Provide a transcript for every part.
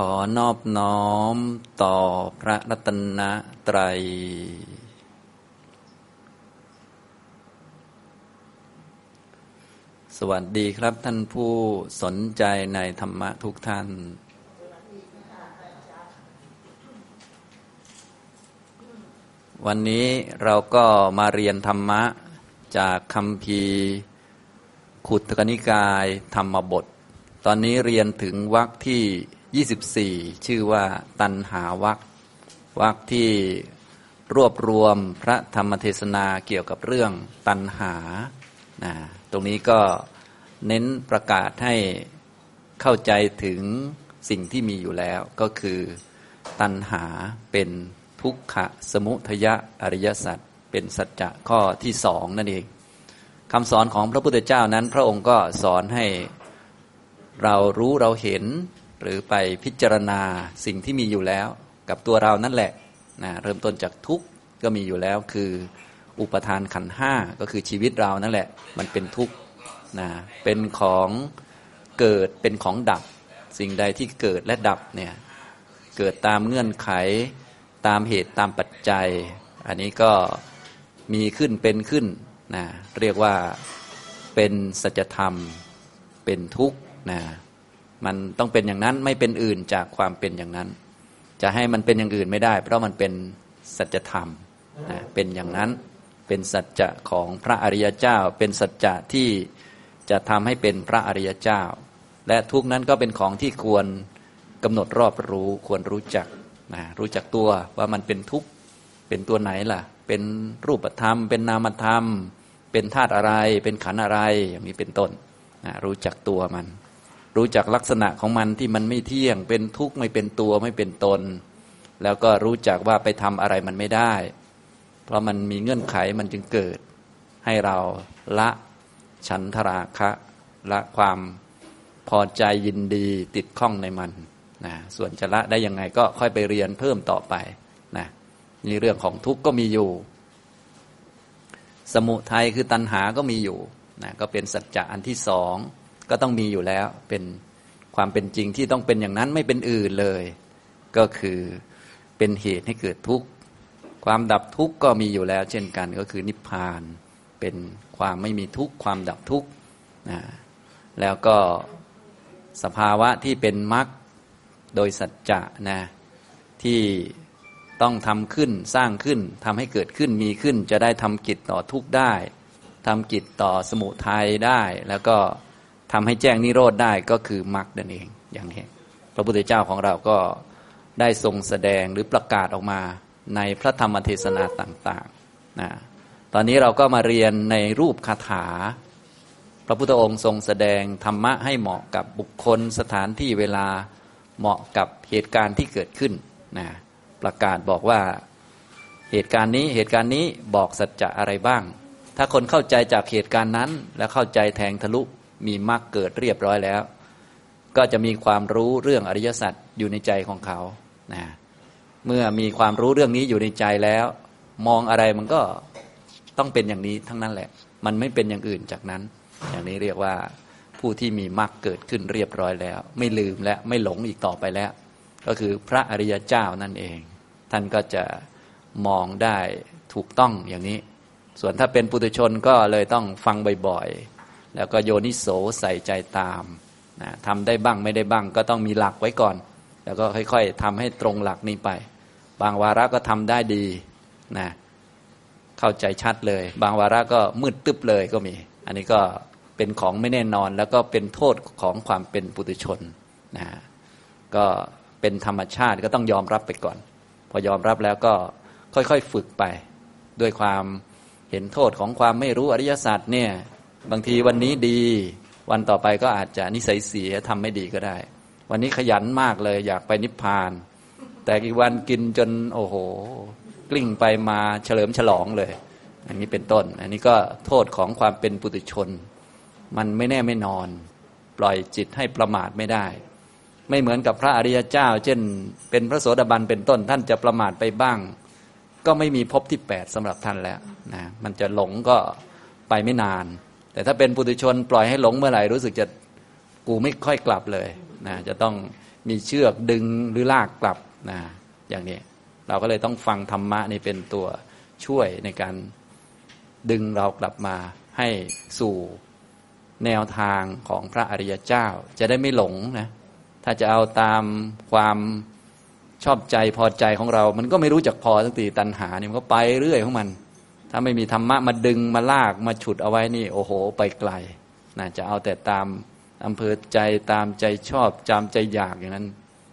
ขอนอบน้อมต่อพระรัตนตรัย สวัสดีครับท่านผู้สนใจในธรรมะทุกท่าน วันนี้เราก็มาเรียนธรรมะจากคำพีขุตกนิกายธรรมบท ตอนนี้เรียนถึงวรรคที่ 24 ชื่อว่าตันหาวัควัคที่รวบรวมพระธรรมเทศนาเกี่ยวกับเรื่องตันหานะตรงนี้ก็เน้นประกาศให้เข้าใจถึงสิ่งที่มีอยู่แล้วก็คือ ตันหาเป็นทุกขะสมุทยะอริยสัจเป็นสัจจะข้อที่สองนั่นเองคำสอนของพระพุทธเจ้านั้น พระองค์ก็สอนให้เรารู้เราเห็น หรือไปพิจารณาสิ่งที่มีอยู่แล้ว กับตัวเรานั่นแหละนะเริ่มต้นจากทุกข์ก็มีอยู่แล้วคืออุปทานขันห้าก็คือชีวิตเรานั่นแหละ มันเป็นทุกข์นะเป็นของเกิดเป็นของดับ สิ่งใดที่เกิดและดับเนี่ยเกิดตามเงื่อนไขตามเหตุตามปัจจัย อันนี้ก็มีขึ้นเป็นขึ้นนะเรียกว่าเป็นสัจธรรมเป็นทุกข์นะ มันต้องเป็นอย่างนั้นไม่เป็นอื่นจากความเป็นอย่างนั้น จะให้มันเป็นอย่างอื่นไม่ได้ เพราะมันเป็นสัจธรรมนะเป็นอย่างนั้นเป็นสัจจะของพระอริยเจ้า เป็นสัจจะที่จะทำให้เป็นพระอริยเจ้า และทุกนั้นก็เป็นของที่ควรกำหนดรอบรู้ควรรู้จักนะรู้จักตัวว่ามันเป็นทุกข์เป็นตัวไหนล่ะ เป็นรูปธรรม เป็นนามธรรม เป็นธาตุอะไร เป็นขันอะไรอย่างนี้เป็นต้นนะรู้จักตัวมัน รู้จักลักษณะของมันที่มันไม่เที่ยง เป็นทุกข์ไม่เป็นตัวไม่เป็นตน แล้วก็รู้จักว่าไปทำอะไรมันไม่ได้ เพราะมันมีเงื่อนไขมันจึงเกิด ให้เราละฉันทราคะละความพอใจยินดีติดข้องในมันนะส่วนจะละได้ยังไงก็ค่อยไปเรียนเพิ่มต่อไปนะนี่เรื่องของทุกข์ก็มีอยู่ สมุทัยคือตัณหาก็มีอยู่นะก็เป็นสัจจะอันที่สอง ก็ต้องมีอยู่แล้วเป็นความเป็นจริงที่ต้องเป็นอย่างนั้นไม่เป็นอื่นเลย ก็คือเป็นเหตุให้เกิดทุกข์ความดับทุกข์ก็มีอยู่แล้ว เช่นกันก็คือนิพพานเป็นความไม่มีทุกข์ความดับทุกข์นะแล้วก็สภาวะที่เป็นมรรคโดยสัจจะนะที่ต้องทำขึ้นสร้างขึ้นทำให้เกิดขึ้นมีขึ้น จะได้ทำกิจต่อทุกข์ได้ทำกิจต่อสมุทัยได้ แล้วก็ ทำให้แจ้งนิโรธได้ก็คือมรรคนั่นเองอย่างนี้พระพุทธเจ้าของเราก็ได้ทรงแสดงหรือประกาศออกมาในพระธรรมเทศนาต่างๆนะตอนนี้เราก็มาเรียนในรูปคาถา พระพุทธองค์ทรงแสดงธรรมะให้เหมาะกับบุคคลสถานที่เวลาเหมาะกับเหตุการณ์ที่เกิดขึ้นนะประกาศบอกว่าเหตุการณ์นี้เหตุการณ์นี้บอกสัจจะอะไรบ้าง ถ้าคนเข้าใจจากเหตุการณ์นั้น และเข้าใจแทงทะลุ มีมรรคเกิดเรียบร้อยแล้ว ก็จะมีความรู้เรื่องอริยสัจอยู่ในใจของเขานะเมื่อมีความรู้เรื่องนี้อยู่ในใจแล้ว มองอะไรมันก็ต้องเป็นอย่างนี้ทั้งนั้นแหละ มันไม่เป็นอย่างอื่นจากนั้น อย่างนี้เรียกว่าผู้ที่มีมรรคเกิดขึ้นเรียบร้อยแล้ว ไม่ลืมและไม่หลงอีกต่อไปแล้ว ก็คือพระอริยเจ้านั่นเอง ท่านก็จะมองได้ถูกต้องอย่างนี้ ส่วนถ้าเป็นปุถุชนก็เลยต้องฟังบ่อย แล้วก็โยนิโสใส่ใจตามนะทำได้บ้างไม่ได้บ้าง ก็ต้องมีหลักไว้ก่อน แล้วก็ค่อยๆทำให้ตรงหลักนี้ไป บางวาระก็ทำได้ดีนะเข้าใจชัดเลย บางวาระก็มืดตึ๊บเลยก็มี อันนี้ก็เป็นของไม่แน่นอน แล้วก็เป็นโทษของความเป็นปุถุชนนะก็เป็นธรรมชาติก็ต้องยอมรับไปก่อน พอยอมรับแล้วก็ค่อยๆฝึกไป ด้วยความเห็นโทษของความไม่รู้อริยสัจเนี่ย บางทีวันนี้ดี วันต่อไปก็อาจจะนิสัยเสียทำไม่ดีก็ได้ วันนี้ขยันมากเลย อยากไปนิพพาน แต่อีกวันกินจนโอ้โห กลิ้งไปมาเฉลิมฉลองเลย อันนี้เป็นต้น อันนี้ก็โทษของความเป็นปุถุชน มันไม่แน่ไม่นอน ปล่อยจิตให้ประมาทไม่ได้ ไม่เหมือนกับพระอริยเจ้า เช่น เป็นพระโสดาบันเป็นต้น ท่านจะประมาทไปบ้าง ก็ไม่มีภพที่แปดสำหรับท่านแล้วนะมันจะหลงก็ไปไม่นาน แต่ถ้าเป็นปุถุชนปล่อยให้หลงเมื่อไหร่รู้สึกจะกูไม่ค่อยกลับเลยนะจะต้องมีเชือกดึงหรือลากกลับนะอย่างนี้เราก็เลยต้องฟังธรรมะนี่เป็นตัวช่วยในการดึงเรากลับมาให้สู่แนวทางของพระอริยเจ้า จะได้ไม่หลงนะถ้าจะเอาตามความชอบใจพอใจของเรา มันก็ไม่รู้จักพอสักทีตัณหานี่มันก็ไปเรื่อยของมัน ถ้าไม่มีธรรมะมาดึงมาลากมาฉุดเอาไว้นี่โอ้โห ไปไกลนะจะเอาแต่ตามอำเภอใจตามใจชอบจำใจอยากอย่างนั้น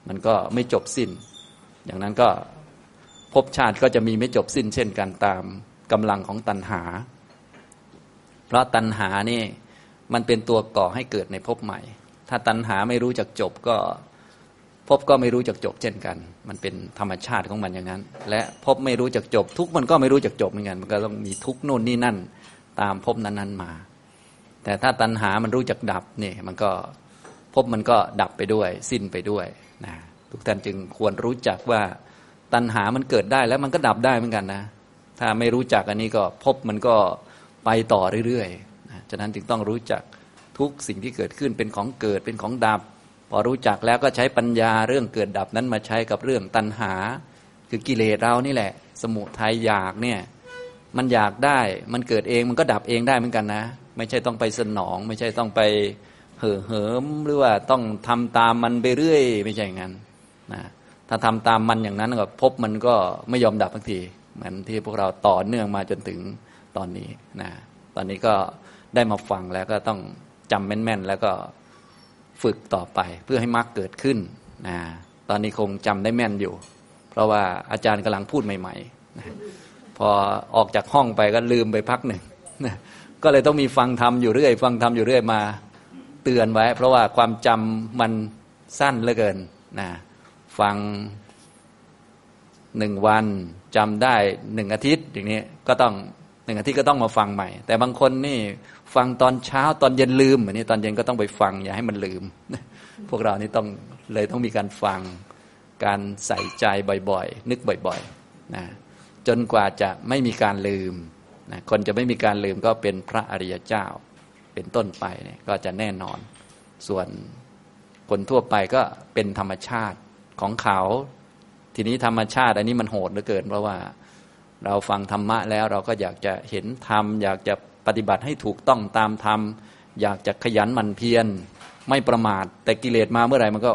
มันก็ไม่จบสิ้น อย่างนั้นก็ภพชาติก็จะมีไม่จบสิ้น เช่นกันตามกำลังของตัณหา เพราะตัณหานี่มันเป็นตัวก่อให้เกิดในภพใหม่ ถ้าตัณหาไม่รู้จักจบก็ ภพก็ไม่รู้จักจบเช่นกัน มันเป็นธรรมชาติของมันอย่างนั้น และภพไม่รู้จักจบ ทุกมันก็ไม่รู้จักจบเหมือนกัน มันก็ต้องมีทุกนู่นนี่นั่น ตามภพนั้นๆมา แต่ถ้าตัณหามันรู้จักดับเนี่ยมันก็ภพมันก็ดับไปด้วย สิ้นไปด้วยนะทุกท่านจึงควรรู้จักว่าตัณหามันเกิดได้แล้วมันก็ดับได้เหมือนกันนะ ถ้าไม่รู้จักอันนี้ก็ภพมันก็ไปต่อเรื่อยๆนะฉะนั้นจึงต้องรู้จักทุกสิ่งที่เกิดขึ้นเป็นของเกิดเป็นของดับ พอรู้จักแล้วก็ใช้ปัญญาเรื่องเกิดดับนั้นมาใช้กับเรื่องตัณหา คือกิเลสเรานี่แหละ สมุทัยอยากเนี่ยมันอยากได้มันเกิดเองมันก็ดับเองได้เหมือนกันนะ ไม่ใช่ต้องไปสนอง ไม่ใช่ต้องไปเห่อเหิมหรือว่าต้องทำตามมันไปเรื่อย ไม่ใช่อย่างนั้นนะถ้าทำตามมันอย่างนั้นก็พบมันก็ไม่ยอมดับบางที เหมือนที่พวกเราต่อเนื่องมาจนถึงตอนนี้นะตอนนี้ก็ได้มาฟังแล้วก็ต้องจำแม่นๆ แล้วก็ ฝึกต่อไปเพื่อให้มรรคเกิดขึ้นนะตอนนี้คงจำได้แม่นอยู่ เพราะว่าอาจารย์กำลังพูดใหม่ๆนะพอออกจากห้องไปก็ลืมไปพักหนึ่งนะก็เลยต้องมีฟังธรรมอยู่เรื่อยฟังธรรมอยู่เรื่อยมาเตือนไว้ เพราะว่าความจำมันสั้นเหลือเกินนะฟังหนึ่งวันจำได้หนึ่งอาทิตย์อย่างนี้ก็ต้องหนึ่งอาทิตย์ก็ต้องมาฟังใหม่ แต่บางคนนี่ ฟังตอนเช้าตอนเย็นลืมอันนี้ตอนเย็นก็ต้องไปฟัง อย่าให้มันลืม พวกเรานี่ต้องเลยต้องมีการฟังการใส่ใจบ่อยๆ นึกบ่อยๆนะจนกว่าจะไม่มีการลืมนะคนจะไม่มีการลืมก็เป็นพระอริยเจ้า เป็นต้นไปเนี่ยก็จะแน่นอน ส่วนคนทั่วไปก็เป็นธรรมชาติของเขา ทีนี้ธรรมชาติ อันนี้มันโหดเหลือเกิน เพราะว่าเราฟังธรรมะแล้วเราก็อยากจะเห็นธรรมอยากจะ ปฏิบัติให้ถูกต้องตามธรรม อยากจะขยันหมั่นเพียรไม่ประมาท แต่กิเลสมาเมื่อไหร่มันก็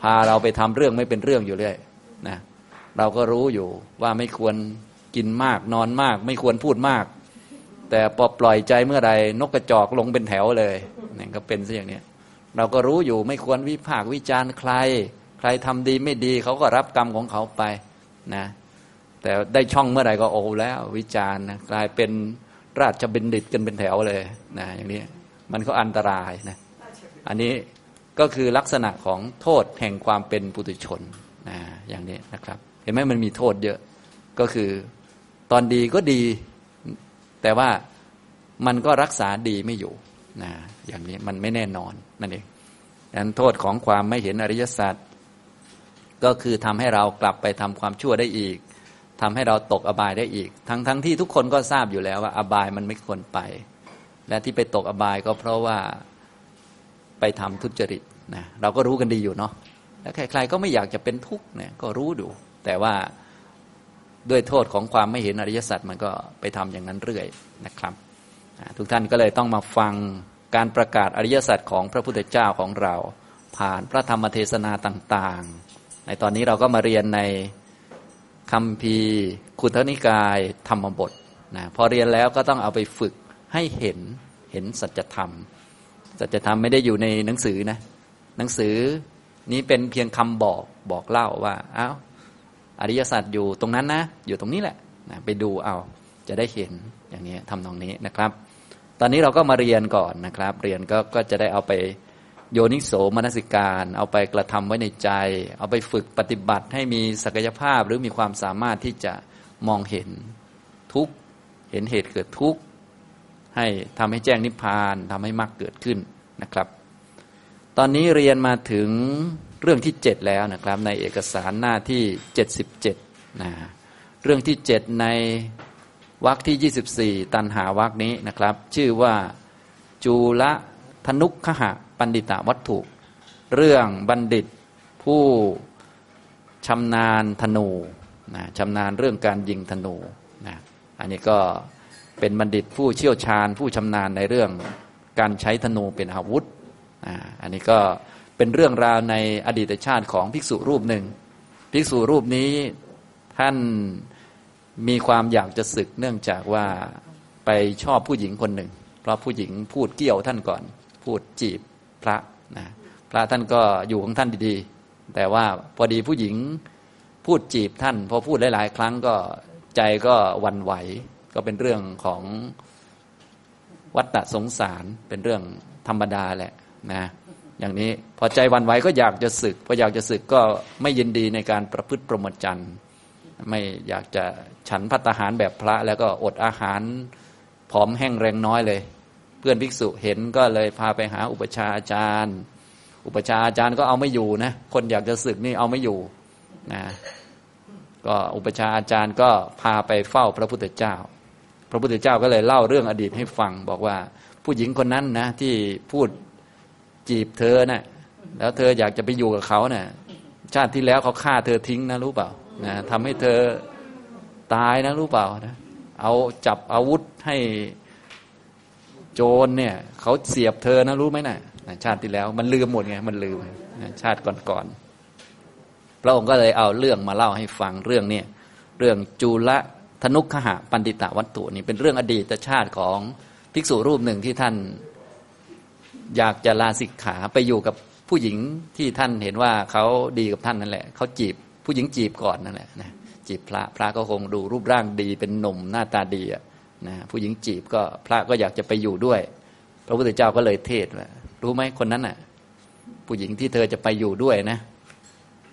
พาเราไปทำเรื่องไม่เป็นเรื่องอยู่เรื่อยนะเราก็รู้อยู่ว่าไม่ควรกินมากนอนมาก ไม่ควรพูดมาก แต่พอปล่อยใจเมื่อไรนกกระจอกลงเป็นแถวเลยนี่ก็เป็นซะอย่างนี้เราก็รู้อยู่ไม่ควรวิพากวิจารณ์ใคร ใครทำดีไม่ดีเขาก็รับกรรมของเขาไปนะแต่ได้ช่องเมื่อไหร่ก็โอ้แล้ว วิจารณ์นะกลายเป็น ราชบัณฑิตกันเป็นแถวเลยนะอย่างนี้มันก็อันตรายนะอันนี้ก็คือลักษณะของโทษแห่งความเป็นปุถุชนนะอย่างนี้นะครับ เห็นไหมมันมีโทษเยอะก็คือตอนดีก็ดี แต่ว่ามันก็รักษาดีไม่อยู่นะอย่างนี้มันไม่แน่นอนนั่นเองดังนั้นโทษของความไม่เห็นอริยสัจก็คือทำให้เรากลับไปทำความชั่วได้อีก ทำให้เราตกอบายได้อีก ทั้งทั้งที่ทุกคนก็ทราบอยู่แล้วว่า อบายมันไม่ควรไป และที่ไปตกอบายก็เพราะว่าไปทำทุจริตนะเราก็รู้กันดีอยู่เนาะและใครๆก็ไม่อยากจะเป็นทุกข์เนี่ยก็รู้ดูแต่ว่าด้วยโทษของความไม่เห็นอริยสัจมันก็ไปทำอย่างนั้นเรื่อยนะครับทุกท่านก็เลยต้องมาฟังการประกาศอริยสัจของพระพุทธเจ้าของเรา ผ่านพระธรรมเทศนาต่างๆ ในตอนนี้เราก็มาเรียนใน คำพีคุทนิกายธรรมบทนะพอเรียนแล้วก็ต้องเอาไปฝึกให้เห็นเห็นสัจธรรม สัจธรรมไม่ได้อยู่ในหนังสือนะ หนังสือนี้เป็นเพียงคำบอกบอกเล่าว่าเอา้าอริยสัจอยู่ตรงนั้นนะ อยู่ตรงนี้แหละนะไปดูเอาจะได้เห็นอย่างนี้ทำตรงนี้นะครับ ตอนนี้เราก็มาเรียนก่อนนะครับ เรียนก็ก็จะได้เอาไป โยนิโสมนสิการ เอาไปกระทำไว้ในใจ เอาไปฝึกปฏิบัติให้มีศักยภาพหรือมีความสามารถที่จะมองเห็นทุกเห็นเหตุเกิดทุกข์ให้ทำให้แจ้งนิพพานทำให้มรรคเกิดขึ้นนะครับ ตอนนี้เรียนมาถึงเรื่องที่เจ็ดแล้วนะครับ ในเอกสารหน้าที่เจ็ดสิบเจ็ดนะเรื่องที่เจ็ดในวรรคที่ยี่สิบสี่ตันหาวรรคนี้นะครับ ชื่อว่า จูละธนุกขหะ ปันดิตาวัตถุ เรื่องบัณฑิตผู้ชำนาญธนูนะชำนาญเรื่องการยิงธนูนะอันนี้ก็เป็นบัณฑิตผู้เชี่ยวชาญ ผู้ชำนาญในเรื่องการใช้ธนูเป็นอาวุธนะอันนี้ก็เป็นเรื่องราวในอดีตชาติของภิกษุรูปหนึ่ง ภิกษุรูปนี้ท่านมีความอยากจะศึกเนื่องจากว่าไปชอบผู้หญิงคนหนึ่ง เพราะผู้หญิงพูดเกี่ยวท่านก่อน พูดจีบ พระนะพระท่านก็อยู่ของท่านดีๆ แต่ว่าพอดีผู้หญิงพูดจีบท่าน พอพูดหลาย ๆ ครั้งก็ใจก็วันไหว ก็เป็นเรื่องของวัฏสงสารเป็นเรื่องธรรมดาแหละนะอย่างนี้พอใจวันไหวก็อยากจะศึกพออยากจะศึกก็ไม่ยินดีในการประพฤติประมจันไม่อยากจะฉันพัตหารแบบพระแล้วก็อดอาหารผอมแห้งแรงน้อยเลย เพื่อนภิกษุเห็นก็เลยพาไปหาอุปชาอาจารย์ อุปชาอาจารย์ก็เอาไม่อยู่นะ คนอยากจะศึกนี่เอาไม่อยู่นะก็อุปชาอาจารย์ก็พาไปเฝ้าพระพุทธเจ้า พระพุทธเจ้าก็เลยเล่าเรื่องอดีตให้ฟัง บอกว่าผู้หญิงคนนั้นนะ ที่พูดจีบเธอนะ่ะแล้วเธออยากจะไปอยู่กับเขานะ่ะชาติที่แล้วเขาฆ่าเธอทิ้งนะรู้เปล่านะทำให้เธอตายนะรู้เปล่านะเอาจับอาวุธให้ โจรเนี่ยเขาเสียบเธอนะรู้ไหมนะ่ะชาติที่แล้ว มันลืมหมดไงมันลืมชาติก่อนๆพระองค์ก็เลยเอาเรื่องมาเล่าให้ฟังเรื่องเนี่ยเรื่องจุลธนุขหะปันติตะวัตถุนี่เป็นเรื่องอดีตชาติของภิกษุรูปหนึ่งที่ท่านอยากจะลาสิกขาไปอยู่กับผู้หญิงที่ท่านเห็นว่าเขาดีกับท่านนั่นแหละเขาจีบผู้หญิงจีบก่อนนั่นแหละนะจีบพระพระก็คงดูรูปร่างดีเป็นหนุ่มหน้าตาดีอะ นะผู้หญิงจีบก็พระก็อยากจะไปอยู่ด้วย พระพุทธเจ้าก็เลยเทศว่ารู้ไหมคนนั้นน่ะ ผู้หญิงที่เธอจะไปอยู่ด้วยนะ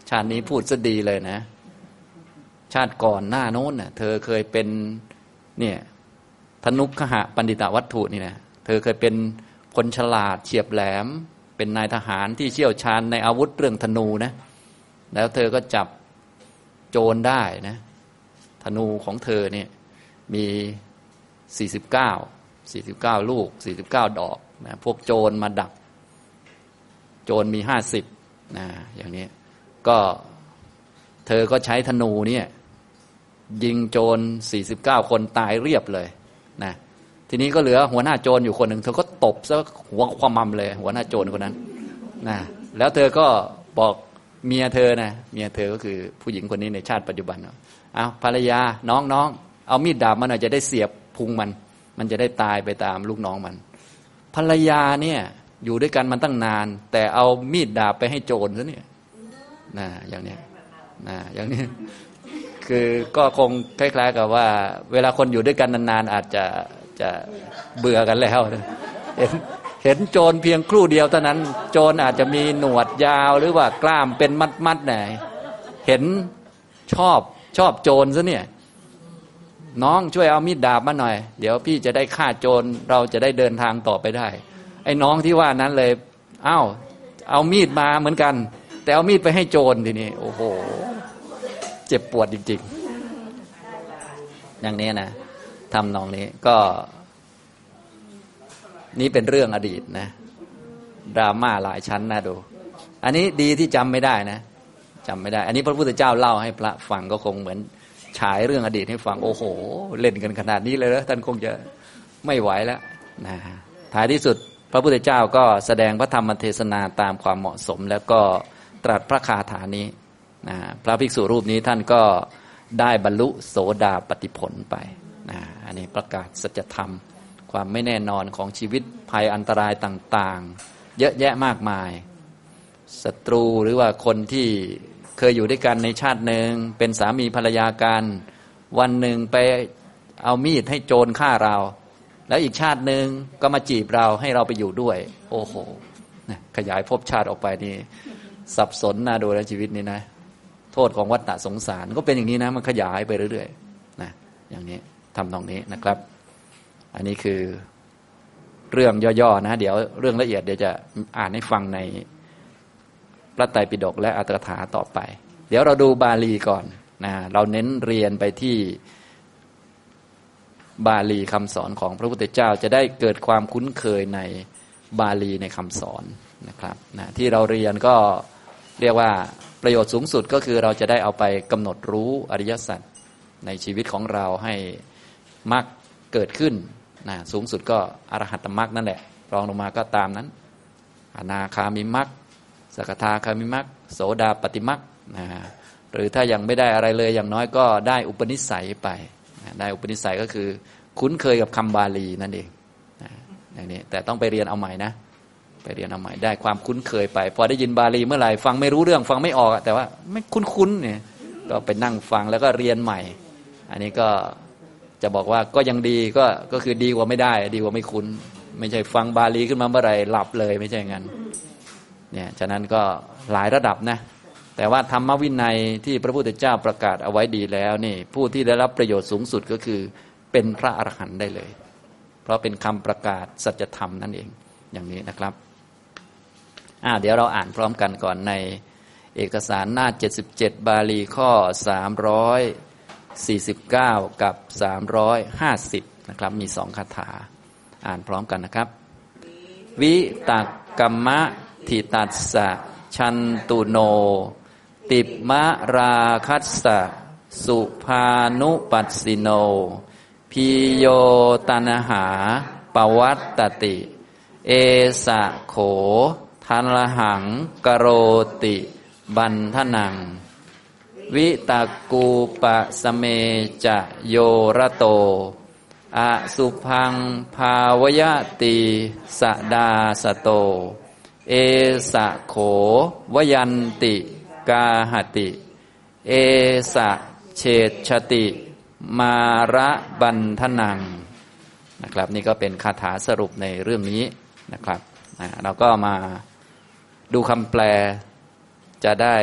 ชาตินี้พูดซะดีเลยนะ ชาติก่อนหน้าโน้นน่ะ เธอเคยเป็นเนี่ยธนุขหะปันดิตาวัตถุนี่นะเธอเคยเป็นคนฉลาดเฉียบแหลม เป็นนายทหารที่เชี่ยวชาญในอาวุธเรื่องธนูนะ แล้วเธอก็จับโจรได้นะ ธนูของเธอเนี่ยมี สี่สิบเก้าสี่สิบเก้าลูกสี่สิบเก้าดอกนะพวกโจรมาดัก โจรมีห้าสิบนะอย่างนี้ก็เธอก็ใช้ธนูเนี่ยยิงโจรสี่สิบเก้าคนตายเรียบเลยนะทีนี้ก็เหลือหัวหน้าโจรอยู่คนหนึ่งเธอก็ตบซะหัวความมั่มเลย หัวหน้าโจรคนนั้นนะแล้วเธอก็บอกเมียเธอนะเมียเธอก็คือผู้หญิงคนนี้ในชาติปัจจุบันเอาภรรยาน้องน้องเอามีดดาบมันหน่อยจะได้เสียบ พุงมัน มันจะได้ตายไปตามลูกน้องมัน ภรรยาเนี่ยอยู่ด้วยกันมันตั้งนาน แต่เอามีดดาบไปให้โจรซะเนี่ยนะอย่างเนี้ยนะอย่างนี้คือก็คงคล้ายๆกับว่า เวลาคนอยู่ด้วยกันนานๆอาจจะจะเบื่อกันแล้วเห็นเห็นโจรเพียงครู่เดียวเท่านั้น โจรอาจจะมีหนวดยาวหรือว่ากล้ามเป็นมัดๆไหนเห็นชอบชอบโจรซะเนี่ย น้องช่วยเอามีดดาบมาหน่อย เดี๋ยวพี่จะได้ฆ่าโจรเราจะได้เดินทางต่อไปได้ ไอ้น้องที่ว่านั้นเลยอ้าวเอามีดมาเหมือนกัน แต่เอามีดไปให้โจรทีนี้ โอ้โห เจ็บปวดจริงๆ อย่างนี้นะทำนองนี้ก็ นี่เป็นเรื่องอดีตนะดราม่าหลายชั้นนะดู อันนี้ดีที่จำไม่ได้นะจำไม่ได้ อันนี้พระพุทธเจ้าเล่าให้พระฟังก็คงเหมือน ฉายเรื่องอดีตให้ฟัง โอ้โห เล่นกันขนาดนี้เลยแล้วท่านคงจะไม่ไหวแล้วนะท้ายที่สุดพระพุทธเจ้าก็แสดงพระธรรมเทศนาตามความเหมาะสม แล้วก็ตรัสพระคาถานี้นะพระภิกษุรูปนี้ท่านก็ได้บรรลุโสดาปฏิผลไปนะอันนี้ประกาศสัจธรรม ความไม่แน่นอนของชีวิตภัยอันตรายต่างๆ เยอะแยะมากมายศัตรูหรือว่าคนที่ เคยอยู่ด้วยกันในชาติหนึ่งเป็นสามีภรรยากันวันหนึ่งไปเอามีดให้โจรฆ่าเรา แล้วอีกชาติหนึ่งก็มาจีบเราให้เราไปอยู่ด้วย โอ้โหขยายภพชาติออกไปนี่สับสนน่าดูแลชีวิตนี้นะ โทษของวัฏฏะสงสารก็เป็นอย่างนี้นะ มันขยายไปเรื่อยๆนะอย่างนี้ทำตรงนี้นะครับ อันนี้คือเรื่องย่อๆนะ เดี๋ยวเรื่องละเอียดเดี๋ยวจะอ่านให้ฟังใน พระไตรปิฎกและอัตถกถาต่อไป เดี๋ยวเราดูบาลีก่อนนะเราเน้นเรียนไปที่บาลีคำสอนของพระพุทธเจ้าจะได้เกิดความคุ้นเคยในบาลีในคำสอนนะครับนะที่เราเรียนก็เรียกว่าประโยชน์สูงสุดก็คือเราจะได้เอาไปกำหนดรู้อริยสัจในชีวิตของเราให้มรรคเกิดขึ้นนะสูงสุดก็อรหัตมรรคนั่นแหละรองลงมาก็ตามนั้น อนาคามิมรรค สกทาคามิมรรคโสดาปฏิมรรคนะหรือถ้ายังไม่ได้อะไรเลยอย่างน้อยก็ได้อุปนิสัยไปได้อุปนิสัยก็คือ คุ้นเคยกับคำบาลีนั่นเองอย่างนี้แต่ต้องไปเรียนเอาใหม่นะ ไปเรียนเอาใหม่ได้ความคุ้นเคยไป พอได้ยินบาลีเมื่อไหร่ฟังไม่รู้เรื่องฟังไม่ออก แต่ว่าไม่คุ้นๆเนี่ยก็ไปนั่งฟังแล้วก็เรียนใหม่ อันนี้ก็จะบอกว่าก็ยังดีก็ก็คือดีกว่าไม่ได้ ดีกว่าไม่คุ้น ไม่ใช่ฟังบาลีขึ้นมาเมื่อไหร่หลับเลยไม่ใช่งั้น เนี่ยฉะนั้นก็หลายระดับนะแต่ว่าธรรมวินัยที่พระพุทธเจ้าประกาศเอาไว้ดีแล้วนี่ผู้ที่ได้รับประโยชน์สูงสุดก็คือเป็นพระอรหันต์ได้เลย เพราะเป็นคำประกาศสัจธรรมนั่นเองอย่างนี้นะครับอ่าเดี๋ยวเราอ่านพร้อมกันก่อนในเอกสารหน้า 77 บาลีข้อ 349 กับ 350 นะครับ มีสองคาถา อ่านพร้อมกันนะครับ วิตักกรรมะ ทิตัสสะ ชันตุโน ติมะราคัสสะ สุภานุปัสสิโน พิโยตันหา ปวัตตติ เอสะโข ทันละหังกโรติ บันทนัง วิตากูปะสเมจะโยระโตอสุพังภาวยติสดาสโต เอสะโขวยันติ กาหติ เอสะเฉดชติ มาระบันทนังนะครับ นี่ก็เป็นคาถาสรุปในเรื่องนี้นะครับเราก็มาดูคำแปลจะได้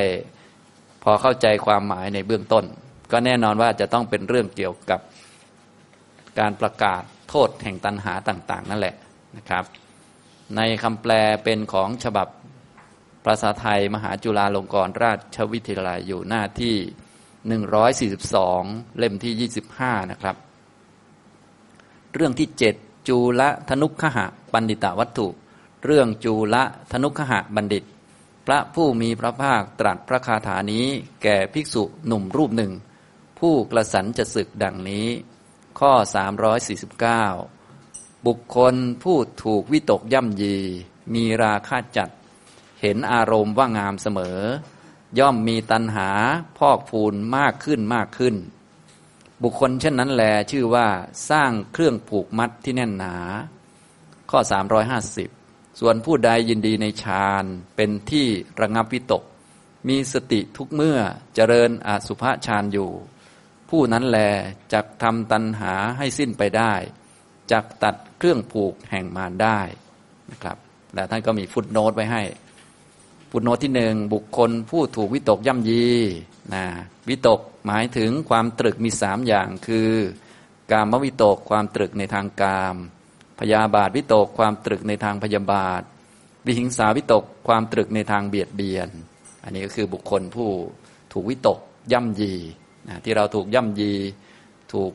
พอเข้าใจความหมายในเบื้องต้น ก็แน่นอนว่าจะต้องเป็นเรื่องเกี่ยวกับการประกาศโทษแห่งตันหาต่าง ๆ นั่นแหละนะครับ ในคำแปลเป็นของฉบับภาษาไทยมหาจุฬาลงกรณราชวิทยาลัยอยู่หน้าที่ 142 เล่มที่ 25 นะครับ เรื่องที่ 7 จูละธนุขหะปันดิตาวัตถุ เรื่องจูละธนุขหะบัณฑิต พระผู้มีพระภาคตรัสพระคาถานี้แก่ภิกษุหนุ่มรูปหนึ่ง ผู้กระสันจะศึกดังนี้ ข้อ 349 บุคคลผู้ถูกวิตกย่ำยี มีราคาจัด เห็นอารมณ์ว่างามเสมอ ย่อมมีตัณหาพอกพูนมากขึ้นมากขึ้น บุคคลเช่นนั้นแลชื่อว่าสร้างเครื่องผูกมัดที่แน่นหนา ข้อ 350 ส่วนผู้ใดยินดีในฌานเป็นที่ระงับวิตก มีสติทุกเมื่อเจริญอสุภฌานอยู่ ผู้นั้นแลจักทำตัณหาให้สิ้นไปได้ จักตัดเครื่องผูกแห่งมารได้นะครับและท่านก็มีฟุตโนตไว้ให้ ฟุตโนตที่หนึ่งบุคคลผู้ถูกวิตกย่ำยีนะวิตกหมายถึงความตรึกมีสามอย่างคือ การมวิตกความตรึกในทางกามพยาบาทวิตกความตรึกในทางพยาบาท วิหิงสาวิตกความตรึกในทางเบียดเบียน อันนี้ก็คือบุคคลผู้ถูกวิตกย่ำยีนะที่เราถูกย่ำยี ถูก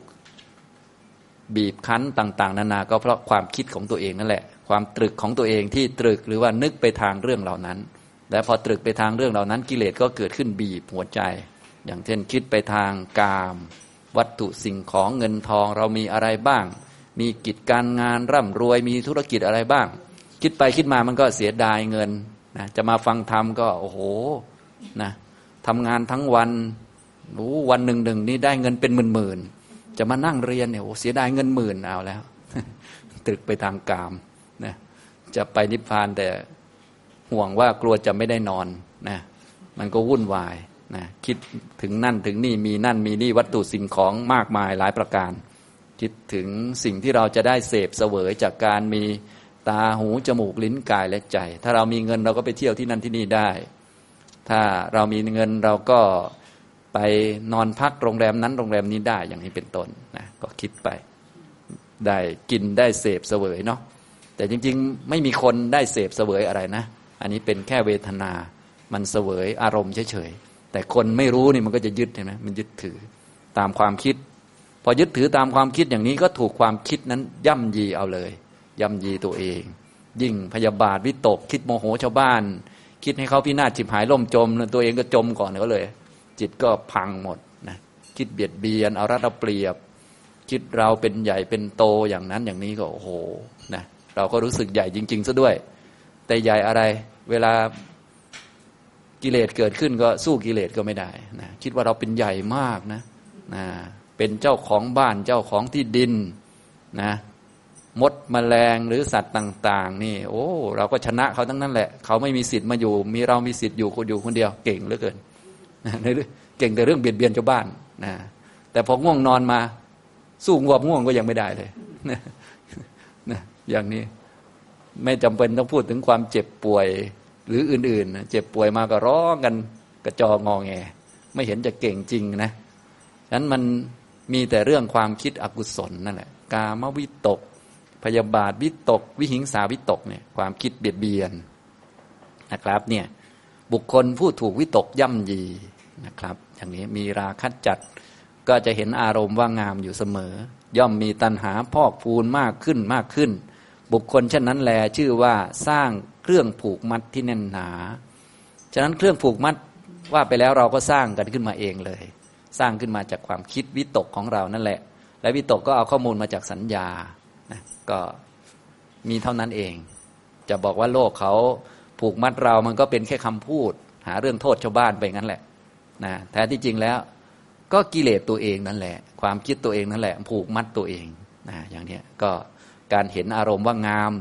บีบคั้นต่าง ๆ นานา ก็เพราะความคิดของตัวเองนั่นแหละ ความตรึกของตัวเองที่ตรึกหรือว่านึกไปทางเรื่องเหล่านั้น และพอตรึกไปทางเรื่องเหล่านั้น กิเลสก็เกิดขึ้นบีบหัวใจ อย่างเช่นคิดไปทางกาม วัตถุสิ่งของเงินทองเรามีอะไรบ้าง มีกิจการงานร่ำรวยมีธุรกิจอะไรบ้าง คิดไปคิดมามันก็เสียดายเงินนะจะมาฟังธรรมก็โอ้โหนะทำงานทั้งวันรู้วันหนึ่งหนึ่งนี่ได้เงินเป็นหมื่นหมื่น จะมานั่งเรียนเนี่ยโอ้เสียดายเงินหมื่นเอาแล้ว ตึกไปทางกามนะจะไปนิพพานแต่ห่วงว่ากลัวจะไม่ได้นอนนะมันก็วุ่นวายนะคิดถึงนั่นถึงนี่มีนั่นมีนี่วัตถุสิ่งของมากมายหลายประการ คิดถึงสิ่งที่เราจะได้เสพเสวยจากการมีตาหูจมูกลิ้นกายและใจ ถ้าเรามีเงินเราก็ไปเที่ยวที่นั่นที่นี่ได้ ถ้าเรามีเงินเราก็ ไปนอนพักโรงแรมนั้นโรงแรมนี้ได้อย่างนี้เป็นต้นนะก็คิดไป ได้กินได้เสพเสวยเนาะแต่จริงๆ ไม่มีคนได้เสพเสวยอะไรนะ อันนี้เป็นแค่เวทนา มันเสวยอารมณ์เฉยๆ แต่คนไม่รู้นี่มันก็จะยึดใช่ไหมมันยึดถือตามความคิด พอยึดถือตามความคิดอย่างนี้ก็ถูกความคิดนั้นย่ำยีเอาเลย ย่ำยีตัวเอง ยิ่งพยาบาทวิตกคิดโมโหชาวบ้าน คิดให้เขาพินาศฉิบหายล่มจม ตัวเองก็จมก่อนก็เลย จิตก็พังหมดนะคิดเบียดเบียนเอารัดเอาเปรียบ คิดเราเป็นใหญ่เป็นโตอย่างนั้นอย่างนี้ก็โอ้โหนะเราก็รู้สึกใหญ่จริง ๆซะด้วย แต่ใหญ่อะไร เวลากิเลสเกิดขึ้นก็สู้กิเลสก็ไม่ได้นะคิดว่าเราเป็นใหญ่มากนะนะเป็นเจ้าของบ้านเจ้าของที่ดินนะมดมแมลงหรือสัตว์ต่าง ๆ นี่ โอ้ เราก็ชนะเขาทั้งนั้นแหละ เขาไม่มีสิทธิ์มาอยู่ มีเรามีสิทธิ์อยู่คนอยู่คนเดียวเก่งเหลือเกิน เก่งแต่เรื่องเบียดเบียนชาวบ้านนะแต่พอง่วงนอนมา สู้งวบง่วงก็ยังไม่ได้เลยนะอย่างนี้ไม่จำเป็นต้องพูดถึงความเจ็บป่วยหรืออื่นๆ เจ็บป่วยมาก็ร้องกันกระจองงอแง ไม่เห็นจะเก่งจริงนะฉะนั้นมันมีแต่เรื่องความคิดอกุศลนั่นแหละ กามวิตก พยาบาทวิตก วิหิงสาวิตกเนี่ยความคิดเบียดเบียนนะครับเนี่ยบุคคลผู้ถูกวิตกย่ำยี นะครับ อย่างนี้มีราคัดจัดก็จะเห็นอารมณ์ว่างามอยู่เสมอ ย่อมมีตัณหาพอกพูนมากขึ้นมากขึ้น บุคคลเช่นนั้นแลชื่อว่าสร้างเครื่องผูกมัดที่แน่นหนา ฉะนั้นเครื่องผูกมัดว่าไปแล้วเราก็สร้างกันขึ้นมาเองเลย สร้างขึ้นมาจากความคิดวิตกของเรานั่นแหละ และวิตกก็เอาข้อมูลมาจากสัญญานะก็มีเท่านั้นเอง จะบอกว่าโลกเขาผูกมัดเรามันก็เป็นแค่คำพูด หาเรื่องโทษชาวบ้านไปงั้นแหละ นะแท้ที่จริงแล้ว ก็กิเลสตัวเองนั่นแหละ ความคิดตัวเองนั่นแหละ ผูกมัดตัวเองนะอย่างนี้ก็การเห็นอารมณ์ว่างาม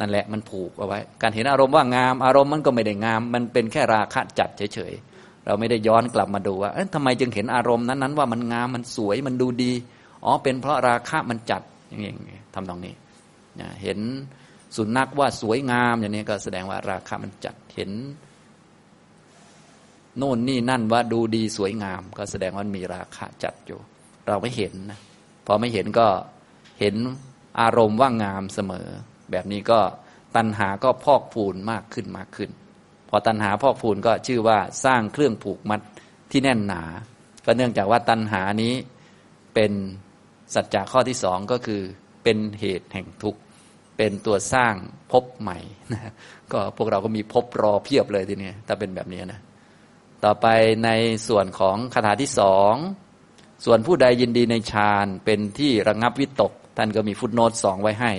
นั่นแหละมันผูกเอาไว้ การเห็นอารมณ์ว่างาม อารมณ์มันก็ไม่ได้งาม มันเป็นแค่ราคะจัดเฉยๆเราไม่ได้ย้อนกลับมาดูว่าเอ๊ะทำไมจึงเห็นอารมณ์นั้นๆว่ามันงามมันสวยมันดูดีอ๋อเป็นเพราะราคะมันจัดอย่างนี้ทำตรงนี้เห็นสุนัขว่าสวยงามอย่างนี้ก็แสดงว่าราคะมันจัดเห็น โน่นนี่นั่นว่าดูดีสวยงาม ก็แสดงว่ามีราคะจัดอยู่ เราไม่เห็นนะพอไม่เห็นก็เห็นอารมณ์ว่างามเสมอ แบบนี้ก็ตัณหาก็พอกพูนมากขึ้นมากขึ้น พอตัณหาพอกพูนก็ชื่อว่าสร้างเครื่องผูกมัดที่แน่นหนา ก็เนื่องจากว่าตัณหานี้เป็นสัจจะข้อที่สองก็คือเป็นเหตุแห่งทุกข์เป็นตัวสร้างภพใหม่นะก็พวกเราก็มีภพรอเพียบเลยทีนี้ถ้าเป็นแบบนี้นะ ต่อไปในส่วนของคาถาที่สองส่วนผู้ใดยินดีในฌานเป็นที่ระงับวิตก ท่านก็มีฟุตโนตสองไว้ให้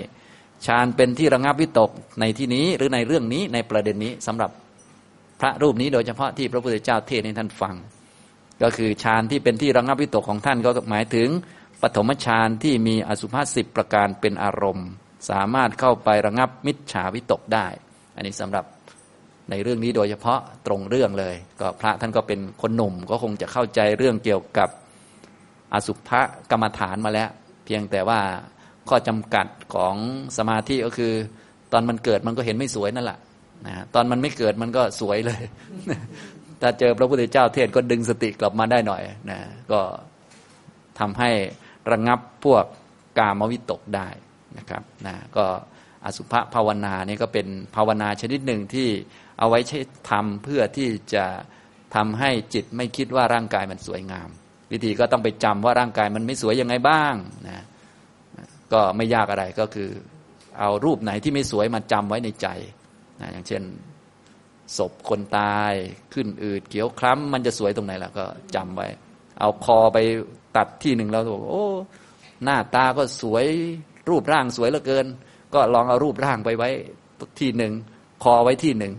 ฌานเป็นที่ระงับวิตกในที่นี้หรือในเรื่องนี้ในประเด็นนี้สำหรับพระรูปนี้โดยเฉพาะที่พระพุทธเจ้าเทศให้ท่านฟัง ก็คือฌานที่เป็นที่ระงับวิตกของท่านก็หมายถึงปฐมฌานที่มีอสุภาษิบประการเป็นอารมณ์ สามารถเข้าไประงับมิจฉาวิตกได้ อันนี้สำหรับ ในเรื่องนี้โดยเฉพาะตรงเรื่องเลย ก็พระท่านก็เป็นคนหนุ่มก็คงจะเข้าใจเรื่องเกี่ยวกับอสุภกรรมฐานมาแล้ว เพียงแต่ว่าข้อจำกัดของสมาธิก็คือ ตอนมันเกิดมันก็เห็นไม่สวยนั่นแหละนะตอนมันไม่เกิดมันก็สวยเลย ถ้าเจอพระพุทธเจ้าเทศก็ดึงสติกลับมาได้หน่อยนะก็ทำให้ระงงับพวกกามวิตกได้นะครับนะก็อสุภภาวนานี่ก็เป็นภาวนาชนิดหนึ่งที่ เอาไว้ใช้ทำเพื่อที่จะทำให้จิตไม่คิดว่าร่างกายมันสวยงาม วิธีก็ต้องไปจำว่าร่างกายมันไม่สวยยังไงบ้างนะก็ไม่ยากอะไรก็คือ เอารูปไหนที่ไม่สวยมาจำไว้ในใจนะอย่างเช่นศพคนตายขึ้นอืดเขียวคล้ำมันจะสวยตรงไหนล่ะก็จำไว้ เอาคอไปตัดที่หนึ่งแล้วบอกโอ้หน้าตาก็สวยรูปร่างสวยเหลือเกิน ก็ลองเอารูปร่างไปไว้ที่หนึ่งคอไว้ที่หนึ่ง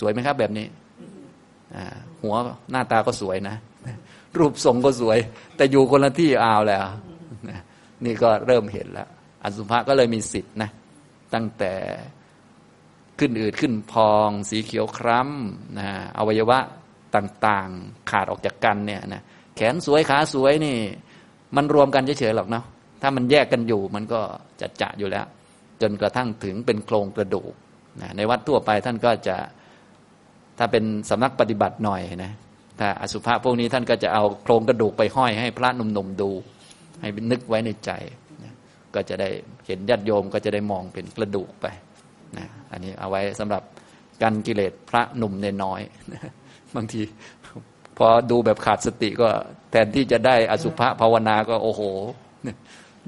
สวยไหมครับ แบบนี้หัวหน้าตาก็สวยนะ รูปทรงก็สวย แต่อยู่คนละที่อ้าวแล้วนี่ก็เริ่มเห็นแล้ว อสุภะก็เลยมีสิทธิ์นะ ตั้งแต่ขึ้นอืดขึ้นพอง สีเขียวคล้ำนะอวัยวะต่างๆ ขาดออกจากกันเนี่ยนะแขนสวยขาสวยนี่ มันรวมกันเฉยๆหรอกเนาะถ้ามันแยกกันอยู่มันก็จะจะอยู่แล้ว จนกระทั่งถึงเป็นโครงกระดูกนะในวัดทั่วไปท่านก็จะ ถ้าเป็นสำนักปฏิบัติหน่อยนะถ้าอสุภะพวกนี้ท่านก็จะเอาโครงกระดูกไปห้อยให้พระหนุ่มๆดู ให้นึกไว้ในใจนะก็จะได้เห็นญาติโยมก็จะได้มองเป็นกระดูกไปนะอันนี้เอาไว้สำหรับกันกิเลสพระหนุ่มเนน้อยบางทีพอดูแบบขาดสติก็แทนที่จะได้อสุภะภาวนาก็โอ้โห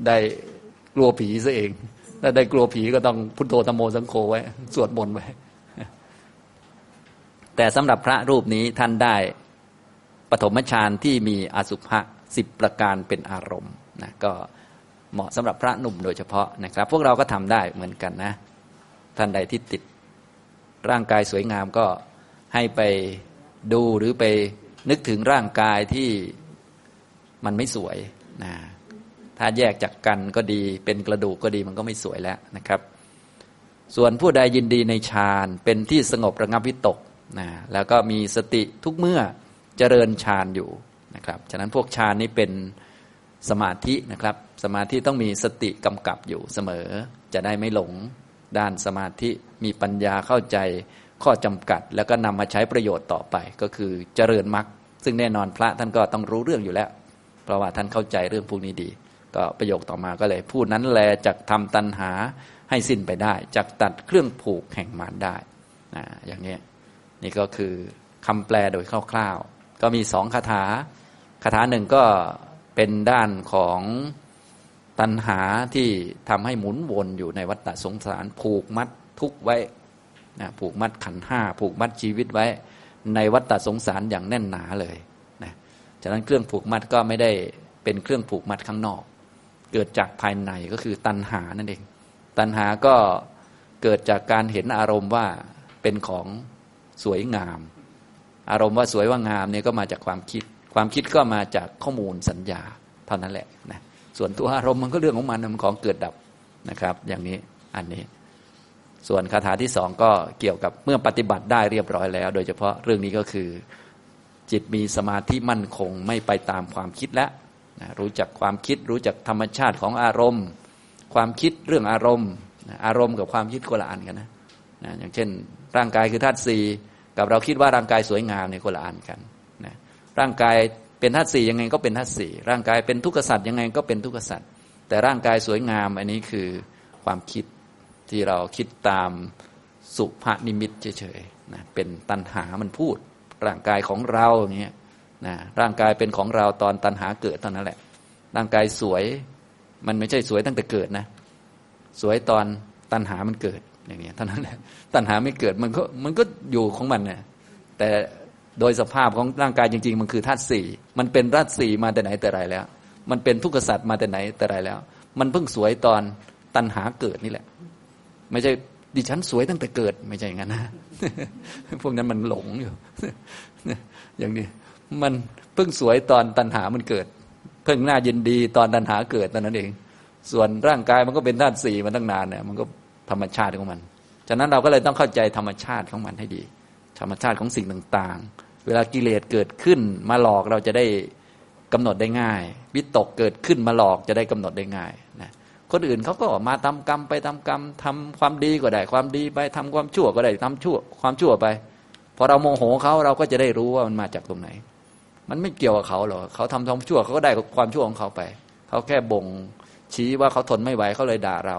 ได้กลัวผีซะเองถ้าได้กลัวผีก็ต้องพุทโธธโมสังโฆไว้ สวดมนต์ไว้ แต่สำหรับพระรูปนี้ท่านได้ปฐมฌานที่มีอสุภะสิบประการเป็นอารมณ์นะก็เหมาะสำหรับพระหนุ่มโดยเฉพาะนะครับ พวกเราก็ทำได้เหมือนกันนะ ท่านใดที่ติดร่างกายสวยงามก็ให้ไปดูหรือไปนึกถึงร่างกายที่มันไม่สวยนะถ้าแยกจากกันก็ดี เป็นกระดูกก็ดีมันก็ไม่สวยแล้วนะครับ ส่วนผู้ใดยินดีในฌานเป็นที่สงบระงับวิตก นะแล้วก็มีสติทุกเมื่อเจริญฌานอยู่นะครับฉะนั้นพวกฌานนี้เป็นสมาธินะครับ สมาธิต้องมีสติกำกับอยู่เสมอ จะได้ไม่หลงด้านสมาธิมีปัญญาเข้าใจข้อจำกัด แล้วก็นำมาใช้ประโยชน์ต่อไป ก็คือเจริญมรรคซึ่งแน่นอนพระท่านก็ต้องรู้เรื่องอยู่แล้ว เพราะว่าท่านเข้าใจเรื่องพวกนี้ดี ก็ประโยคต่อมาก็เลยพูดนั้นแลจากทำตัณหาให้สิ้นไปได้จากตัดเครื่องผูกแห่งมารได้นะอย่างนี้ นี่ก็คือคำแปลโดยคร่าวๆ ก็มีสองคาถา คาถาหนึ่งก็เป็นด้านของตัณหาที่ทำให้หมุนวนอยู่ในวัฏฏสงสาร ผูกมัดทุกไว้นะผูกมัดขันห้าผูกมัดชีวิตไว้ ในวัฏสงสารอย่างแน่นหนาเลยนะฉะนั้นเครื่องผูกมัดก็ไม่ได้เป็นเครื่องผูกมัดข้างนอก เกิดจากภายในก็คือตัณหานั่นเอง ตัณหาก็เกิดจากการเห็นอารมณ์ว่าเป็นของ สวยงาม อารมณ์ว่าสวยว่างามเนี่ยก็มาจากความคิด ความคิดก็มาจากข้อมูลสัญญาเท่านั้นแหละนะส่วนตัวอารมณ์มันก็เรื่องของมันมันของเกิดดับนะครับ อย่างนี้อันนี้ ส่วนคาถาที่สองก็เกี่ยวกับเมื่อปฏิบัติได้เรียบร้อยแล้ว โดยเฉพาะเรื่องนี้ก็คือ จิตมีสมาธิมั่นคงไม่ไปตามความคิดแล้วนะรู้จักความคิดรู้จักธรรมชาติของอารมณ์ ความคิดเรื่องอารมณ์ อารมณ์กับความคิดคนละอันกันนะ นะอย่างเช่น ร่างกายคือธาตุสี่กับเราคิดว่าร่างกายสวยงามในคนละอันกันนะร่างกายเป็นธาตุสี่ยังไงก็เป็นธาตุสี่ร่างกายเป็นทุกขสัตว์ยังไงก็เป็นทุกขสัตว์แต่ร่างกายสวยงามอันนี้คือความคิดที่เราคิดตามสุภนิมิตเฉยๆนะเป็นตัณหามันพูด ร่างกายของเราอย่างเงี้ยนะร่างกายเป็นของเราตอนตัณหาเกิดเท่านั้นแหละ ร่างกายสวยมันไม่ใช่สวยตั้งแต่เกิดนะ สวยตอนตัณหามันเกิด อย่างนี้เท่านั้นแหละตัณหาไม่เกิดมันก็มันก็อยู่ของมันเนะแต่โดยสภาพของร่างกายจริง ๆ มันคือธาตุสี่มันเป็นธาตุสี่มาแต่ไหนแต่ไรแล้ว มันเป็นทุกขสัตว์มาแต่ไหนแต่ไรแล้ว มันเพิ่งสวยตอนตัณหาเกิดนี่แหละ ไม่ใช่ดิฉันสวยตั้งแต่เกิดไม่ใช่อย่างนั้นนะพวกนั้นมันหลงอยู่อย่างนี้ มันเพิ่งสวยตอนตัณหามันเกิด เพิ่งน่ายินดีตอนตัณหาเกิดตอนนั้นเอง ส่วนร่างกายมันก็เป็นธาตุสี่มาตั้งนานเนี่ยมันก็ ธรรมชาติของมัน ฉะนั้นเราก็เลยต้องเข้าใจธรรมชาติของมันให้ดี ธรรมชาติของสิ่งต่างๆ เวลากิเลสเกิดขึ้นมาหลอกเราจะได้กำหนดได้ง่าย วิตกเกิดขึ้นมาหลอกจะได้กำหนดได้ง่ายนะคนอื่นเขาก็มาทำกรรมไปทำกรรมทำความดีก็ได้ความดีไปทำความชั่วก็ได้ทำชั่ว ความชั่วไปพอเราโมโหเขาเราก็จะได้รู้ว่ามันมาจากตรงไหน มันไม่เกี่ยวกับเขาหรอกเขาทำความชั่วเขาก็ได้ความชั่วของเขาไป เขาแค่บ่งชี้ว่าเขาทนไม่ไหวเขาเลยด่าเรา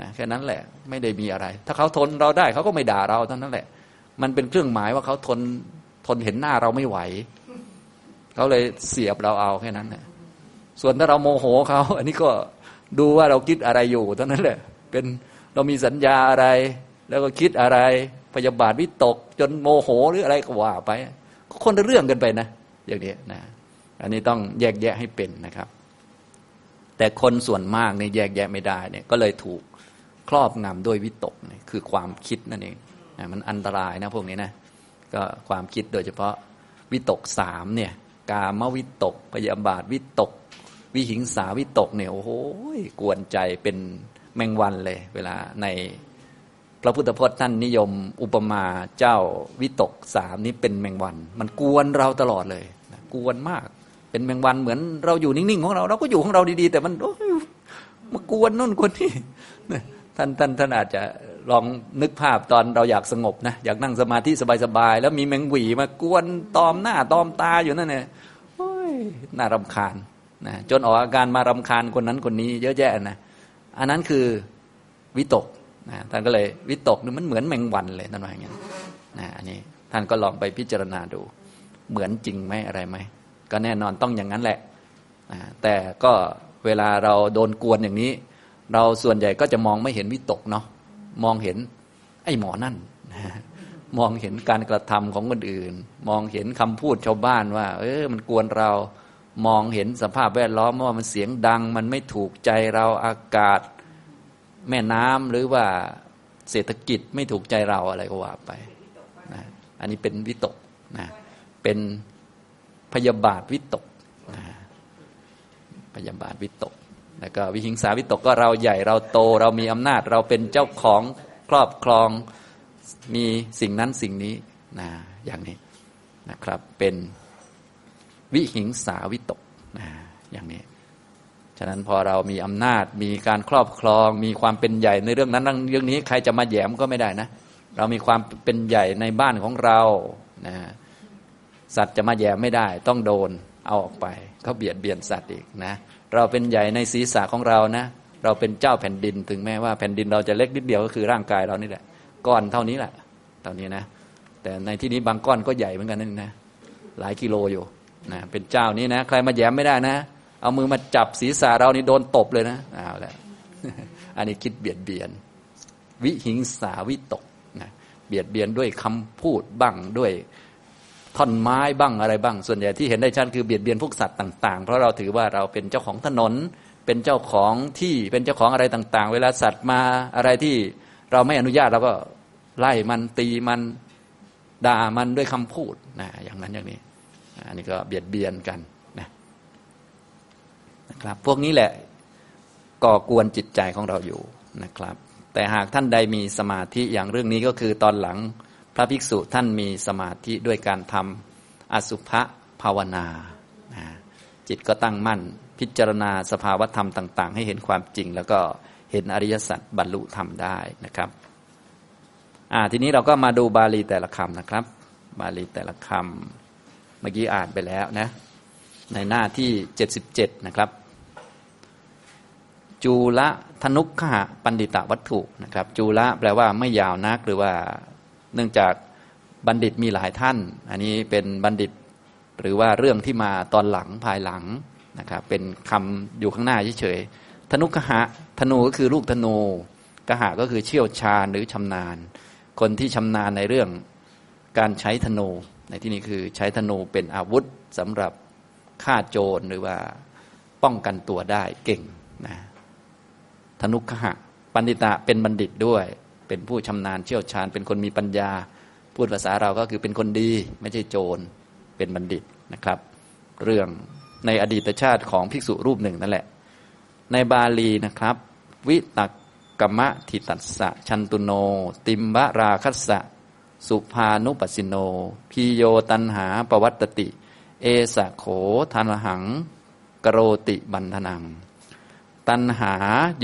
นะแค่นั้นแหละไม่ได้มีอะไร ถ้าเขาทนเราได้เขาก็ไม่ด่าเราเท่านั้นแหละ มันเป็นเครื่องหมายว่าเขาทนทนเห็นหน้าเราไม่ไหวเขาเลยเสียบเราเอาแค่นั้นแหละส่วนถ้าเราโมโหเขา อันนี้ก็ดูว่าเราคิดอะไรอยู่เท่านั้นแหละ เป็นเรามีสัญญาอะไร แล้วก็คิดอะไรพยาบาทวิตก จนโมโหหรืออะไรก็ว่าไปคนละเรื่องกันไปนะ อย่างนี้นะ อันนี้ต้องแยกแยะให้เป็นนะครับ แต่คนส่วนมากเนี่ยแยกแยะไม่ได้เนี่ย ก็เลยถูก ครอบงำด้วยวิตกเนี่ยคือความคิดนั่นเองมันอันตรายนะพวกนี้นะก็ความคิดโดยเฉพาะวิตกสามเนี่ยกามวิตกพยาบาทวิตก วิหิงสาวิตกเนี่ยโอ้โหกวนใจเป็นแมงวันเลย เวลาในพระพุทธพจน์ท่านนิยม อุปมาเจ้าวิตกสามนี้เป็นแมงวัน มันกวนเราตลอดเลยกวนมาก เป็นแมงวันเหมือนเราอยู่นิ่งๆของเราเราก็อยู่ของเราดีๆ แต่มันมากวนนู่นกวนนี่ ท่านท่านท่านอาจจะลองนึกภาพตอนเราอยากสงบนะอยากนั่งสมาธิสบายๆแล้วมีแมงหวีมากวนตอมหน้าตอมตาอยู่นั่นเนี่ยน่ารำคาญนะจนออกอาการมารำคาญคนนั้นคนนี้ เยอะแยะนะอันนั้นคือวิตกนะท่านก็เลยวิตกนี่มันเหมือนแมงวันเลยท่านว่าอย่างนี้นะอันนี้ท่านก็ลองไปพิจารณาดู เหมือนจริงไหมอะไรไหมก็แน่นอนต้องอย่างนั้นแหละนะแต่ก็เวลาเราโดนกวนอย่างนี้ เราส่วนใหญ่ก็จะมองไม่เห็นวิตกเนาะมองเห็นไอ้หมอนั่นมองเห็นการกระทำของคนอื่น มองเห็นคำพูดชาวบ้านว่า เออมันกวนเรามองเห็นสภาพแวดล้อมว่ามันเสียงดัง มันไม่ถูกใจเราอากาศ แม่น้ำหรือว่าเศรษฐกิจไม่ถูกใจเราอะไรก็ว่าไปนะอันนี้เป็นวิตกนะเป็นพยาบาทวิตกนะพยาบาทวิตก แล้วก็วิหิงสาวิตกก็เราใหญ่เราโตเรามีอำนาจเราเป็นเจ้าของครอบครองมีสิ่งนั้นสิ่งนี้นะอย่างนี้นะครับเป็นวิหิงสาวิตกนะอย่างนี้ ฉะนั้นพอเรามีอำนาจมีการครอบครอง มีความเป็นใหญ่ในเรื่องนั้นเรื่องนี้ใครจะมาแย้มก็ไม่ได้นะ เรามีความเป็นใหญ่ในบ้านของเรานะสัตว์จะมาแย้มไม่ได้ ต้องโดนเอาออกไป เขาเบียดเบียนสัตว์อีกนะ เราเป็นใหญ่ในศีรษะของเรานะ เราเป็นเจ้าแผ่นดิน ถึงแม้ว่าแผ่นดินเราจะเล็กนิดเดียวก็คือร่างกายเรานี่แหละก้อนเท่านี้แหละเท่านี้นะ แต่ในที่นี้บางก้อนก็ใหญ่เหมือนกันนั่นนะ หลายกิโลอยู่นะเป็นเจ้านี้นะ ใครมาแย้มไม่ได้นะ เอามือมาจับศีรษะเรานี่โดนตบเลยนะเอาละอันนี้คิดเบียดเบียน วิหิงสาวิตกนะเบียดเบียนด้วยคำพูดบ้างด้วย ท่อนไม้บ้างอะไรบ้าง ส่วนใหญ่ที่เห็นได้ชัดคือเบียดเบียนพวกสัตว์ต่างๆ เพราะเราถือว่าเราเป็นเจ้าของถนน เป็นเจ้าของที่เป็นเจ้าของอะไรต่างๆ เวลาสัตว์มาอะไรที่เราไม่อนุญาตเราก็ไล่มันตีมันด่ามันด้วยคำพูดนะอย่างนั้นอย่างนี้อันนี้ก็เบียดเบียนกันนะนะครับ พวกนี้แหละก่อกวนจิตใจของเราอยู่นะครับ แต่หากท่านใดมีสมาธิอย่างเรื่องนี้ก็คือตอนหลัง พระภิกษุท่านมีสมาธิด้วยการทำอสุภะภาวนา จิตก็ตั้งมั่น พิจารณาสภาวธรรมต่าง ๆ ให้เห็นความจริง แล้วก็เห็นอริยสัจบรรลุธรรมได้นะครับทีนี้เราก็มาดูบาลีแต่ละคำนะครับ บาลีแต่ละคำเมื่อกี้อ่านไปแล้วนะในหน้าที่เจ็ดสิบเจ็ดนะครับ จูละธนุขะปันดิตวัตถุนะครับ จูละแปลว่าไม่ยาวนักหรือว่า เนื่องจากบัณฑิตมีหลายท่าน อันนี้เป็นบัณฑิตหรือว่าเรื่องที่มาตอนหลังภายหลังนะครับเป็นคำอยู่ข้างหน้าเฉยๆธนุกหะธนูก็คือลูกธนูกหะก็คือเชี่ยวชาญหรือชำนาญ คนที่ชำนาญในเรื่องการใช้ธนู ในที่นี้คือใช้ธนูเป็นอาวุธสำหรับฆ่าโจรหรือว่าป้องกันตัวได้เก่งนะธนุกหะปันดิตะเป็นบัณฑิตด้วย เป็นผู้ชำนาญเชี่ยวชาญ เป็นคนมีปัญญา พูดภาษาเราก็คือเป็นคนดี ไม่ใช่โจรเป็นบัณฑิตนะครับ เรื่องในอดีตชาติของภิกษุรูปหนึ่งนั่นแหละ ในบาลีนะครับ วิตักกมะทิตัสสะชันตุโน ติมบะราคัสสะสุภานุปัสสิโนพีโยตันหาปวัตติ เอสะโขทานหัง กโรติบันทนัง ตันหา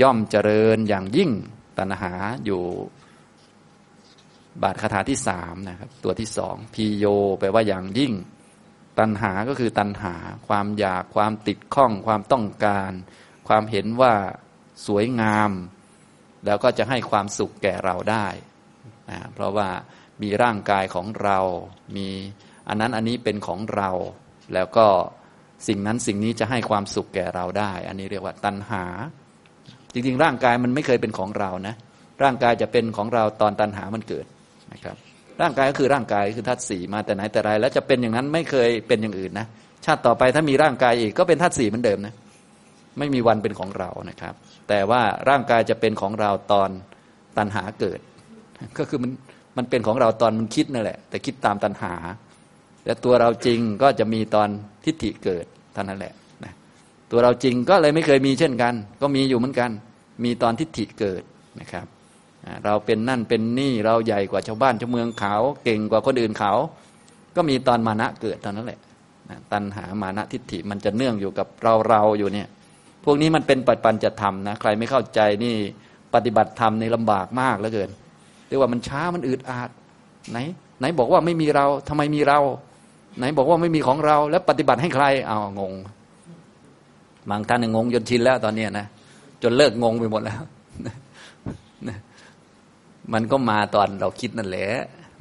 ย่อมเจริญอย่างยิ่ง ตัณหาอยู่ บาทคาถาที่สามนะครับ ตัวที่สองพีโย แปลว่าอย่างยิ่ง ตัณหาก็คือตัณหา ความอยากความติดข้อง ความต้องการ ความเห็นว่าสวยงาม แล้วก็จะให้ความสุขแก่เราได้นะเพราะว่ามีร่างกายของเรา มีอันนั้นอันนี้เป็นของเรา แล้วก็สิ่งนั้นสิ่งนี้จะให้ความสุขแก่เราได้ อันนี้เรียกว่าตัณหา จริงๆ ร่างกายมันไม่เคยเป็นของเรานะ ร่างกายจะเป็นของเราตอนตัณหามันเกิด นะครับร่างกายก็คือร่างกายคือธาตุสี่มาแต่ไหนแต่ไร แล้วจะเป็นอย่างนั้นไม่เคยเป็นอย่างอื่นนะชาติต่อไปถ้ามีร่างกายอีกก็เป็นธาตุสี่เหมือนเดิมนะไม่มีวันเป็นของเรานะครับ แต่ว่าร่างกายจะเป็นของเราตอนตัณหาเกิด ก็คือมันมันเป็นของเราตอนมันคิดนั่นแหละ แต่คิดตามตัณหา แต่ตัวเราจริงก็จะมีตอนทิฏฐิเกิดเท่านั้นแหละตัวเราจริงก็เลยไม่เคยมีเช่นกัน ก็มีอยู่เหมือนกัน มีตอนทิฏฐิเกิดนะครับ เราเป็นนั่นเป็นนี่เราใหญ่กว่าชาวบ้านชาวเมืองเขาเก่งกว่าคนอื่นเขา ก็มีตอนมานะเกิดตอนนั้นแหละตัณหามานะทิฏฐิมันจะเนื่องอยู่กับเราเราอยู่เนี่ย พวกนี้มันเป็นปัจปัญจะทำนะ ใครไม่เข้าใจนี่ปฏิบัติธรรมในลำบากมากเหลือเกินเรียกว่ามันช้ามันอืดอาดไหน ไหนบอกว่าไม่มีเราทำไมมีเรา ไหนบอกว่าไม่มีของเรา แล้วปฏิบัติให้ใครเอางงบางท่านงงจนชินแล้วตอนนี้นะจนเลิกงงไปหมดแล้ว มันก็มาตอนเราคิดนั่นแหละ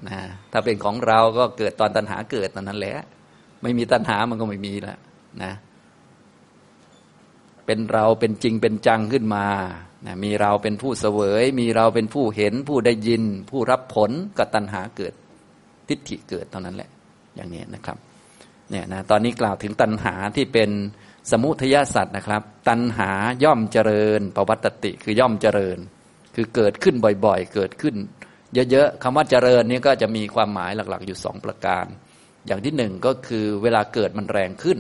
นะถ้าเป็นของเราก็เกิดตอนตัณหาเกิดตอนนั้นแหละ ไม่มีตัณหามันก็ไม่มีแล้วนะเป็นเราเป็นจริงเป็นจังขึ้นมานะมีเราเป็นผู้เสวย มีเราเป็นผู้เห็นผู้ได้ยิน ผู้รับผลก็ตัณหาเกิด ทิฏฐิเกิดเท่านั้นแหละ อย่างนี้นะครับเนี่ยนะตอนนี้กล่าวถึงตัณหาที่เป็นสมุทยสัตว์นะครับ ตัณหาย่อมเจริญปวัตติคือย่อมเจริญ คือเกิดขึ้นบ่อยๆ เกิดขึ้น เยอะๆคำว่าเจริญนี่ก็จะมีความหมายหลักๆ อยู่สองประการ อย่างที่หนึ่งก็คือเวลาเกิดมันแรงขึ้น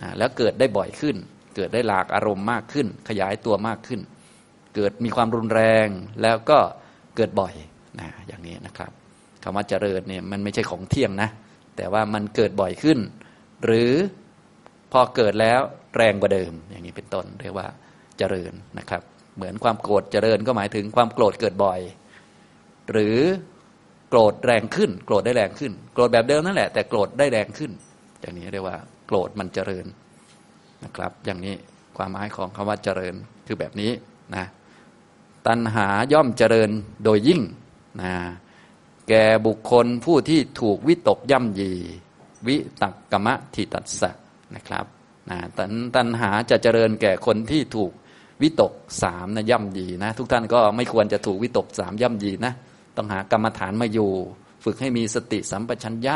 นะแล้วเกิดได้บ่อยขึ้น เกิดได้หลากอารมณ์มากขึ้น ขยายตัวมากขึ้น เกิดมีความรุนแรงแล้วก็เกิดบ่อยนะอย่างนี้นะครับคำว่าเจริญเนี่ยมันไม่ใช่ของเที่ยงนะ แต่ว่ามันเกิดบ่อยขึ้น หรือพอเกิดแล้วแรงกว่าเดิม อย่างนี้เป็นต้นเรียกว่าเจริญนะครับ เหมือนความโกรธเจริญก็หมายถึงความโกรธเกิดบ่อย หรือโกรธแรงขึ้น โกรธได้แรงขึ้น โกรธแบบเดิมนั่นแหละแต่โกรธได้แรงขึ้น อย่างนี้เรียกว่า โกรธมันเจริญนะครับ อย่างนี้ความหมายของคำว่าเจริญคือแบบนี้นะตัณหาย่อมเจริญโดยยิ่งนะแก่บุคคลผู้ที่ถูกวิตกย่ำยี วิตักกมะทิตัสสะนะครับนะตันตัณหาจะเจริญแก่คนที่ถูก วิตกสามนะย่ำยีนะ ทุกท่านก็ไม่ควรจะถูกวิตกสามย่ำยีนะ ต้องหากรรมฐานมาอยู่ ฝึกให้มีสติสัมปชัญญะ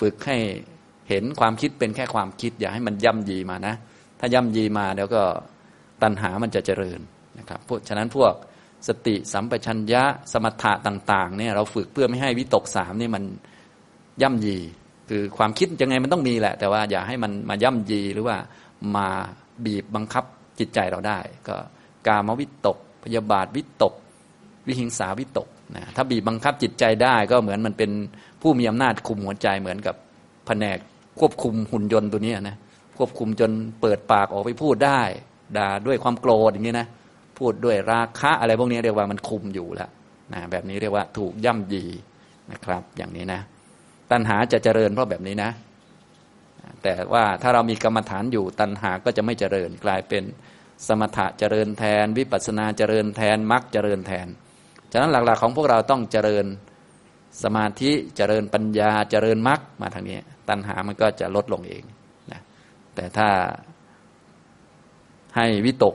ฝึกให้เห็นความคิดเป็นแค่ความคิด อย่าให้มันย่ำยีมานะ ถ้าย่ำยีมาเดี๋ยวก็ตัณหามันจะเจริญนะครับเพราะฉะนั้นพวกสติสัมปชัญญะสมถะต่างๆเนี่ยเราฝึกเพื่อไม่ให้วิตกสามนี่มันย่ำยี คือความคิดยังไงมันต้องมีแหละ แต่ว่าอย่าให้มันมาย่ำยีหรือว่ามาบีบบังคับ จิตใจเราได้ ก็กามวิตก พยาบาทวิตก วิหิงสาวิตกนะถ้าบีบบังคับจิตใจได้ก็เหมือนมันเป็นผู้มีอำนาจคุมหัวใจเหมือนกับแผนกควบคุมหุ่นยนต์ตัวนี้นะควบคุมจนเปิดปากออกไปพูดได้ด่าด้วยความโกรธอย่างนี้นะพูดด้วยราคะอะไรพวกนี้เรียกว่ามันคุมอยู่แล้วนะแบบนี้เรียกว่าถูกย่ำยีนะครับ อย่างนี้นะ ตัณหาจะเจริญเพราะแบบนี้นะ แต่ว่าถ้าเรามีกรรมฐานอยู่ตัณหาก็จะไม่เจริญ กลายเป็นสมถะเจริญแทน วิปัสนาเจริญแทนมรรคเจริญแทน ฉะนั้นหลักๆของพวกเราต้องเจริญสมาธิเจริญปัญญาเจริญมรรคมาทางนี้ ตัณหามันก็จะลดลงเองนะแต่ถ้าให้วิตก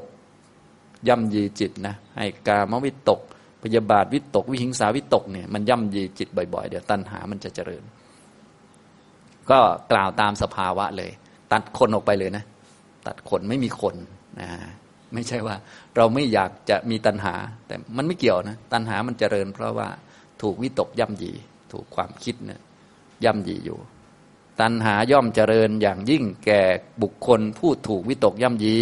ย่ำยีจิตนะให้กามวิตก พยาบาทวิตก วิหิงสาวิตกเนี่ยมันย่ำยีจิตบ่อยๆ เดี๋ยวตัณหามันจะเจริญ ก็กล่าวตามสภาวะเลย ตัดคนออกไปเลยนะ ตัดคนไม่มีคนนะไม่ใช่ว่า เราไม่อยากจะมีตัณหา แต่มันไม่เกี่ยวนะ ตัณหามันเจริญ เพราะว่าถูกวิตกย่ำยี ถูกความคิดเนี่ยย่ำยีอยู่ ตัณหาย่อมเจริญอย่างยิ่งแก่บุคคล ผู้ถูกวิตกย่ำยี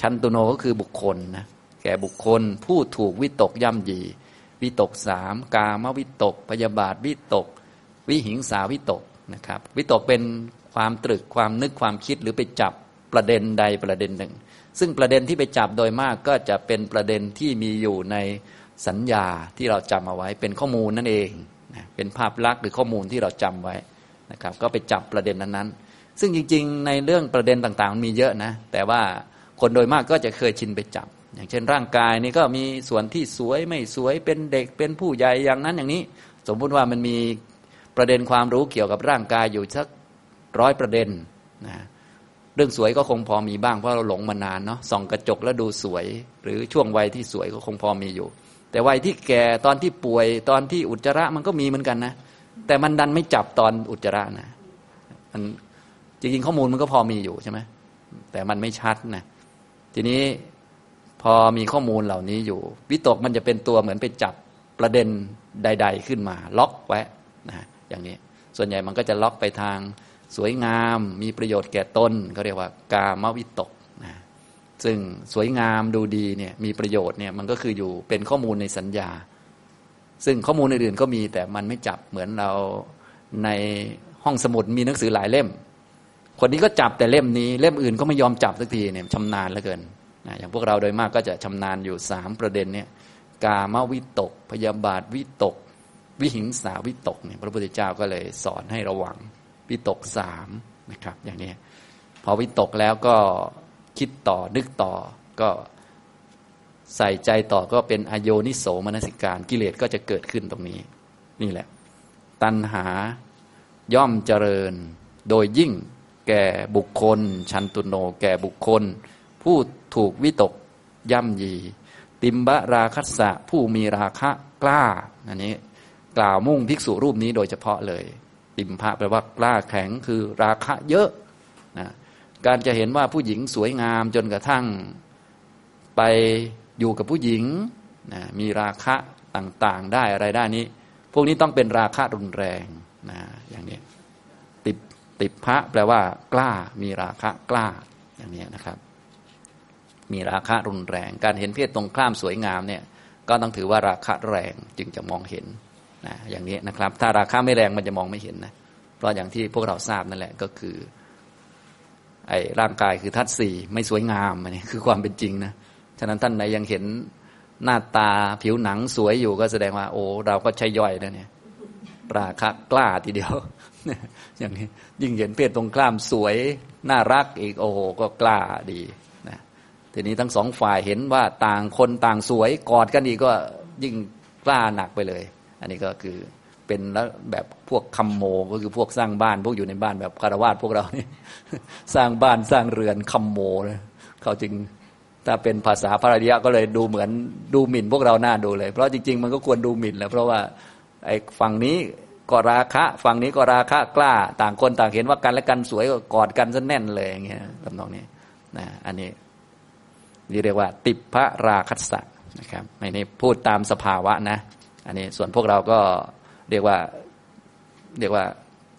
ชันตุโนก็คือบุคคลนะแก่บุคคลผู้ถูกวิตกย่ำยี วิตกสามกามวิตก พยาบาทวิตก วิหิงสาวิตก นะครับวิตกเป็นความตรึกความนึกความคิดหรือไปจับประเด็นใดประเด็นหนึ่ง ซึ่งประเด็นที่ไปจับโดยมากก็จะเป็นประเด็นที่มีอยู่ในสัญญาที่เราจำเอาไว้เป็นข้อมูลนั่นเองนะเป็นภาพลักษณ์หรือข้อมูลที่เราจำไว้นะครับ ก็ไปจับประเด็นนั้นๆ ซึ่งจริงๆ ในเรื่องประเด็นต่างๆ มันมีเยอะนะ แต่ว่าคนโดยมากก็จะเคยชินไปจับ อย่างเช่นร่างกายนี่ก็มีส่วนที่สวยไม่สวยเป็นเด็กเป็นผู้ใหญ่อย่างนั้นอย่างนี้ สมมุติว่ามันมี ประเด็นความรู้เกี่ยวกับร่างกายอยู่สักร้อยประเด็นนะเรื่องสวยก็คงพอมีบ้างเพราะเราหลงมานานเนาะส่องกระจกแล้วดูสวย หรือช่วงวัยที่สวยก็คงพอมีอยู่ แต่วัยที่แก่ตอนที่ป่วยตอนที่อุจจาระมันก็มีเหมือนกันนะ แต่มันดันไม่จับตอนอุจจาระนะมันจริงๆข้อมูลมันก็พอมีอยู่ใช่ไหมแต่มันไม่ชัดนะทีนี้พอมีข้อมูลเหล่านี้อยู่ วิตกมันจะเป็นตัวเหมือนไปจับประเด็นใด ๆ ขึ้นมา ล็อกไว้นะ อย่างนี้ ส่วนใหญ่มันก็จะล็อกไปทางสวยงาม มีประโยชน์แก่ตนเขาเรียกว่ากามวิตกนะซึ่งสวยงามดูดีเนี่ยมีประโยชน์เนี่ยมันก็คืออยู่เป็นข้อมูลในสัญญา ซึ่งข้อมูลอื่นๆก็มีแต่มันไม่จับเหมือนเราในห้องสมุดมีหนังสือหลายเล่ม คนนี้ก็จับแต่เล่มนี้เล่มอื่นก็ไม่ยอมจับสักทีเนี่ยชำนาญเหลือเกินนะอย่างพวกเราโดยมากก็จะชำนาญอยู่สามประเด็นเนี่ยกามวิตก พยาบาทวิตก วิหิงสาวิตกเนี่ยพระพุทธเจ้าก็เลยสอนให้ระวังวิตกสามนะครับ อย่างนี้พอวิตกแล้วก็คิดต่อนึกต่อก็ใส่ใจต่อก็เป็นอโยนิโสมนสิการกิเลสก็จะเกิดขึ้นตรงนี้ นี่แหละ ตัณหาย่อมเจริญโดยยิ่งแก่บุคคล ชันตุโน แก่บุคคล ผู้ถูกวิตกย่ำยี ติมบะราคัสสะผู้มีราคะกล้า อันนี้ กล่าวมุ่งภิกษุรูปนี้โดยเฉพาะเลย ติมพระแปลว่ากล้าแข็งคือราคะเยอะนะการจะเห็นว่าผู้หญิงสวยงามจนกระทั่งไปอยู่กับผู้หญิงนะมีราคะต่างๆได้อะไรได้นี้ พวกนี้ต้องเป็นราคะรุนแรงนะอย่างนี้ติติพระแปลว่า กล้า มีราคะกล้าอย่างนี้นะครับ มีราคะรุนแรง การเห็นเพศตรงข้ามสวยงามเนี่ย ก็ต้องถือว่าราคะแรงจึงจะมองเห็น นะอย่างนี้นะครับ ถ้าราคาไม่แรงมันจะมองไม่เห็นนะเพราะอย่างที่พวกเราทราบนั่นแหละก็คือ ไอ้ร่างกายคือทัศสี่ไม่สวยงามอันนี้คือความเป็นจริงนะฉะนั้นท่านไหนยังเห็นหน้าตาผิวหนังสวยอยู่ก็แสดงว่า โอ้เราก็ใช่ย่อยนะเนี่ยราคะกล้าทีเดียวอย่างนี้ยิ่งเห็นเพศตรงข้ามสวย น่ารักอีกโอ้โหก็กล้าดีนะทีนี้ทั้งสองฝ่ายเห็นว่าต่างคนต่างสวยกอดกันอีกก็ยิ่งกล้าหนักไปเลย อันนี้ก็คือเป็นแล้วแบบพวกคำโมก็คือพวกสร้างบ้าน พวกอยู่ในบ้านแบบคารวาสพวกเรานี่สร้างบ้านสร้างเรือนคำโมเลยเขาจึงถ้าเป็นภาษาพระริยะก็เลยดูเหมือนดูหมิ่นพวกเราหน้าดูเลย เพราะจริง ๆ มันก็ควรดูหมิ่นแหละเพราะว่าไอ้ฝั่งนี้ก็ราคะฝั่งนี้ก็ราคะกล้า ต่างคนต่างเห็นว่ากันและกันสวยก็กอดกันซะแน่นเลยอย่างเงี้ยทำนองนี้นะอันนี้นี่เรียกว่า ติพระราคัสะนะครับไม่ได้พูดตามสภาวะนะ อันนี้ส่วนพวกเราก็เรียกว่าเรียกว่า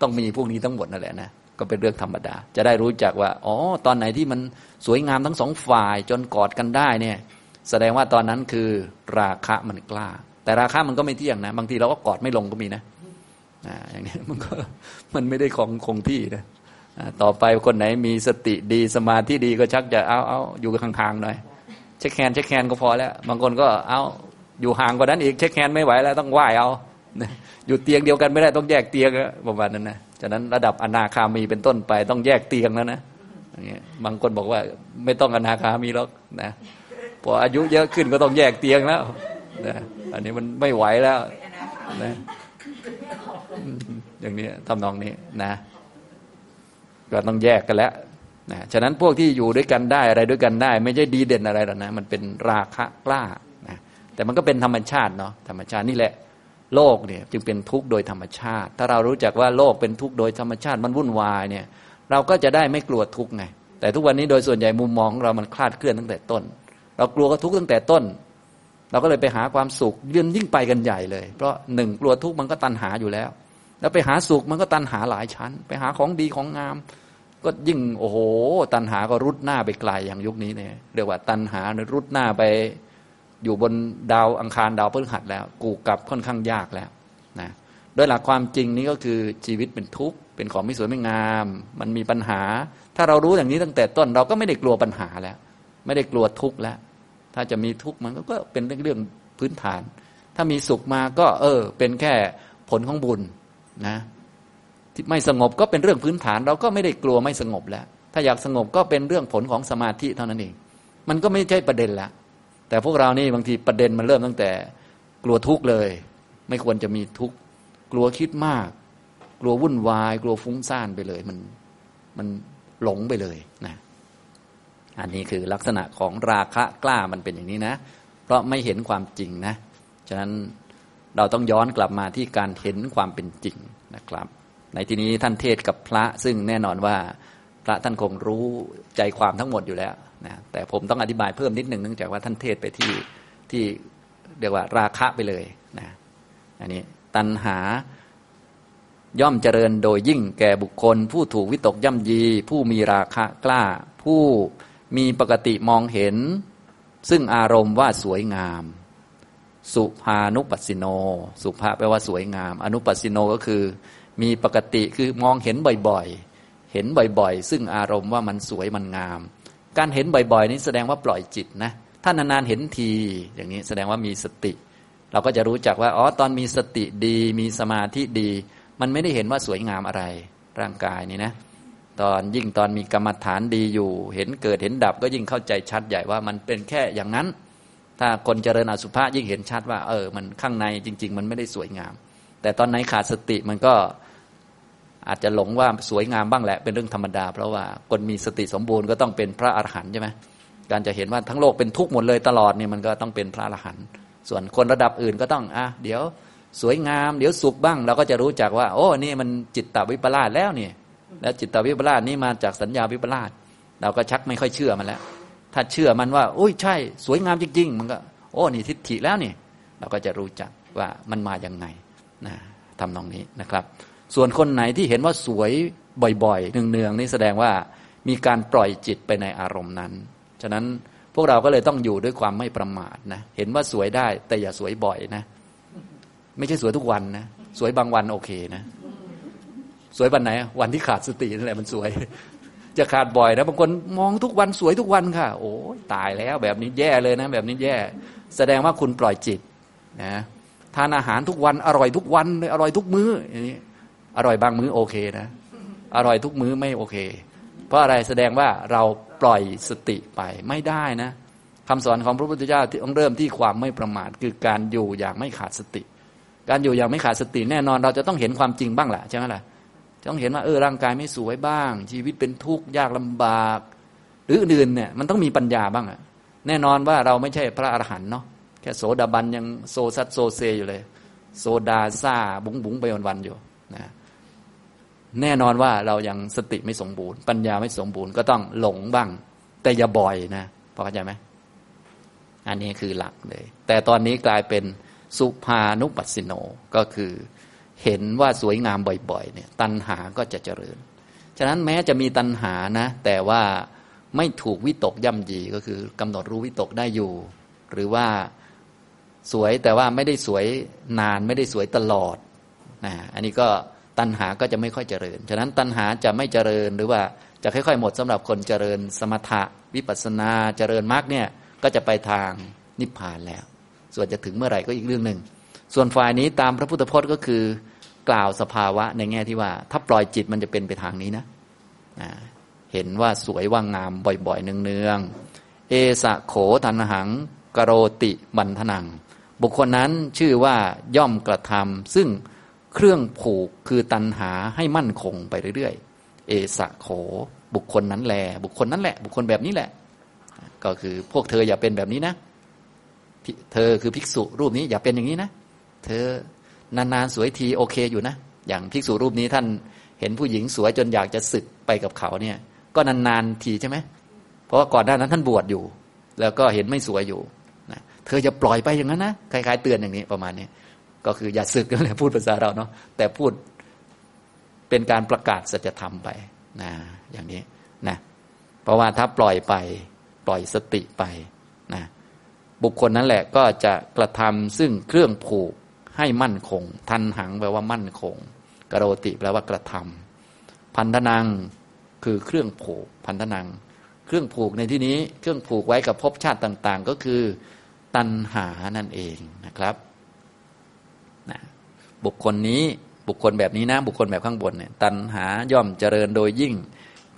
ต้องมีพวกนี้ทั้งหมดนั่นแหละนะก็เป็นเรื่องธรรมดา จะได้รู้จักว่าอ๋อตอนไหนที่มันสวยงามทั้งสองฝ่ายจนกอดกันได้เนี่ย แสดงว่าตอนนั้นคือราคะมันกล้า แต่ราคะมันก็ไม่เที่ยงนะ บางทีเราก็กอดไม่ลงก็มีนะอ่าอย่างนี้มันก็มันไม่ได้ของคงที่นะต่อไปคนไหนมีสติดีสมาธิดีก็ชักจะเอาเอาอยู่ห่างๆหน่อยเช็คแคนเช็คแคนก็พอแล้ว บางคนก็เอา อยู่ห่างกว่านั้นอีกเช็คแคนไม่ไหวแล้วต้องไหวเอาอยู่เตียงเดียวกันไม่ได้ต้องแยกเตียงประมาณนั้นนะฉะนั้นระดับอนาคามีเป็นต้นไปต้องแยกเตียงแล้วนะอย่างเงี้ยบางคนบอกว่าไม่ต้องอนาคามีหรอกนะพออายุเยอะขึ้นก็ต้องแยกเตียงแล้วนะอันนี้มันไม่ไหวแล้วนะอย่างนี้ทำนองนี้นะก็ต้องแยกกันแล้วนะฉะนั้นพวกที่อยู่ด้วยกันได้อะไรด้วยกันได้ ไม่ใช่ดีเด่นอะไรหรอกนะ มันเป็นราคะกล้า แต่มันก็เป็นธรรมชาติเนาะธรรมชาตินี่แหละโลกเนี่ยจึงเป็นทุกข์โดยธรรมชาติ ถ้าเรารู้จักว่าโลกเป็นทุกข์โดยธรรมชาติมันวุ่นวายเนี่ยเราก็จะได้ไม่กลัวทุกข์ไงแต่ทุกวันนี้โดยส่วนใหญ่มุมมองของเรามันคลาดเคลื่อนตั้งแต่ต้น เรากลัวก็ทุกข์ตั้งแต่ต้น เราก็เลยไปหาความสุขยืนยิ่งไปกันใหญ่เลย เพราะหนึ่งกลัวทุกข์มันก็ตันหาอยู่แล้ว แล้วไปหาสุขมันก็ตันหาหลายชั้น ไปหาของดีของงาม ก็ยิ่งโอ้โห ตันหาก็รุดหน้าไปไกลอย่างยุคนี้เนี่ยเรียกว่าตันหารุดหน้าไป อยู่บนดาวอังคารดาวพฤหัสแล้ว กูกลับค่อนข้างยากแล้วนะโดยหลักความจริงนี้ก็คือชีวิตเป็นทุกข์เป็นของไม่สวยไม่งาม มันมีปัญหา ถ้าเรารู้อย่างนี้ตั้งแต่ต้นเราก็ไม่ได้กลัวปัญหาแล้ว ไม่ได้กลัวทุกข์แล้ว ถ้าจะมีทุกข์มันก็เป็นเรื่องพื้นฐาน ถ้ามีสุขมาก็ เออ เป็นแค่ผลของบุญนะที่ไม่สงบก็เป็นเรื่องพื้นฐาน เราก็ไม่ได้กลัวไม่สงบแล้ว ถ้าอยากสงบก็เป็นเรื่องผลของสมาธิเท่านั้นเอง มันก็ไม่ใช่ประเด็นละ แต่พวกเรานี่บางทีประเด็นมันเริ่มตั้งแต่ กลัวทุกข์เลย ไม่ควรจะมีทุกข์กลัวคิดมาก กลัววุ่นวาย กลัวฟุ้งซ่านไปเลย มันมันหลงไปเลยนะอันนี้คือลักษณะของราคะกล้ามันเป็นอย่างนี้นะ เพราะไม่เห็นความจริงนะ ฉะนั้นเราต้องย้อนกลับมาที่การเห็นความเป็นจริงนะครับ ในที่นี้ท่านเทศกับพระซึ่งแน่นอนว่า พระท่านคงรู้ใจความทั้งหมดอยู่แล้ว นะแต่ผมต้องอธิบายเพิ่มนิดหนึ่งเนื่องจากว่าท่านเทศไปที่ที่เรียกว่าราคะไปเลยนะอันนี้ตัณหาย่อมเจริญโดยยิ่งแก่บุคคล ผู้ถูกวิตกย่ำยี ผู้มีราคะกล้า ผู้มีปกติมองเห็น ซึ่งอารมณ์ว่าสวยงาม สุภานุปัสสิโน สุภาแปลว่าสวยงาม อนุปัสสิโนก็คือ มีปกติคือมองเห็นบ่อยๆ เห็นบ่อยๆ ซึ่งอารมณ์ว่ามันสวยมันงาม การเห็นบ่อยๆ นี้แสดงว่าปล่อยจิตนะถ้านานๆเห็นทีอย่างนี้แสดงว่ามีสติ เราก็จะรู้จักว่าอ๋อตอนมีสติดีมีสมาธิดี มันไม่ได้เห็นว่าสวยงามอะไรร่างกายนี่นะตอนยิ่งตอนมีกรรมฐานดีอยู่ เห็นเกิดเห็นดับก็ยิ่งเข้าใจชัดใหญ่ว่ามันเป็นแค่อย่างนั้น ถ้าคนเจริญอสุภะยิ่งเห็นชัดว่า เออ มันข้างในจริง ๆ มันไม่ได้สวยงาม แต่ตอนไหนขาดสติมันก็ อาจจะหลงว่าสวยงามบ้างแหละเป็นเรื่องธรรมดา เพราะว่าคนมีสติสมบูรณ์ก็ต้องเป็นพระอรหันต์ใช่ไหมการจะเห็นว่าทั้งโลกเป็นทุกข์หมดเลยตลอดเนี่ยมันก็ต้องเป็นพระอรหันต์ส่วนคนระดับอื่นก็ต้องอะเดี๋ยวสวยงาม เดี๋ยวสุขบ้าง เราก็จะรู้จักว่า โอ้นี่มันจิตตวิปลาสแล้วเนี่ยแล้วจิตตวิปลาสนี้มาจากสัญญาวิปลาสเราก็ชักไม่ค่อยเชื่อมันแล้ว ถ้าเชื่อมันว่าโอ้ยใช่ สวยงามจริง ๆ มันก็ โอ้นี่ทิฏฐิแล้วนี่เราก็จะรู้จักว่ามันมาอย่างไงนะทำนองนี้นะครับ ส่วนคนไหนที่เห็นว่าสวยบ่อยๆเนืองๆนี่แสดงว่ามีการปล่อยจิตไปในอารมณ์นั้น ฉะนั้นพวกเราก็เลยต้องอยู่ด้วยความไม่ประมาทนะ เห็นว่าสวยได้ แต่อย่าสวยบ่อยนะ ไม่ใช่สวยทุกวันนะ สวยบางวันโอเคนะ สวยวันไหน วันที่ขาดสตินั่นแหละมันสวย จะขาดบ่อยนะบางคนมองทุกวันสวยทุกวันค่ะ โอ้ตายแล้ว แบบนี้แย่เลยนะ แบบนี้แย่ แสดงว่าคุณปล่อยจิตนะ ทานอาหารทุกวันอร่อยทุกวันเลยอร่อยทุกมื้ออย่างนี้ อร่อยบางมื้อโอเคนะ อร่อยทุกมื้อไม่โอเค เพราะอะไรแสดงว่าเราปล่อยสติไปไม่ได้นะคำสอนของพระพุทธเจ้าต้องเริ่มที่ความไม่ประมาทคือการอยู่อย่างไม่ขาดสติ การอยู่อย่างไม่ขาดสติแน่นอน เราจะต้องเห็นความจริงบ้างแหละใช่ไหมล่ะต้องเห็นว่าเออร่างกายไม่สวยบ้าง ชีวิตเป็นทุกข์ยากลำบาก หรืออื่นเนี่ยมันต้องมีปัญญาบ้างอะแน่นอนว่าเราไม่ใช่พระอรหันต์เนาะแค่โสดาบันยังโซซัดโซเซอยู่เลย โซดาซ่าบุ้งบุ้งไปวันๆอยู่นะ แน่นอนว่าเรายังสติไม่สมบูรณ์ ปัญญาไม่สมบูรณ์ก็ต้องหลงบ้าง แต่อย่าบ่อยนะพอเข้าใจไหมอันนี้คือหลักเลย แต่ตอนนี้กลายเป็นสุภานุปัสสิโนก็คือเห็นว่าสวยงามบ่อยๆเนี่ยตัณหาก็จะเจริญ ฉะนั้นแม้จะมีตัณหานะ แต่ว่าไม่ถูกวิตกย่ำยีก็คือกำหนดรู้วิตกได้อยู่ หรือว่าสวยแต่ว่าไม่ได้สวยนานไม่ได้สวยตลอดนะอันนี้ก็ ตัณหาก็จะไม่ค่อยเจริญ ฉะนั้นตัณหาจะไม่เจริญหรือว่าจะค่อยๆ หมดสำหรับคนเจริญสมถะวิปัสนาเจริญมรรคเนี่ยก็จะไปทางนิพพานแล้ว ส่วนจะถึงเมื่อไหร่ก็อีกเรื่องหนึ่ง ส่วนฝ่ายนี้ตามพระพุทธพจน์ก็คือกล่าวสภาวะในแง่ที่ว่า ถ้าปล่อยจิตมันจะเป็นไปทางนี้นะ เห็นว่าสวยว่างงามบ่อยๆเนืองๆ เอสะโขทันหังกโรติบันทนัง บุคคลนั้นชื่อว่าย่อมกระทำซึ่ง เครื่องผูกคือตันหาให้มั่นคงไปเรื่อยๆ เอสะโข บุคคลนั้นแหละบุคคลนั้นแหละ บุคคลแบบนี้แหละ ก็คือพวกเธออย่าเป็นแบบนี้นะ เธอคือภิกษุรูปนี้อย่าเป็นอย่างนี้นะ เธอนานๆสวยทีโอเคอยู่นะ อย่างภิกษุรูปนี้ท่านเห็นผู้หญิงสวยจนอยากจะศึกไปกับเขาเนี่ย ก็นานๆทีใช่ไหม เพราะว่าก่อนหน้านั้นท่านบวชอยู่ แล้วก็เห็นไม่สวยอยู่นะเธอจะปล่อยไปอย่างนั้นนะ คล้ายๆเตือนอย่างนี้ประมาณนี้ ก็คืออย่าศึกนั่นแหละพูดภาษาเราเนาะแต่พูดเป็นการประกาศสัจธรรมไปนะอย่างนี้นะเพราะว่าถ้าปล่อยไปปล่อยสติไปนะบุคคลนั้นแหละก็จะกระทำซึ่งเครื่องผูกให้มั่นคง ทันหังแปลว่ามั่นคงกโรติแปลว่ากระทำพันธนังคือเครื่องผูกพันธนัง เครื่องผูกในที่นี้เครื่องผูกไว้กับภพชาติต่าง ๆ ก็คือ ตัณหานั่นเองนะครับ บุคคลนี้บุคคลแบบนี้นะบุคคลแบบข้างบนเนี่ยตัณหาย่อมเจริญโดยยิ่ง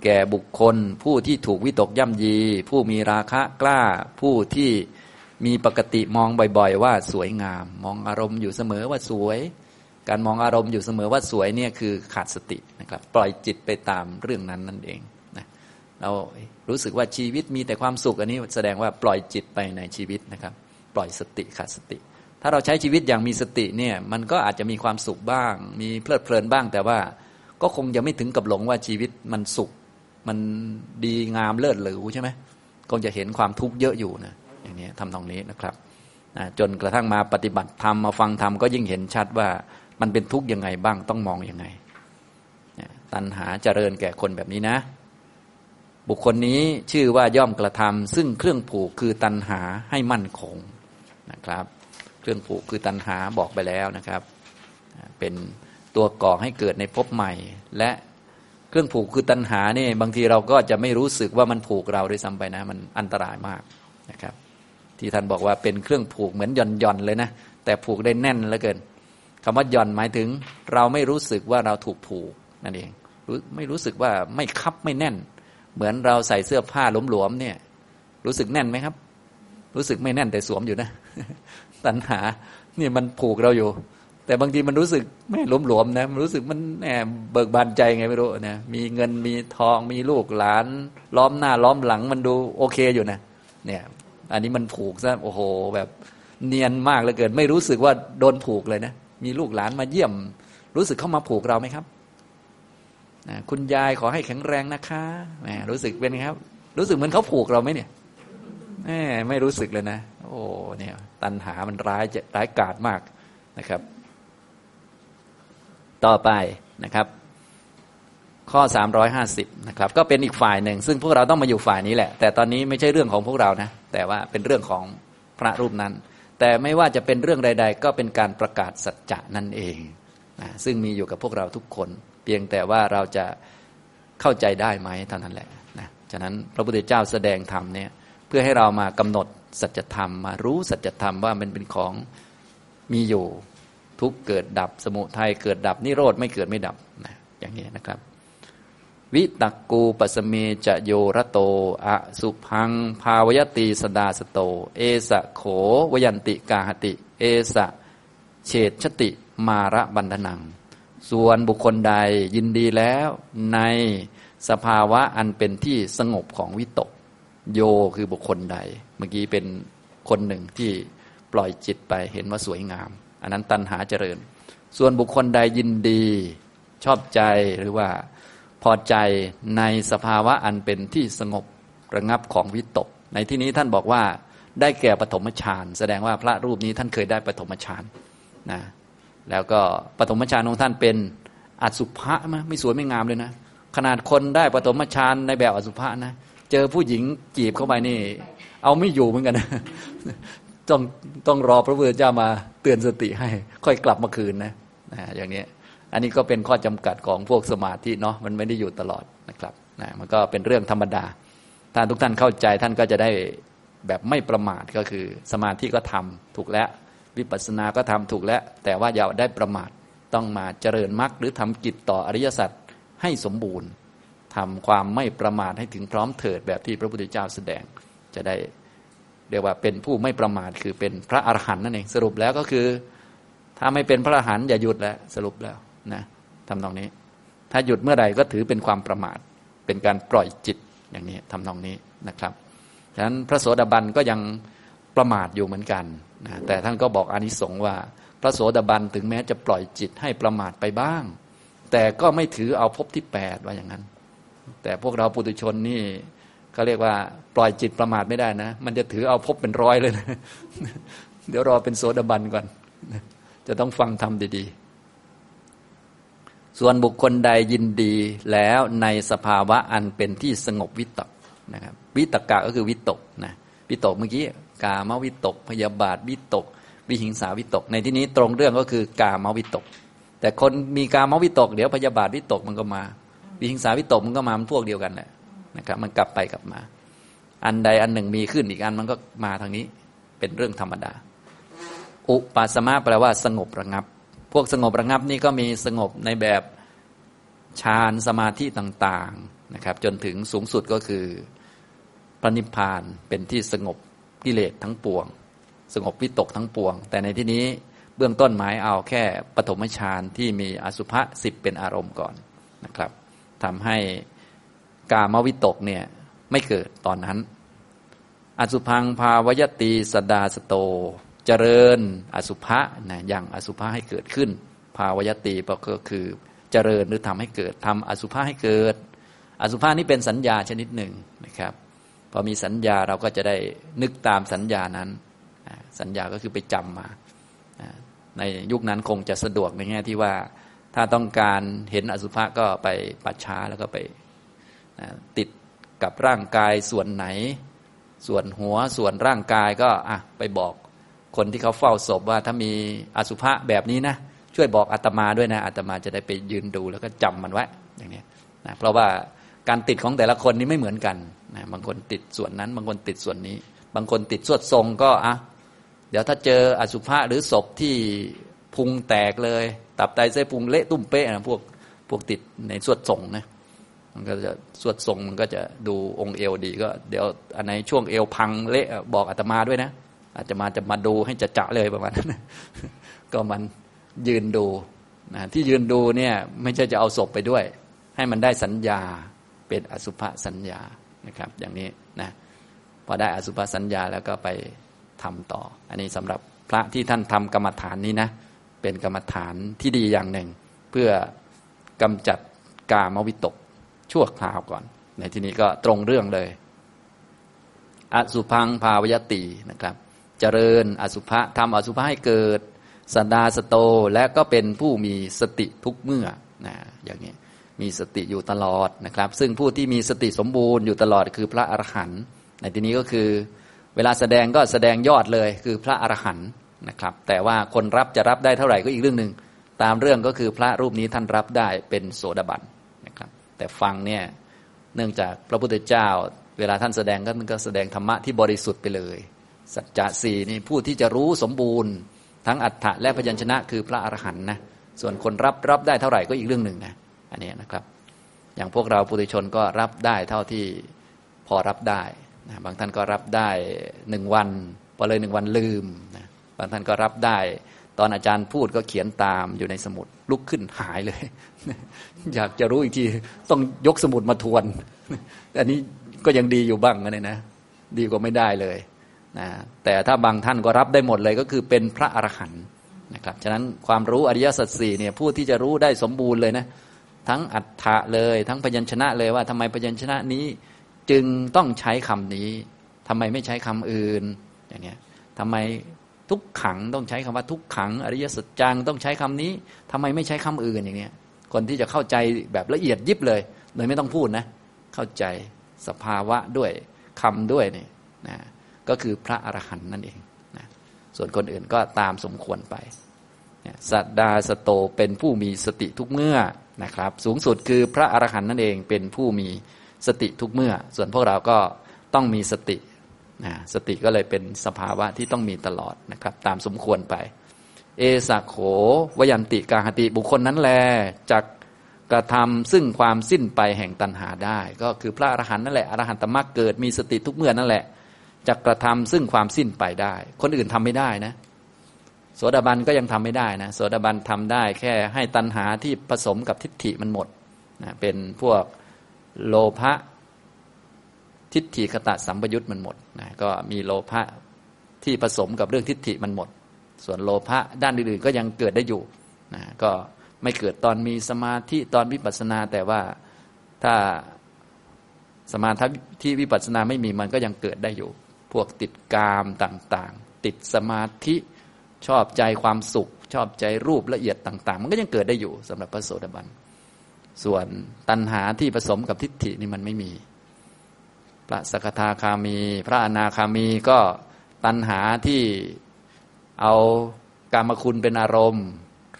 แก่บุคคล ผู้ที่ถูกวิตกย่ำยี ผู้มีราคะกล้า ผู้ที่มีปกติมองบ่อย ๆ ว่าสวยงาม มองอารมณ์อยู่เสมอว่าสวย การมองอารมณ์อยู่เสมอว่าสวยเนี่ยคือขาดสตินะครับ ปล่อยจิตไปตามเรื่องนั้นนั่นเองนะเรารู้สึกว่าชีวิตมีแต่ความสุขอันนี้แสดงว่าปล่อยจิตไปในชีวิตนะครับ ปล่อยสติขาดสติ ถ้าเราใช้ชีวิตอย่างมีสติเนี่ยมันก็อาจจะมีความสุขบ้าง มีเพลิดเพลินบ้าง แต่ว่าก็คงจะไม่ถึงกับหลงว่าชีวิตมันสุข มันดีงามเลิศหรูใช่ไหมคงจะเห็นความทุกข์เยอะอยู่นะอย่างนี้ทำตรงนี้นะครับจนกระทั่งมาปฏิบัติธรรมมาฟังธรรมก็ยิ่งเห็นชัดว่ามันเป็นทุกข์ยังไงบ้างต้องมองอยังไงตัณหาเจริญแก่คนแบบนี้นะ บุคคลนี้ชื่อว่าย่อมกระทำซึ่งเครื่องผูกคือตัณหาให้มั่นคงนะครับ เครื่องผูกคือตัณหาบอกไปแล้วนะครับ เป็นตัวก่อให้เกิดในภพใหม่ และเครื่องผูกคือตัณหานี่บางทีเราก็จะไม่รู้สึกว่ามันผูกเราด้วยซ้ำไปนะ มันอันตรายมากนะครับ ที่ท่านบอกว่าเป็นเครื่องผูกเหมือนหย่อนหย่อนเลยนะ แต่ผูกได้แน่นเหลือเกินคำว่าหย่อนหมายถึง เราไม่รู้สึกว่าเราถูกผูกนั่นเองรู้ไม่รู้สึกว่าไม่คับไม่แน่น เหมือนเราใส่เสื้อผ้าหลวมๆเนี่ย รู้สึกแน่นไหมครับ รู้สึกไม่แน่นแต่สวมอยู่นะ ตัณหาเนี่ยมันผูกเราอยู่ แต่บางทีมันรู้สึกไม่หลวมๆนะมันรู้สึกมันแหมเบิกบานใจไงไม่รู้นะมีเงินมีทองมีลูกหลาน ล้อมหน้าล้อมหลังมันดูโอเคอยู่นะเนี่ยอันนี้มันผูกซะโอ้โห แบบเนียนมากเหลือเกิน ไม่รู้สึกว่าโดนผูกเลยนะมีลูกหลานมาเยี่ยม รู้สึกเข้ามาผูกเราไหมครับคุณยายขอให้แข็งแรงนะคะแหมรู้สึกเป็นไงครับ รู้สึกเหมือนเขาผูกเราไหมเนี่ยแหมไม่รู้สึกเลยนะ โอ้เนี่ยตัณหามันร้ายจะร้ายกาจมากนะครับ ต่อไปนะครับ ข้อ 350นะครับ ก็เป็นอีกฝ่ายหนึ่ง ซึ่งพวกเราต้องมาอยู่ฝ่ายนี้แหละ แต่ตอนนี้ไม่ใช่เรื่องของพวกเรานะ แต่ว่าเป็นเรื่องของพระรูปนั้น แต่ไม่ว่าจะเป็นเรื่องใด ๆ ก็เป็นการประกาศสัจจะนั่นเองนะซึ่งมีอยู่กับพวกเราทุกคน เพียงแต่ว่าเราจะเข้าใจได้ไหมเท่านั้นแหละนะฉะนั้นพระพุทธเจ้าแสดงธรรมเนี่ย พื่อให้เรามากำหนดสัจธรรมมารู้สัจธรรมว่ามันเป็นของมีอยู่ทุกเกิดดับสมุทัยเกิดดับนิโรธไม่เกิดไม่ดับนะอย่างนี้นะครับ วิตักกูปัสเมจะโยระโตอะสุพัง ภาวยตีสดาสโต เอสะโขวยันติกาหติ เอสะเฉดชติมาระบันทนัง ส่วนบุคคลใดยินดีแล้วในสภาวะอันเป็นที่สงบของวิตก โยคือบุคคลใด เมื่อกี้เป็นคนหนึ่งที่ปล่อยจิตไปเห็นว่าสวยงาม อันนั้นตัณหาเจริญ ส่วนบุคคลใดยินดีชอบใจหรือว่าพอใจในสภาวะอันเป็นที่สงบระงับของวิตก ในที่นี้ท่านบอกว่าได้แก่ปฐมฌานแสดงว่าพระรูปนี้ท่านเคยได้ปฐมฌานนะแล้วก็ปฐมฌานของท่านเป็นอสุภะมไม่สวยไม่งามเลยนะ ขนาดคนได้ปฐมฌานในแบบอสุภะนะ เจอผู้หญิงจีบเข้าไปนี่ เอาไม่อยู่เหมือนกันนะต้องต้องรอพระพุทธเจ้ามาเตือนสติให้ ค่อยกลับมาคืนนะนะอย่างนี้อันนี้ก็เป็นข้อจำกัดของพวกสมาธิเนาะมันไม่ได้อยู่ตลอดนะครับนะมันก็เป็นเรื่องธรรมดา ถ้าทุกท่านเข้าใจท่านก็จะได้แบบไม่ประมาทก็คือ สมาธิก็ทำถูกแล้ว วิปัสสนาก็ทำถูกแล้ว แต่ว่าอย่าได้ประมาทต้องมาเจริญมรรคหรือทำกิจต่ออริยสัจให้สมบูรณ์ ทำความไม่ประมาทให้ถึงพร้อมเถิดแบบที่พระพุทธเจ้าแสดงจะได้เรียกว่าเป็นผู้ไม่ประมาทคือเป็นพระอรหันต์นั่นเองสรุปแล้วก็คือ ถ้าไม่เป็นพระอรหันต์อย่าหยุดแล้วสรุปแล้วนะทำนองนี้ ถ้าหยุดเมื่อใดก็ถือเป็นความประมาท เป็นการปล่อยจิตอย่างนี้ทำนองนี้นะครับฉะนั้นพระโสดาบันก็ยังประมาทอยู่เหมือนกันนะแต่ท่านก็บอกอานิสงส์ว่า พระโสดาบันถึงแม้จะปล่อยจิตให้ประมาทไปบ้าง แต่ก็ไม่ถือเอาภพที่แปดว่าอย่างนั้น แต่พวกเราปุถุชนนี่เขาเรียกว่าปล่อยจิตประมาทไม่ได้นะ มันจะถือเอาภพเป็นร้อยเลยนะเดี๋ยวรอเป็นโสดาบันก่อน จะต้องฟังทำดีๆ ส่วนบุคคลใดยินดีแล้วในสภาวะอันเป็นที่สงบวิตกนะครับวิตกะก็คือวิตกนะวิตกเมื่อกี้กามวิตก พยาบาทวิตก วิหิงสาวิตก ในที่นี้ตรงเรื่องก็คือกามวิตก แต่คนมีกามวิตก เดี๋ยวพยาบาทวิตกมันก็มา วิหิงสาวิตกมันก็มามันพวกเดียวกันแหละนะครับ มันกลับไปกลับมา อันใดอันหนึ่งมีขึ้นอีกอันมันก็มาทางนี้ เป็นเรื่องธรรมดา อุปาสมะแปลว่า สงบระงับ พวกสงบระงับนี่ก็มีสงบในแบบฌานสมาธิต่างๆนะครับ จนถึงสูงสุดก็คือพระนิพพานเป็นที่สงบกิเลสทั้งปวง สงบวิตกทั้งปวง แต่ในที่นี้เบื้องต้นหมายเอาแค่ปฐมฌานที่มีอสุภะสิบเป็นอารมณ์ก่อนนะครับ ทำให้กามวิตกเนี่ยไม่เกิดตอนนั้น อสุพังภาวยตีสดาสโต เจริญอสุภะนะอย่างอสุภะให้เกิดขึ้น ภาวยตีก็คือเจริญหรือทำให้เกิดทำอสุภะให้เกิด อสุภะนี่เป็นสัญญาชนิดหนึ่งนะครับพอมีสัญญาเราก็จะได้นึกตามสัญญานั้น สัญญาก็คือไปจำมา ในยุคนั้นคงจะสะดวกในแง่ที่ว่า ถ้าต้องการเห็นอสุภะก็ไปปัจฉาแล้วก็ไปติดกับร่างกายส่วนไหน ส่วนหัวส่วนร่างกายก็อะไปบอกคนที่เขาเฝ้าศพว่าถ้ามีอสุภะแบบนี้นะช่วยบอกอาตมาด้วยนะอาตมาจะได้ไปยืนดูแล้วก็จำมันไว้อย่างนี้นะเพราะว่าการติดของแต่ละคนนี้ไม่เหมือนกันนะบางคนติดส่วนนั้น บางคนติดส่วนนี้ บางคนติดสวดทรงก็อะเดี๋ยวถ้าเจออสุภะหรือศพที่พุงแตกเลยตับไตเส้นพุงเละตุ้มเป๊ะนะพวกพวกติดในสวดทรงนะมันก็จะสวดทรงมันก็จะดูองค์เอวดีก็เดี๋ยวอันไหนช่วงเอวพังเละบอกอาตมาด้วยนะอาจจะมาจะมาดูให้จะจะเลยประมาณนั้นก็มันยืนดูนะที่ยืนดูเนี่ยไม่ใช่จะเอาศพไปด้วย ให้มันได้สัญญาเป็นอสุภสัญญานะครับ อย่างนี้นะพอได้อสุภสัญญาแล้วก็ไปทำต่อ อันนี้สำหรับพระที่ท่านทำกรรมฐานนี้นะ เป็นกรรมฐานที่ดีอย่างหนึ่ง เพื่อกำจัดกามวิตกชั่วคราวก่อน ในที่นี้ก็ตรงเรื่องเลย อสุพังภาวยตินะครับ เจริญอสุภะทำอสุภะให้เกิดสันดาสโตและก็เป็นผู้มีสติทุกเมื่อนะอย่างนี้มีสติอยู่ตลอดนะครับ ซึ่งผู้ที่มีสติสมบูรณ์อยู่ตลอดคือพระอรหันต์ในที่นี้ก็คือ เวลาแสดงก็แสดงยอดเลยคือพระอรหันต์ นะครับ แต่ว่าคนรับจะรับได้เท่าไหร่ก็อีกเรื่องหนึ่งตามเรื่องก็คือพระรูปนี้ท่านรับได้เป็นโสดาบันนะครับ แต่ฟังเนี่ยเนื่องจากพระพุทธเจ้า เวลาท่านแสดงก็ก็แสดงธรรมะที่บริสุทธิ์ไปเลย สัจจะสี่นี่ผู้ที่จะรู้สมบูรณ์ ทั้งอัฏฐะและพยัญชนะคือพระอรหันต์นะส่วนคนรับรับได้เท่าไหร่ก็อีกเรื่องหนึ่งนะอันนี้นะครับ อย่างพวกเราปุถุชนก็รับได้เท่าที่พอรับได้นะบางท่านก็รับได้หนึ่งวัน พอเลยหนึ่งวันลืมนะ บางท่านก็รับได้ ตอนอาจารย์พูดก็เขียนตามอยู่ในสมุดลุกขึ้นหายเลย อยากจะรู้อีกทีต้องยกสมุดมาทวน อันนี้ก็ยังดีอยู่บ้างนะนะ ดีกว่าไม่ได้เลยนะแต่ถ้าบางท่านก็รับได้หมดเลยก็คือเป็นพระอรหันต์นะครับฉะนั้นความรู้อริยสัจสี่เนี่ยผู้ที่จะรู้ได้สมบูรณ์เลยนะทั้งอัฏฐะเลยทั้งพยัญชนะเลยว่าทำไมพยัญชนะนี้จึงต้องใช้คำนี้ทำไมไม่ใช้คำอื่นอย่างเนี้ยทำไม ทุกขังต้องใช้คำว่าทุกขัง อริยสัจจังต้องใช้คำนี้ทำไมไม่ใช้คำอื่นอย่างเนี้ยคนที่จะเข้าใจแบบละเอียดยิบเลยโดยไม่ต้องพูดนะเข้าใจสภาวะด้วยคำด้วยนี่นะก็คือพระอรหันต์นั่นเองนะส่วนคนอื่นก็ตามสมควรไปสัตดาสโตเป็นผู้มีสติทุกเมื่อนะครับ สูงสุดคือพระอรหันต์นั่นเองเป็นผู้มีสติทุกเมื่อ ส่วนพวกเราก็ต้องมีสติ นะสติก็เลยเป็นสภาวะที่ต้องมีตลอดนะครับ ตามสมควรไป เอสะโขวยันติกาหติบุคคลนั้นแลจักกระทำซึ่งความสิ้นไปแห่งตัณหาได้ ก็คือพระอรหันต์นั่นแหละอรหันตมรรคเกิดมีสติทุกเมื่อนั่นแหละจะกระทำซึ่งความสิ้นไปได้ คนอื่นทำไม่ได้นะโสดาบันก็ยังทำไม่ได้นะโสดาบันทำได้แค่ให้ตัณหาที่ผสมกับทิฏฐิมันหมดนะเป็นพวกโลภะ ทิฏฐิคตะสัมปยุตมันหมดนะก็มีโลภะที่ผสมกับเรื่องทิฏฐิมันหมด ส่วนโลภะด้านอื่นๆก็ยังเกิดได้อยู่นะก็ไม่เกิดตอนมีสมาธิตอนวิปัสสนา แต่ว่าถ้าสมาธิที่วิปัสสนาไม่มีมันก็ยังเกิดได้อยู่ พวกติดกามต่างๆ ติดสมาธิชอบใจความสุข ชอบใจรูปละเอียดต่าง ๆ มันก็ยังเกิดได้อยู่สำหรับพระโสดาบัน ส่วนตัณหาที่ผสมกับทิฏฐินี่มันไม่มี ระสกทาคามี พระอนาคามีก็ตัณหาที่เอากามคุณเป็นอารมณ์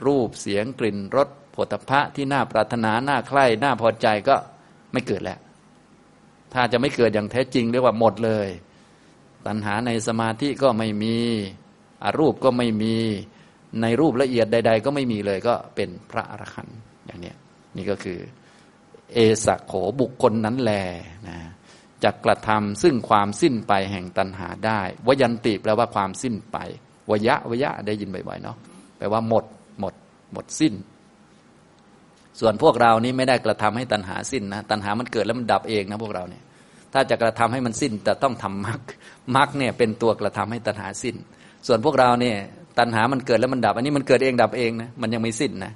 รูปเสียงกลิ่นรสผลพระที่น่าปรารถนาน่าใคร่น่าพอใจก็ไม่เกิดแล้ว ถ้าจะไม่เกิดอย่างแท้จริงเรียกว่าหมดเลย ตัณหาในสมาธิก็ไม่มีอรูปก็ไม่มีในรูปละเอียดใด ๆ ก็ไม่มีเลยก็เป็นพระอรหันต์อย่างนี้นี่ก็คือ เอสักโขบุคคลนั้นแลนะ จะกระทำซึ่งความสิ้นไปแห่งตัณหาได้ วยันติแปลว่าความสิ้นไป วยะวยะได้ยินบ่อยๆเนาะแปลว่าหมด หมด หมดสิ้น ส่วนพวกเรานี้ไม่ได้กระทำให้ตัณหาสิ้นนะตัณหามันเกิดแล้วมันดับเองนะพวกเราเนี่ย ถ้าจะกระทำให้มันสิ้นแต่ต้องทำมรรคมรรคเนี่ยเป็นตัวกระทำให้ตัณหาสิ้น ส่วนพวกเราเนี่ยตัณหามันเกิดแล้วมันดับ อันนี้มันเกิดเองดับเองนะมันยังไม่สิ้นนะ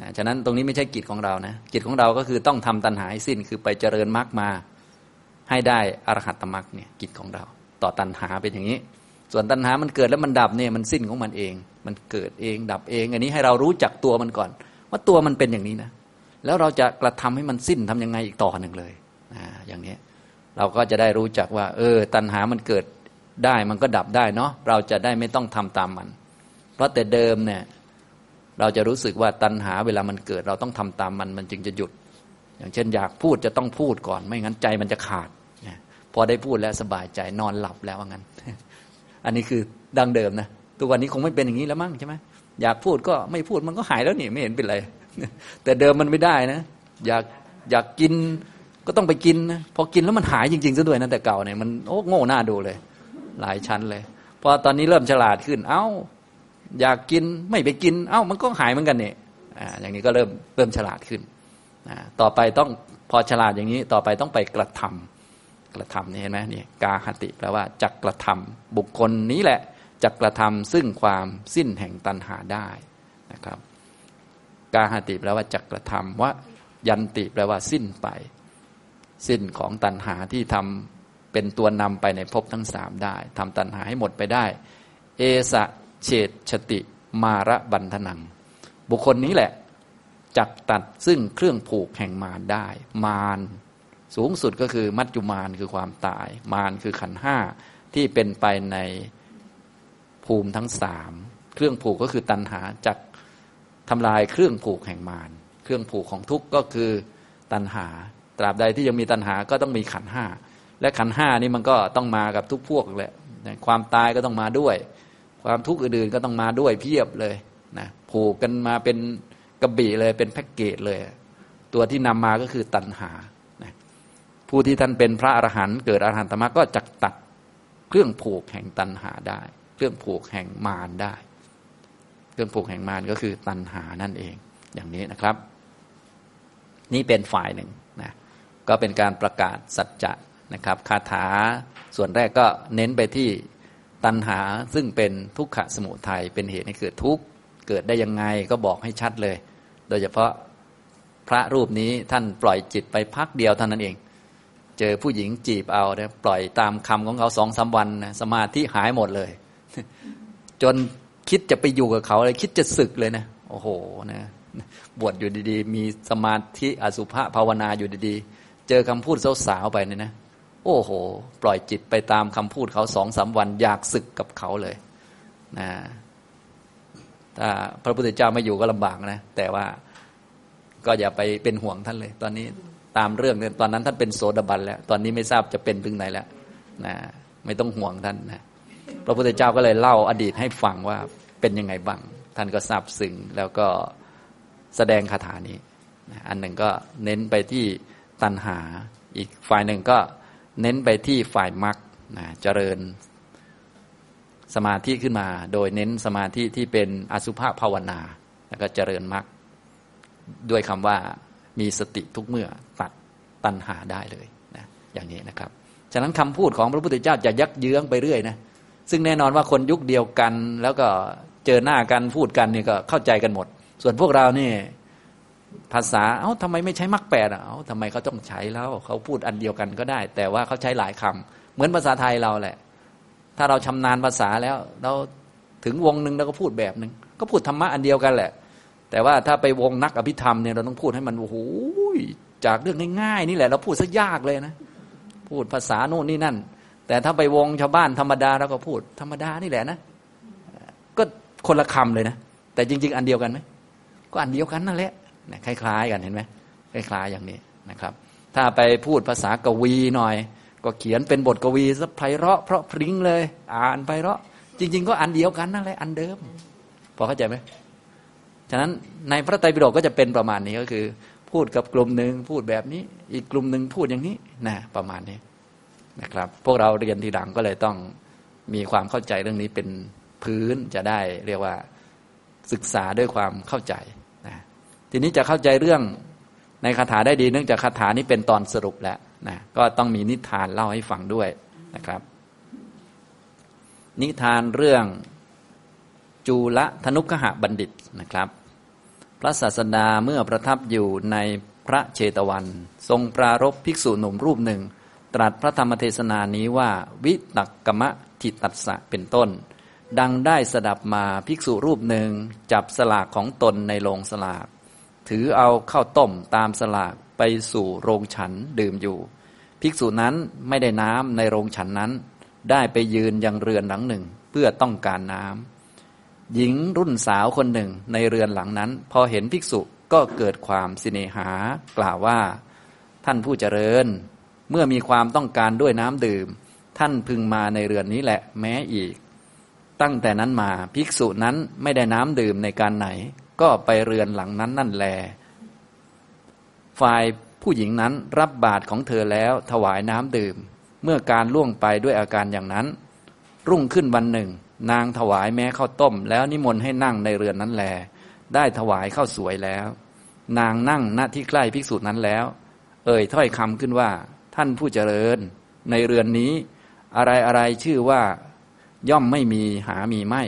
นะฉะนั้นตรงนี้ไม่ใช่กิจของเรานะกิจของเราก็คือต้องทำตัณหาให้สิ้น คือไปเจริญมรรคมา ให้ได้อรหัตตมรรคเนี่ยกิจของเรา ต่อตัณหาเป็นอย่างนี้ ส่วนตัณหามันเกิดแล้วมันดับเนี่ยมันสิ้นของมันเอง มันเกิดเองดับเอง อันนี้ให้เรารู้จักตัวมันก่อน ว่าตัวมันเป็นอย่างนี้นะแล้วเราจะกระทำให้มันสิ้นทํำยังไงอีกต่อหนึ่งเลยนะอย่างนี้เราก็จะได้รู้จักว่า เออ ตัณหามันเกิดได้มันก็ดับได้เนาะเราจะได้ไม่ต้องทำตามมัน เพราะแต่เดิมเนี่ยเราจะรู้สึกว่าตัณหาเวลามันเกิด เราต้องทำตามมันมันจึงจะหยุด อย่างเช่นอยากพูดจะต้องพูดก่อน ไม่งั้นใจมันจะขาด อได้พูดแล้วสบายใจนอนหลับแล้วว่างั้น อันนี้คือดังเดิมนะทุกวันนี้คงไม่เป็นอย่างนี้แล้วมั้งใช่ไหมอยากพูดก็ไม่พูดมันก็หายแล้วนี่ไม่เห็นเป็นไร แต่เดิมมันไม่ได้นะ อยากอยากกินก็ต้องไปกินนะพอกินแล้วมันหายจริงๆซะด้วยนะแต่เก่าเนี่ยมันโอ้โง่หน้าดูเลย หลายชั้นเลยพอตอนนี้เริ่มฉลาดขึ้น เอ้า อยากกินไม่ไปกิน เอ้า มันก็หายเหมือนกันเนี่ยอ่าอย่างนี้ก็เริ่มเริ่มฉลาดขึ้นต่อไปต้องพอฉลาดอย่างนี้ ต่อไปต้องไปกระทำก ระทำนี่เห็นไหมนี่กาหติแปลว่าจักกระทำบุคคลนี้แหละจักกระทำซึ่งความสิ้นแห่งตัณหาได้นะครับ กาหติแปลว่าจักกระทำวะยันติแปลว่าสิ้นไป สิ้นของตัณหาที่ทำเป็นตัวนำไปในภพทั้งสามได้ทำตัณหาให้หมดไปได้ เอสะเฉดชติมาระบันทนัง บุคคลนี้แหละจักตัดซึ่งเครื่องผูกแห่งมารได้ มาร สูงสุดก็คือมัจจุมารคือความตาย มารคือขันห้าที่เป็นไปในภูมิทั้งสามเครื่องผูกก็คือตัณหาจักทำลายเครื่องผูกแห่งมารเครื่องผูกของทุกข์ก็คือตัณหา ตราบใดที่ยังมีตัณหาก็ต้องมีขันห้าและขันห้านี่มันก็ต้องมากับทุกพวกแหละความตายก็ต้องมาด้วย ความทุกข์อื่นๆก็ต้องมาด้วยเพียบเลยนะผูกกันมาเป็นกระบี่เลยเป็นแพ็กเกจเลย ตัวที่นำมาก็คือตัณหา ผู้ที่ท่านเป็นพระอรหันต์เกิดอรหันตมรรคก็จักตัดเครื่องผูกแห่งตัณหาได้ เครื่องผูกแห่งมารได้ เครื่องผูกแห่งมารก็คือตัณหานั่นเอง อย่างนี้นะครับ นี่เป็นฝ่ายหนึ่งนะก็เป็นการประกาศสัจจะนะครับคาถาส่วนแรกก็เน้นไปที่ตัณหาซึ่งเป็นทุกขะสมุทัยเป็นเหตุให้เกิดทุกข์เกิดได้ยังไงก็บอกให้ชัดเลย โดยเฉพาะพระรูปนี้ท่านปล่อยจิตไปพักเดียวเท่านั้นเอง เจอผู้หญิงจีบเอาเนี่ยปล่อยตามคำของเขาสองสาวันนะสมาธิหายหมดเลย จนคิดจะไปอยู่กับเขาเลย คิดจะศึกเลยนะโอ้โหนะบวชอยู่ดีๆ มีสมาธิอสุภะภาวนาอยู่ดีๆ เจอคำพูดสาวๆไปเนี่ยนะ โอ้โห ปล่อยจิตไปตามคำพูดเขาสองสาวัน อยากศึกกับเขาเลยนะถ้าพระพุทธเจ้าไม่อยู่ก็ลำบากนะ แต่ว่าก็อย่าไปเป็นห่วงท่านเลย ตอนนี้ ตามเรื่องเนี่ยตอนนั้นท่านเป็นโสดาบันแล้ว ตอนนี้ไม่ทราบจะเป็นถึงไหนแล้วนะไม่ต้องห่วงท่านนะพระพุทธเจ้าก็เลยเล่าอดีตให้ฟังว่าเป็นยังไงบ้างท่านก็ทราบซึ้งแล้วก็แสดงคาถานี้ อันหนึ่งก็เน้นไปที่ตัณหา อีกฝ่ายหนึ่งก็เน้นไปที่ฝ่ายมรรคนะเจริญสมาธิขึ้นมา โดยเน้นสมาธิที่เป็นอสุภะภาวนา แล้วก็เจริญมรรคด้วยคำว่ามีสติทุกเมื่อ ตัณหาได้เลยนะอย่างนี้นะครับ ฉะนั้นคำพูดของพระพุทธเจ้าจะยักเยื้องไปเรื่อยนะซึ่งแน่นอนว่าคนยุคเดียวกัน แล้วก็เจอหน้ากันพูดกันนี่ก็เข้าใจกันหมด ส่วนพวกเรานี่ภาษาเอ้าทำไมไม่ใช้มักแปดเอ้าทำไมเขาต้องใช้แล้วเขาพูดอันเดียวกันก็ได้ แต่ว่าเขาใช้หลายคำเหมือนภาษาไทยเราแหละ ถ้าเราชำนาญภาษาแล้ว เราถึงวงหนึ่งเราก็พูดแบบหนึ่งก็พูดธรรมะอันเดียวกันแหละ แต่ว่าถ้าไปวงนักอภิธรรมเนี่ยเราต้องพูดให้มันโอ้โห จากเรื่องง่ายๆนี่แหละเราพูดซะยากเลยนะ พูดภาษาโน่นนี่นั่น แต่ถ้าไปวงชาวบ้านธรรมดาเราก็พูดธรรมดานี่แหละนะ ก็คนละคำเลยนะ แต่จริง ๆ อันเดียวกันไหมก็อันเดียวกันนั่นแหละคล้าย ๆ กันเห็นไหมคล้าย ๆ อย่างนี้นะครับ ถ้าไปพูดภาษากวีหน่อย ก็เขียนเป็นบทกวีซะไพเราะเพราะพริ้งเลย อ่านไพเราะ จริง ๆ ก็อันเดียวกันนั่นแหละอันเดิมพอเข้าใจไหมฉะนั้นในพระไตรปิฎกก็จะเป็นประมาณนี้ก็คือ พูดกับกลุ่มหนึ่งพูดแบบนี้ อีกกลุ่มหนึ่งพูดอย่างนี้นะประมาณนี้นะครับ พวกเราเรียนทีหลังก็เลยต้องมีความเข้าใจเรื่องนี้เป็นพื้นจะได้เรียกว่าศึกษาด้วยความเข้าใจนะทีนี้จะเข้าใจเรื่องในคาถาได้ดีเนื่องจากคาถานี้เป็นตอนสรุปแล้วนะก็ต้องมีนิทานเล่าให้ฟังด้วยนะครับ นิทานเรื่องจูลธนุกหะบัณฑิตนะครับ พระศาสดาเมื่อประทับอยู่ในพระเชตวัน ทรงปรารบภิกษุหนุ่มรูปหนึ่ง ตรัสพระธรรมเทศนานี้ว่า วิตักกมะทิตัสสะเป็นต้น ดังได้สดับมาภิกษุรูปหนึ่ง จับสลากของตนในโรงสลาก ถือเอาเข้าวต้มตามสลากไปสู่โรงฉันดื่มอยู่ ภิกษุนั้นไม่ได้น้ำในโรงฉันนั้น ได้ไปยืนยังเรือนหลังหนึ่งเพื่อต้องการน้ำ หญิงรุ่นสาวคนหนึ่งในเรือนหลังนั้น พอเห็นภิกษุก็เกิดความสิเนหากล่าวว่า ท่านผู้เจริญ เมื่อมีความต้องการด้วยน้ำดื่ม ท่านพึงมาในเรือนนี้แหละแม้อีก ตั้งแต่นั้นมาภิกษุนั้นไม่ได้น้ำดื่มในการไหน ก็ไปเรือนหลังนั้นนั่นแล ฝ่ายผู้หญิงนั้นรับบาตรของเธอแล้วถวายน้ำดื่ม เมื่อการล่วงไปด้วยอาการอย่างนั้น รุ่งขึ้นวันหนึ่ง นางถวายแม้ข้าวต้ม แล้วนิมนต์ให้นั่งในเรือนนั้นแล ได้ถวายข้าวสวยแล้ว นางนั่งณที่ใกล้ภิกษุนั้นแล้ว เอ่ยถ้อยคำขึ้นว่า ท่านผู้เจริญ ในเรือนนี้ อะไรอะไรชื่อว่า ย่อมไม่มีหามีไม่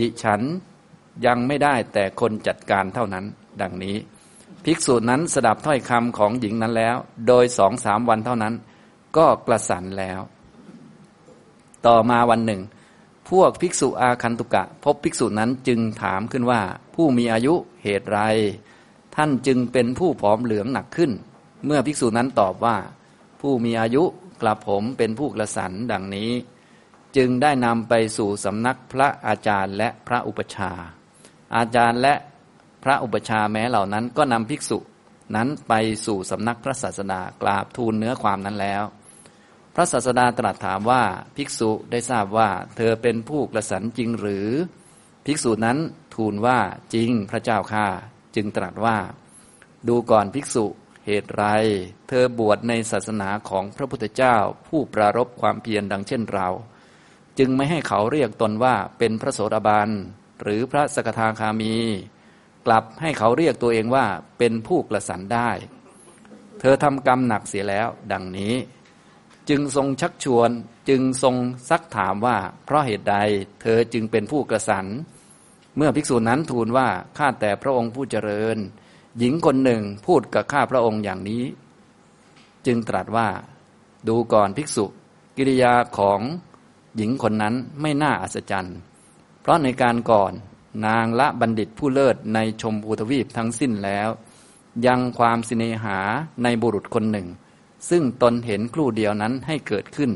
ดิฉันยังไม่ได้แต่คนจัดการเท่านั้น ดังนี้ ภิกษุนั้นสดับถ้อยคำของหญิงนั้นแล้ว โดยสองสามวันเท่านั้น ก็กระสันแล้ว ต่อมาวันหนึ่ง พวกภิกษุอาคันตุกะ พบภิกษุนั้นจึงถามขึ้นว่า ผู้มีอายุเหตุไร ท่านจึงเป็นผู้ผอมเหลืองหนักขึ้น เมื่อภิกษุนั้นตอบว่า ผู้มีอายุกลับผมเป็นผู้กระสันดังนี้ จึงได้นำไปสู่สำนักพระอาจารย์และพระอุปชา อาจารย์และพระอุปชาแม้เหล่านั้นก็นำภิกษุนั้นไปสู่สำนักพระศาสดากราบทูลเนื้อความนั้นแล้ว พระศาสดาตรัสถามว่าภิกษุได้ทราบว่า เธอเป็นผู้กระสันจริงหรือ ภิกษุนั้นทูลว่าจริงพระเจ้าข้าจึงตรัสว่า ดูก่อนภิกษุเหตุไร เธอบวชในศาสนาของพระพุทธเจ้าผู้ปรารบความเพียรดังเช่นเรา จึงไม่ให้เขาเรียกตนว่าเป็นพระโสดาบันหรือพระสกทาคามี กลับให้เขาเรียกตัวเองว่าเป็นผู้กระสันได้ เธอทำกรรมหนักเสียแล้ว ดังนี้ จึงทรงชักชวนจึงทรงซักถามว่า เพราะเหตุใดเธอจึงเป็นผู้กระสัน เมื่อภิกษุนั้นทูลว่าข้าแต่พระองค์ผู้เจริญ หญิงคนหนึ่งพูดกับข้าพระองค์อย่างนี้ จึงตรัสว่า ดูก่อนภิกษุ กิริยาของหญิงคนนั้นไม่น่าอัศจรรย์ เพราะในการก่อนนางละบัณฑิตผู้เลิศในชมพูทวีปทั้งสิ้นแล้ว ยังความสิเนหาในบุรุษคนหนึ่ง ซึ่งตนเห็นครู่เดียวนั้นให้เกิดขึ้น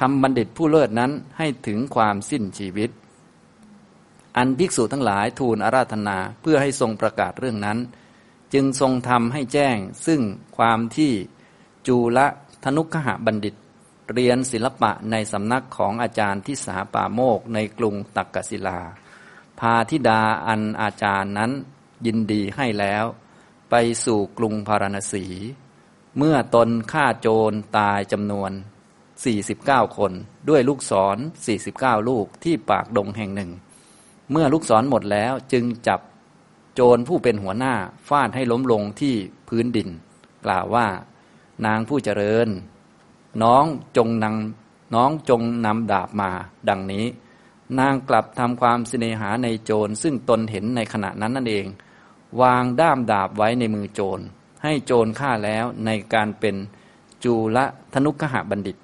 ทำบัณฑิตผู้เลิศนั้นให้ถึงความสิ้นชีวิต อันภิกษุทั้งหลายทูลอาราธนาเพื่อให้ทรงประกาศเรื่องนั้น จึงทรงทำให้แจ้ง ซึ่งความที่จูละธนุขหบัณฑิต เรียนศิลปะในสำนักของอาจารย์ที่สาป่าโมกในกรุงตักกศิลา พาธิดาอันอาจารย์นั้นยินดีให้แล้ว ไปสู่กรุงพาราณสี เมื่อตนฆ่าโจรตายจำนวน 49 คน ด้วยลูกศร 49 ลูกที่ปากดงแห่งหนึ่ง เมื่อลูกศรหมดแล้วจึงจับโจรผู้เป็นหัวหน้าฟาดให้ล้มลงที่พื้นดิน กล่าวว่านางผู้เจริญ น้องจงนำน้องจงนำดาบมา ดังนี้ นางกลับทำความเสน่หาในโจรซึ่งตนเห็นในขณะนั้นนั่นเอง วางด้ามดาบไว้ในมือโจร ให้โจรฆ่าแล้วในการเป็นจูละธนุกหบัณฑิต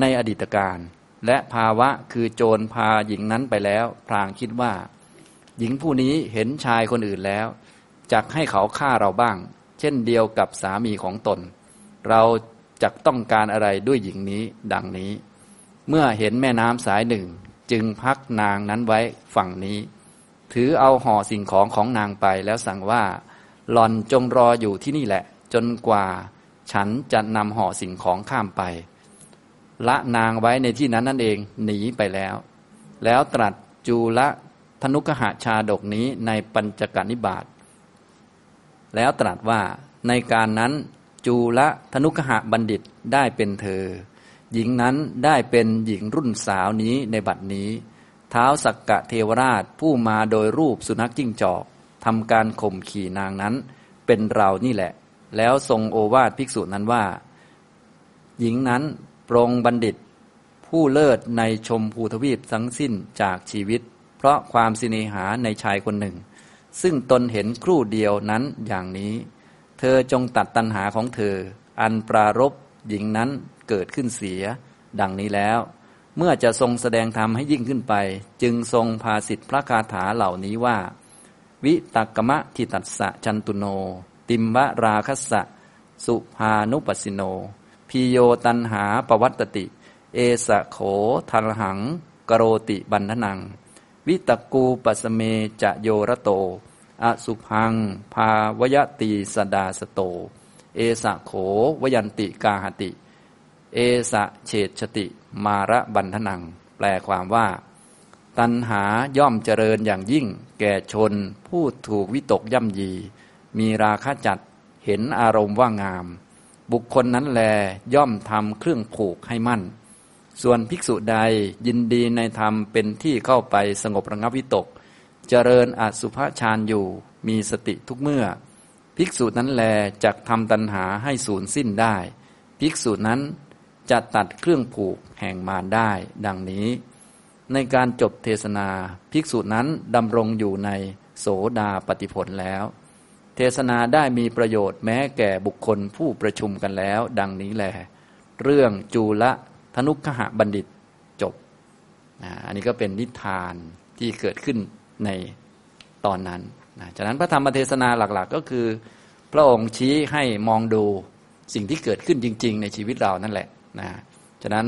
ในอดีตการและภาวะคือโจรพาหญิงนั้นไปแล้วพลางคิดว่า หญิงผู้นี้เห็นชายคนอื่นแล้วจักให้เขาฆ่าเราบ้าง เช่นเดียวกับสามีของตน เราจักต้องการอะไรด้วยหญิงนี้ดังนี้ เมื่อเห็นแม่น้ำสายหนึ่ง จึงพักนางนั้นไว้ฝั่งนี้ ถือเอาห่อสิ่งของของนางไปแล้วสั่งว่า หลอนจงรออยู่ที่นี่แหละ จนกว่าฉันจะนำห่อสิ่งของข้ามไป ละนางไว้ในที่นั้นนั่นเองหนีไปแล้ว แล้วตรัสจูละธนุกหะชาดกนี้ในปัญจกนิบาตแล้วตรัสว่าในการนั้นจูละธนุกหะบัณฑิตได้เป็นเธอ หญิงนั้นได้เป็นหญิงรุ่นสาวนี้ในบัดนี้ เท้าสักกะเทวราชผู้มาโดยรูปสุนัขจิ้งจอก ทำการข่มขี่นางนั้น เป็นเรานี่แหละ แล้วทรงโอวาทภิกษุนั้นว่า หญิงนั้นปรงบัณฑิต ผู้เลิศในชมพูทวีปทั้งสิ้นจากชีวิต เพราะความสิเนหาในชายคนหนึ่ง ซึ่งตนเห็นครู่เดียวนั้นอย่างนี้ เธอจงตัดตัณหาของเธอ อันปรารบหญิงนั้นเกิดขึ้นเสีย ดังนี้แล้วเมื่อจะทรงแสดงธรรมให้ยิ่งขึ้นไป จึงทรงพาสิทธิพระคาถาเหล่านี้ว่า วิตักมะทิตัสสะจันตุโน ติมวราคัสสะสุภานุปัสสิโนพีโยตันหาปวัตติ เอสะโขทัลหังกโรติบันทนัง วิตกูปัสเมจะโยระโต อสุพัง ภาวยตีสดาสโต เอสะโขวยันติกาหติ เอสะเฉดชติ มาระบันทนัง แปลความว่า ตัณหาย่อมเจริญอย่างยิ่ง แก่ชน ผู้ถูกวิตกย่ำยี มีราคะจัดเห็นอารมณ์ว่างาม บุคคลนั้นแลย่อมทำเครื่องผูกให้มั่น ส่วนภิกษุใดยินดีในธรรมเป็นที่เข้าไปสงบระงับวิตก เจริญอสุภฌานอยู่มีสติทุกเมื่อ ภิกษุนั้นแลจักทำตัณหาให้สูญสิ้นได้ ภิกษุนั้นจะตัดเครื่องผูกแห่งมารได้ ดังนี้ ในการจบเทศนา ภิกษุนั้นดำรงอยู่ในโสดาปฏิผลแล้ว เทศนาได้มีประโยชน์แม้แก่บุคคลผู้ประชุมกันแล้ว ดังนี้แหละเรื่องจูละธนุขหะบัณฑิตจบอันนี้ก็เป็นนิทานที่เกิดขึ้นในตอนนั้นนะฉะนั้นพระธรรมเทศนาหลักๆ ก็คือ พระองค์ชี้ให้มองดูสิ่งที่เกิดขึ้นจริง ๆ ในชีวิตเรานั่นแหละนะฉะนั้น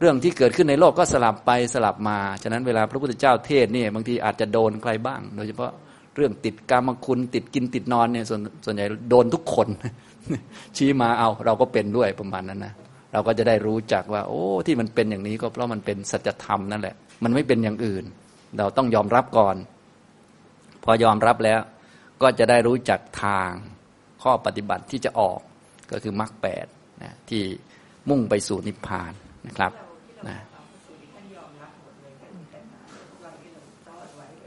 เรื่องที่เกิดขึ้นในโลกก็สลับไปสลับมา ฉะนั้นเวลาพระพุทธเจ้าเทศเนี่ยบางทีอาจจะโดนใครบ้าง โดยเฉพาะเรื่องติดกรรมคุณติดกินติดนอนเนี่ยส่วนส่วนใหญ่โดนทุกคน ชี้มาเอาเราก็เป็นด้วยประมาณนั้นนะเราก็จะได้รู้จักว่า โอ้ที่มันเป็นอย่างนี้ก็เพราะมันเป็นสัจธรรมนั่นแหละ มันไม่เป็นอย่างอื่น เราต้องยอมรับก่อน พอยอมรับแล้ว ก็จะได้รู้จักทางข้อปฏิบัติที่จะออกก็คือมรรคแปดนะที่มุ่งไปสู่นิพพานนะครับ นะ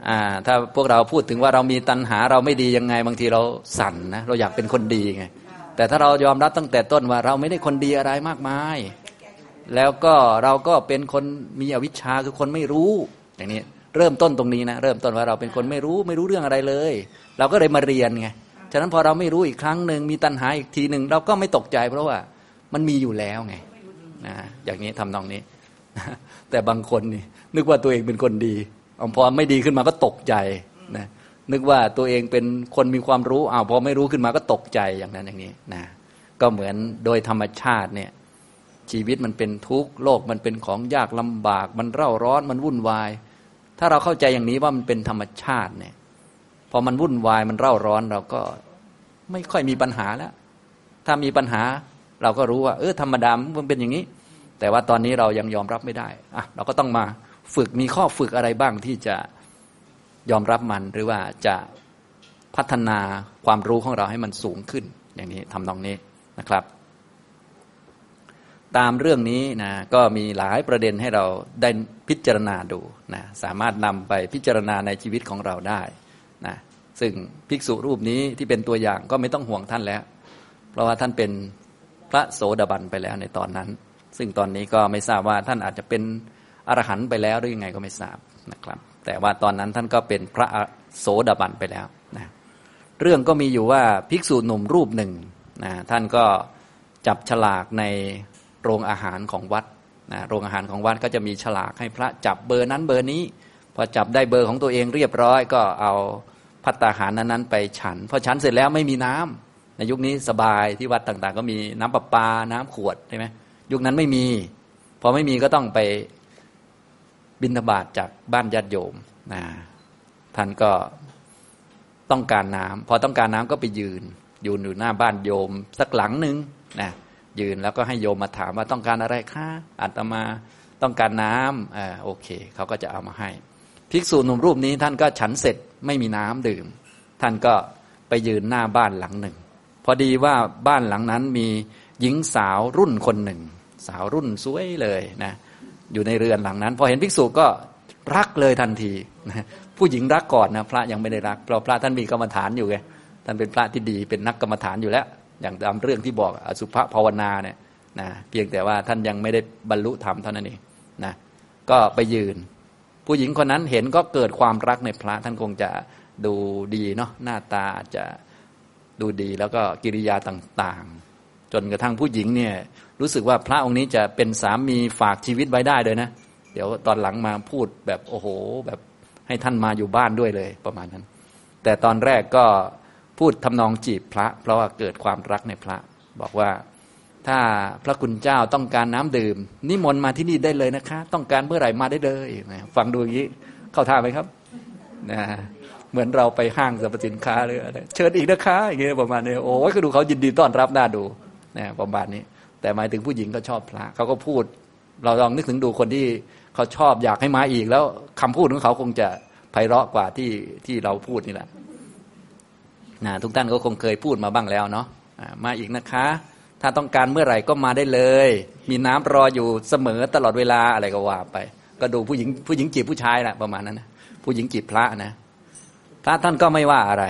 อ่าถ้าพวกเราพูดถึงว่าเรามีตัณหาเราไม่ดียังไง บางทีเราสั่นนะเราอยากเป็นคนดีไง แต่ถ้าเรายอมรับตั้งแต่ต้นว่าเราไม่ได้คนดีอะไรมากมาย แล้วก็เราก็เป็นคนมีอวิชชาคือคนไม่รู้ อย่างนี้เริ่มต้นตรงนี้นะเริ่มต้นว่าเราเป็นคนไม่รู้ไม่รู้เรื่องอะไรเลย เราก็เลยมาเรียนไงฉะนั้นพอเราไม่รู้อีกครั้งหนึ่งมีตัณหาอีกทีหนึ่งเราก็ไม่ตกใจเพราะว่ามันมีอยู่แล้วไงนะอย่างนี้ทำนองนี้ แต่บางคนนี่นึกว่าตัวเองเป็นคนดีพอไม่ดีขึ้นมาก็ตกใจนะนึกว่าตัวเองเป็นคนมีความรู้อ้าวพอไม่รู้ขึ้นมาก็ตกใจอย่างนั้นอย่างนี้นะก็เหมือนโดยธรรมชาติเนี่ยชีวิตมันเป็นทุกข์โลกมันเป็นของยากลำบาก มันเร่าร้อนมันวุ่นวาย ถ้าเราเข้าใจอย่างนี้ว่ามันเป็นธรรมชาติเนี่ยพอมันวุ่นวายมันเร่าร้อนเราก็ไม่ค่อยมีปัญหาแล้ว ถ้ามีปัญหาเราก็รู้ว่า เออธรรมดามันเป็นอย่างนี้ แต่ว่าตอนนี้เรายังยอมรับไม่ได้อะเราก็ต้องมาฝึกมีข้อฝึกอะไรบ้างที่จะยอมรับมันหรือว่าจะพัฒนาความรู้ของเราให้มันสูงขึ้น อย่างนี้ทำตรงนี้นะครับ ตามเรื่องนี้นะก็มีหลายประเด็นให้เราได้พิจารณาดูนะสามารถนำไปพิจารณาในชีวิตของเราได้นะซึ่งภิกษุรูปนี้ที่เป็นตัวอย่างก็ไม่ต้องห่วงท่านแล้ว เพราะว่าท่านเป็นพระโสดาบันไปแล้วในตอนนั้น ซึ่งตอนนี้ก็ไม่ทราบว่าท่านอาจจะเป็นอรหันต์ไปแล้วหรือยังไงก็ไม่ทราบนะครับ แต่ว่าตอนนั้นท่านก็เป็นพระโสดาบันไปแล้วนะเรื่องก็มีอยู่ว่าภิกษุหนุ่มรูปหนึ่งนะท่านก็จับฉลากในโรงอาหารของวัดนะโรงอาหารของวัดก็จะมีฉลากให้พระจับเบอร์นั้นเบอร์นี้ พอจับได้เบอร์ของตัวเองเรียบร้อย ก็เอาพัตตาหารนั้นๆไปฉันพอฉันเสร็จแล้วไม่มีน้ำในยุคนี้สบายที่วัดต่างๆ ก็มีน้ำประปาน้ำขวดใช่ไหม ยุคนั้นไม่มี พอไม่มีก็ต้องไปบิณฑบาตจากบ้านญาติโยมนะท่านก็ต้องการน้ำพอต้องการน้ำก็ไปยืน ยืนอยู่หน้าบ้านโยม สักหลังหนึ่งนะยืนแล้วก็ให้โยมมาถามว่าต้องการอะไรคะอาตมาต้องการน้ำอ่าโอเค เขาก็จะเอามาให้ ภิกษุหนุ่มรูปนี้ท่านก็ฉันเสร็จไม่มีน้ำดื่ม ท่านก็ไปยืนหน้าบ้านหลังหนึ่ง พอดีว่าบ้านหลังนั้นมีหญิงสาวรุ่นคนหนึ่ง สาวรุ่นสวยเลยนะอยู่ในเรือนหลังนั้น พอเห็นภิกษุก็รักเลยทันทีนะผู้หญิงรักก่อนนะพระยังไม่ได้รักเพราะพระท่านมีกรรมฐานอยู่ไงท่านเป็นพระที่ดีเป็นนักกรรมฐานอยู่แล้ว อย่างตามเรื่องที่บอกอสุภภาวนาเนี่ยนะเพียงแต่ว่าท่านยังไม่ได้บรรลุธรรมเท่านั้นเองนะก็ไปยืน ผู้หญิงคนนั้นเห็นก็เกิดความรักในพระท่านคงจะดูดีเนาะหน้าตาอาจจะดูดีแล้วก็กิริยาต่าง ๆ จนกระทั่งผู้หญิงเนี่ย รู้สึกว่าพระองค์นี้จะเป็นสามีฝากชีวิตไว้ได้เลยนะ เดี๋ยวตอนหลังมาพูดแบบโอ้โห แบบให้ท่านมาอยู่บ้านด้วยเลยประมาณนั้น แต่ตอนแรกก็พูดทำนองจีบพระ เพราะว่าเกิดความรักในพระ บอกว่าถ้าพระคุณเจ้าต้องการน้ำดื่ม นิมนต์มาที่นี่ได้เลยนะคะ ต้องการเมื่อไหร่มาได้เลยฟังดูอย่างนี้เข้าท่าไหมครับนะเหมือนเราไปห้างสรรพสินค้าเลยเชิญอีกนะคะอย่างเงี้ยประมาณนี้โอ้ยก็ดูเขายินดีต้อนรับน่าดูนะประมาณนี้ แต่หมายถึงผู้หญิงก็ชอบพระเขาก็พูด เราลองนึกถึงดูคนที่เขาชอบอยากให้มาอีก แล้วคำพูดของเขาคงจะไพเราะกว่าที่ที่เราพูดนี่แหละนะทุกท่านก็คงเคยพูดมาบ้างแล้วเนาะมาอีกนะคะ ถ้าต้องการเมื่อไหร่ก็มาได้เลย มีน้ำรออยู่เสมอตลอดเวลาอะไรก็ว่าไป ก็ดูผู้หญิงผู้หญิงจีบผู้ชายแหละประมาณนั้นนะผู้หญิงจีบพระนะพระท่านก็ไม่ว่าอะไร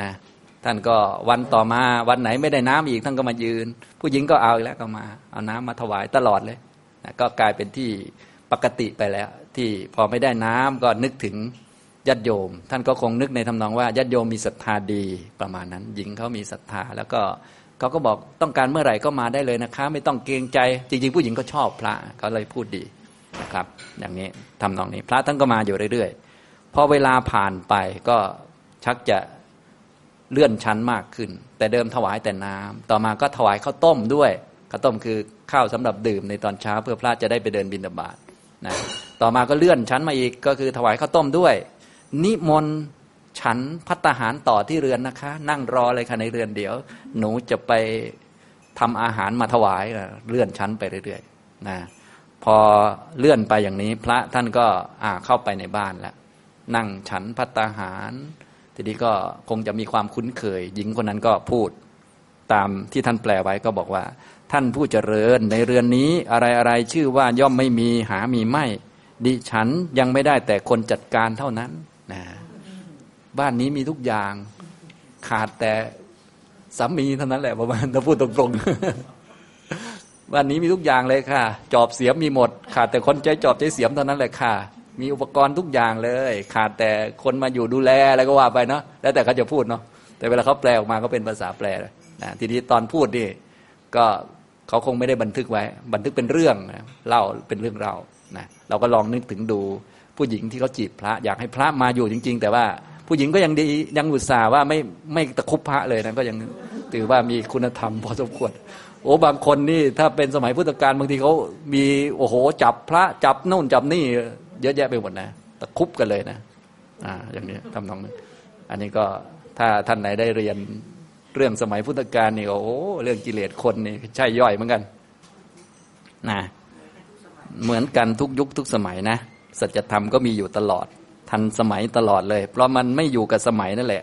นะ ท่านก็วันต่อมาวันไหนไม่ได้น้ำอีกท่านก็มายืน ผู้หญิงก็เอาอีกแล้วก็มา เอาน้ำมาถวายตลอดเลยนะก็กลายเป็นที่ปกติไปแล้ว ที่พอไม่ได้น้ำก็นึกถึงญาติโยม ท่านก็คงนึกในทำนองว่าญาติโยมมีศรัทธาดีประมาณนั้น หญิงเขามีศรัทธาแล้วก็เขาก็บอกต้องการเมื่อไหร่ก็มาได้เลยนะคะ ไม่ต้องเกรงใจ จริง ๆ ผู้หญิงก็ชอบพระเขาเลยพูดดีนะครับ อย่างนี้ทำนองนี้พระท่านก็มาอยู่เรื่อยๆพอเวลาผ่านไปก็ชักจะ เลื่อนชั้นมากขึ้น แต่เดิมถวายแต่น้ำต่อมาก็ถวายข้าวต้มด้วยข้าวต้มคือข้าวสำหรับดื่มในตอนเช้าเพื่อพระจะได้ไปเดินบิณฑบาตนะต่อมาก็เลื่อนชั้นมาอีกก็คือถวายข้าวต้มด้วย นิมนต์ฉันพัตหารต่อที่เรือนนะคะ นั่งรอเลยค่ะในเรือนเดี๋ยว หนูจะไปทำอาหารมาถวายเลื่อนชั้นไปเรื่อยๆนะพอเลื่อนไปอย่างนี้พระท่านก็อ่าเข้าไปในบ้านแล้วนั่งฉันพัตหาร ทีนี้ก็คงจะมีความคุ้นเคย หญิงคนนั้นก็พูดตามที่ท่านแปลไว้ก็บอกว่า ท่านผู้เจริญในเรือนนี้อะไรอะไรชื่อว่าย่อมไม่มีหามีไม่ ดิฉันยังไม่ได้แต่คนจัดการเท่านั้นนะบ้านนี้มีทุกอย่างขาดแต่สามีเท่านั้นแหละประมาณถ้าพูดตรงๆบ้านนี้มีทุกอย่างเลยค่ะ จอบเสียมมีหมด ขาดแต่คนใจจอบใจเสียมเท่านั้นแหละค่ะ มีอุปกรณ์ทุกอย่างเลย ขาดแต่คนมาอยู่ดูแลอะไรก็ว่าไปเนาะแล้วแต่เขาจะพูดเนาะแต่เวลาเขาแปลออกมาก็เป็นภาษาแปลนะทีนี้ตอนพูดนี่ก็เขาคงไม่ได้บันทึกไว้ บันทึกเป็นเรื่องนะเล่าเป็นเรื่องเรานะเราก็ลองนึกถึงดูผู้หญิงที่เขาจีบพระอยากให้พระมาอยู่จริง ๆ แต่ว่าผู้หญิงก็ยังดียังอุตส่าห์ว่าไม่ไม่ตะคุบพระเลยนะก็ยังถือว่ามีคุณธรรมพอสมควรโอ้บางคนนี่ถ้าเป็นสมัยพุทธกาลบางทีเขามีโอ้โหจับพระจับนู่นจับนี่ เยอะแยะไปหมดนะตะคุบกันเลยนะอ่าอย่างนี้ทำนองนี้อันนี้ก็ถ้าท่านไหนได้เรียนเรื่องสมัยพุทธกาลนี่โอ้เรื่องกิเลสคนนี่ใช่ย่อยเหมือนกันนะเหมือนกันทุกยุคทุกสมัยนะสัจธรรมก็มีอยู่ตลอด ทันสมัยตลอดเลย เพราะมันไม่อยู่กับสมัยนั่นแหละ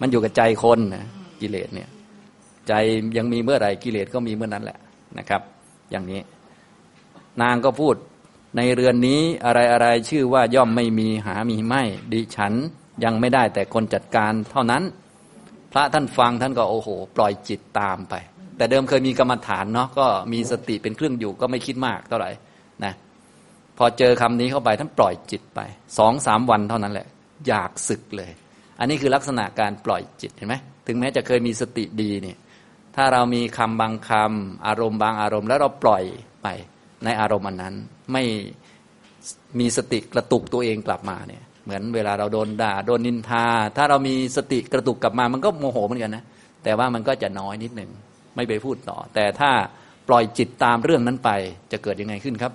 มันอยู่กับใจคนนะกิเลสเนี่ย ใจยังมีเมื่อไหร่กิเลสก็มีเมื่อนั้นแหละนะครับ อย่างนี้ นางก็พูด ในเรือนนี้อะไรอะไรชื่อว่าย่อมไม่มีหามีไม่ดิฉันยังไม่ได้แต่คนจัดการเท่านั้น พระท่านฟังท่านก็โอ้โห ปล่อยจิตตามไป แต่เดิมเคยมีกรรมฐานเนาะก็มีสติเป็นเครื่องอยู่ก็ไม่คิดมากเท่าไหร่นะพอเจอคำนี้เข้าไปท่านปล่อยจิตไปสองสามวันเท่านั้นแหละ อยากศึกเลย อันนี้คือลักษณะการปล่อยจิตเห็นไหมถึงแม้จะเคยมีสติดีเนี่ยถ้าเรามีคำบางคำอารมณ์บางอารมณ์ แล้วเราปล่อยไป ในอารมณ์อันนั้น ไม่มีสติกระตุกตัวเองกลับมาเนี่ย เหมือนเวลาเราโดนด่าโดนนินทา ถ้าเรามีสติกระตุกกลับมา มันก็โมโหเหมือนกันนะแต่ว่ามันก็จะน้อยนิดหนึ่งไม่ไปพูดต่อ แต่ถ้าปล่อยจิตตามเรื่องนั้นไป จะเกิดยังไงขึ้นครับ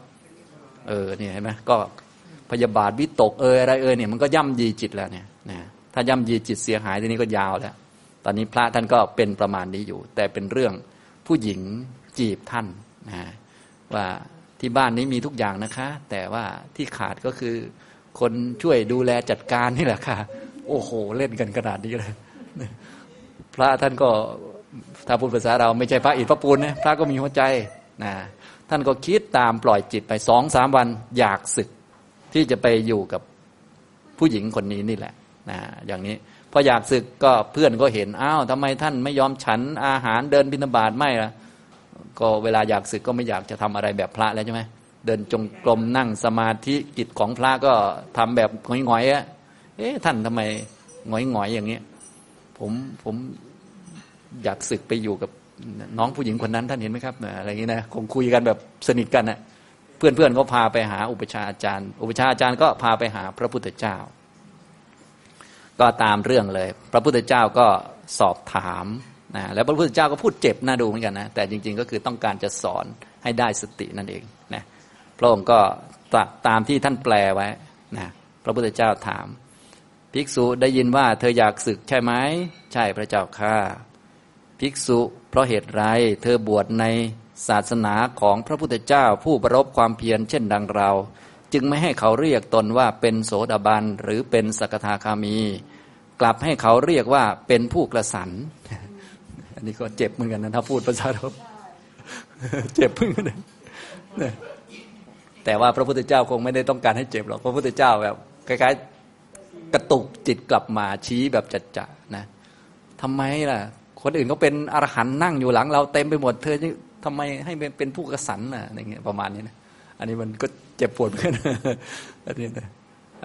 เออเนี่ยเห็นไหมก็พยาบาทวิตกเอออะไรเออเนี่ยมันก็ย่ำยีจิตแล้วเนี่ยนะถ้าย่ำยีจิตเสียหายทีนี้ก็ยาวแล้ว ตอนนี้พระท่านก็เป็นประมาณนี้อยู่ แต่เป็นเรื่องผู้หญิงจีบท่านนะว่า ที่บ้านนี้มีทุกอย่างนะคะ แต่ว่าที่ขาดก็คือ คนช่วยดูแลจัดการนี่แหละค่ะ โอ้โห เล่นกันขนาดนี้เลยพระท่านก็ถ้าพูดภาษาเราไม่ใช่พระอิฐพระปูนนะพระก็มีหัวใจนะท่านก็คิดตามปล่อยจิตไปสองสามวันอยากศึก ที่จะไปอยู่กับผู้หญิงคนนี้นี่แหละนะอย่างนี้พออยากศึกก็เพื่อนก็เห็นอ้าวทำไมท่านไม่ยอมฉันอาหารเดินบิณฑบาตไม่ล่ะ ก็เวลาอยากศึกก็ไม่อยากจะทำอะไรแบบพระแล้วใช่ไหมเดินจงกรมนั่งสมาธิกิจของพระก็ทำแบบหงอยๆอะเอ๊ะท่านทำไมหงอยๆอย่างนี้ผมผมอยากศึกไปอยู่กับน้องผู้หญิงคนนั้นท่านเห็นไหมครับอะไรอย่างนี้นะคงคุยกันแบบสนิทกันนะเพื่อนๆก็พาไปหาอุปชาอาจารย์ อุปชาอาจารย์ก็พาไปหาพระพุทธเจ้า ก็ตามเรื่องเลย พระพุทธเจ้าก็สอบถาม นะแล้วพระพุทธเจ้าก็พูดเจ็บน่าดูเหมือนกันนะแต่จริง ๆ ก็คือต้องการจะสอนให้ได้สตินั่นเองนะพระองค์ก็ตตามที่ท่านแปลไว้นะพระพุทธเจ้าถาม ภิกษุได้ยินว่าเธออยากศึกใช่ไหมใช่พระเจ้าค่ะภิกษุ เพราะเหตุไรเธอบวชในศาสนาของพระพุทธเจ้าผู้ประรบความเพียรเช่นดังเรา จึงไม่ให้เขาเรียกตนว่าเป็นโสดาบันหรือเป็นสกทาคามี กลับให้เขาเรียกว่าเป็นผู้กระสัน นนี้ก็เจ็บเหมือนกันนะถ้าพูดภาษาเราเจ็บพึ่งกันนะแต่ว่าพระพุทธเจ้าคงไม่ได้ต้องการให้เจ็บหรอกพระพุทธเจ้าแบบคล้ายๆกระตุกจิตกลับมาชี้แบบจัดจ่านะทำไมล่ะ คนอื่นเขาเป็นอรหันนั่งอยู่หลัง เราเต็มไปหมดเธอทำไมให้เป็นผู้กระสันน่ะอะไรเงี้ยประมาณนี้นะอันนี้มันก็เจ็บปวดเหมือนกันอันนี้นะ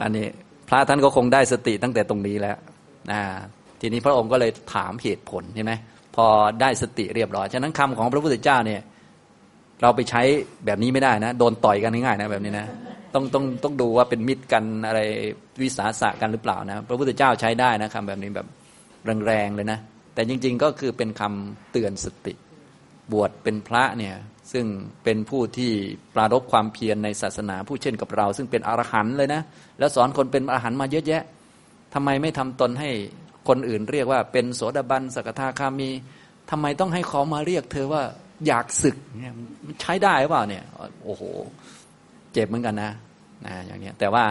อันนี้พระท่านก็คงได้สติตั้งแต่ตรงนี้แล้วนะทีนี้พระองค์ก็เลยถามเหตุผลใช่ไหม อได้สติเรียบร้อย ฉะนั้นคำของพระพุทธเจ้าเนี่ยเราไปใช้แบบนี้ไม่ได้นะ โดนต่อยกันง่ายๆนะแบบนี้นะต้องต้องต้องดูว่าเป็นมิตรกันอะไรวิสาสะกันหรือเปล่านะพระพุทธเจ้าใช้ได้นะคำแบบนี้แบบแรงๆเลยนะ แต่จริง ๆก็คือเป็นคำเตือนสติ บวชเป็นพระเนี่ยซึ่งเป็นผู้ที่ปรารบความเพียรในศาสนาผู้เช่นกับเรา ซึ่งเป็นอรหันต์เลยนะ แล้วสอนคนเป็นอรหันต์มาเยอะแยะทำไมไม่ทำตนให้ คนอื่นเรียกว่าเป็นโสดาบันสกทาคามีทำไมต้องให้เขามาเรียกเธอว่าอยากศึกเนี่ยใช้ได้หรือเปล่าเนี่ยโอ้โห เจ็บเหมือนกันนะนะอย่างนี้แต่ว่า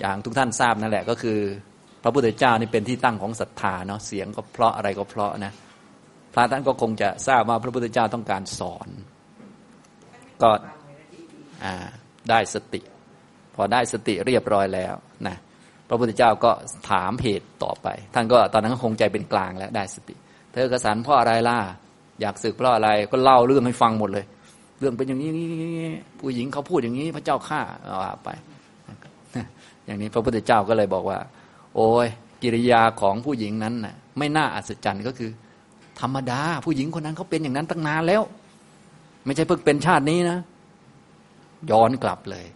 อย่างทุกท่านทราบนั่นแหละก็คือ พระพุทธเจ้านี่เป็นที่ตั้งของศรัทธาเนาะเสียงก็เพราะอะไรก็เพราะนะพระท่านก็คงจะทราบว่าพระพุทธเจ้าต้องการสอน ก็ได้สติ พอได้สติเรียบร้อยแล้วนะ พระพุทธเจ้าก็ถามเหตุต่อไป ท่านก็ตอนนั้นก็คงใจเป็นกลางแล้วได้สติ เธอกระสันเพราะอะไรล่ะอยากศึกเพราะอะไรก็เล่าเรื่องให้ฟังหมดเลย เรื่องเป็นอย่างนี้ผู้หญิงเขาพูดอย่างนี้พระเจ้าข้าว่าไป อย่างนี้พระพุทธเจ้าก็เลยบอกว่า โอ้ยกิริยาของผู้หญิงนั้นน่ะ ไม่น่าอัศจรรย์ก็คือ ธรรมดา ผู้หญิงคนนั้นเขาเป็นอย่างนั้นตั้งนานแล้ว ไม่ใช่เพิ่งเป็นชาตินี้นะ ย้อนกลับเลย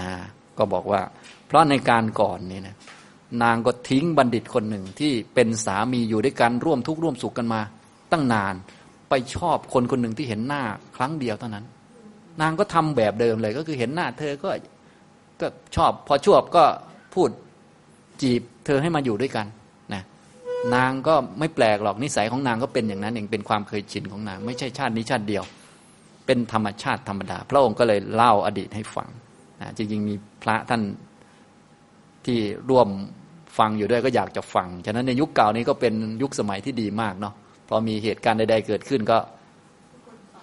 นะก็บอกว่า เพราะในการก่อนนี่นะนางก็ทิ้งบัณฑิตคนหนึ่งที่เป็นสามีอยู่ด้วยกันร่วมทุกข์ร่วมสุขกันมา ตั้งนานไปชอบคนคนหนึ่งที่เห็นหน้าครั้งเดียวเท่านั้น นางก็ทำแบบเดิมเลยก็คือเห็นหน้า เธอก็ก็ชอบพอชอบก็พูดจีบเธอให้มาอยู่ด้วยกันนะนางก็ไม่แปลกหรอกนิสัยของนางก็เป็นอย่างนั้นเองเป็นความเคยชินของนางไม่ใช่ชาตินี้ชาติเดียว เป็นธรรมชาติธรรมดา พระองค์ก็เลยเล่าอดีตให้ฟังนะจริงๆมีพระท่าน ที่ร่วมฟังอยู่ด้วยก็อยากจะฟัง ฉะนั้นในยุคเก่านี้ก็เป็นยุคสมัยที่ดีมากเนาะ พอมีเหตุการณ์ใดๆเกิดขึ้นก็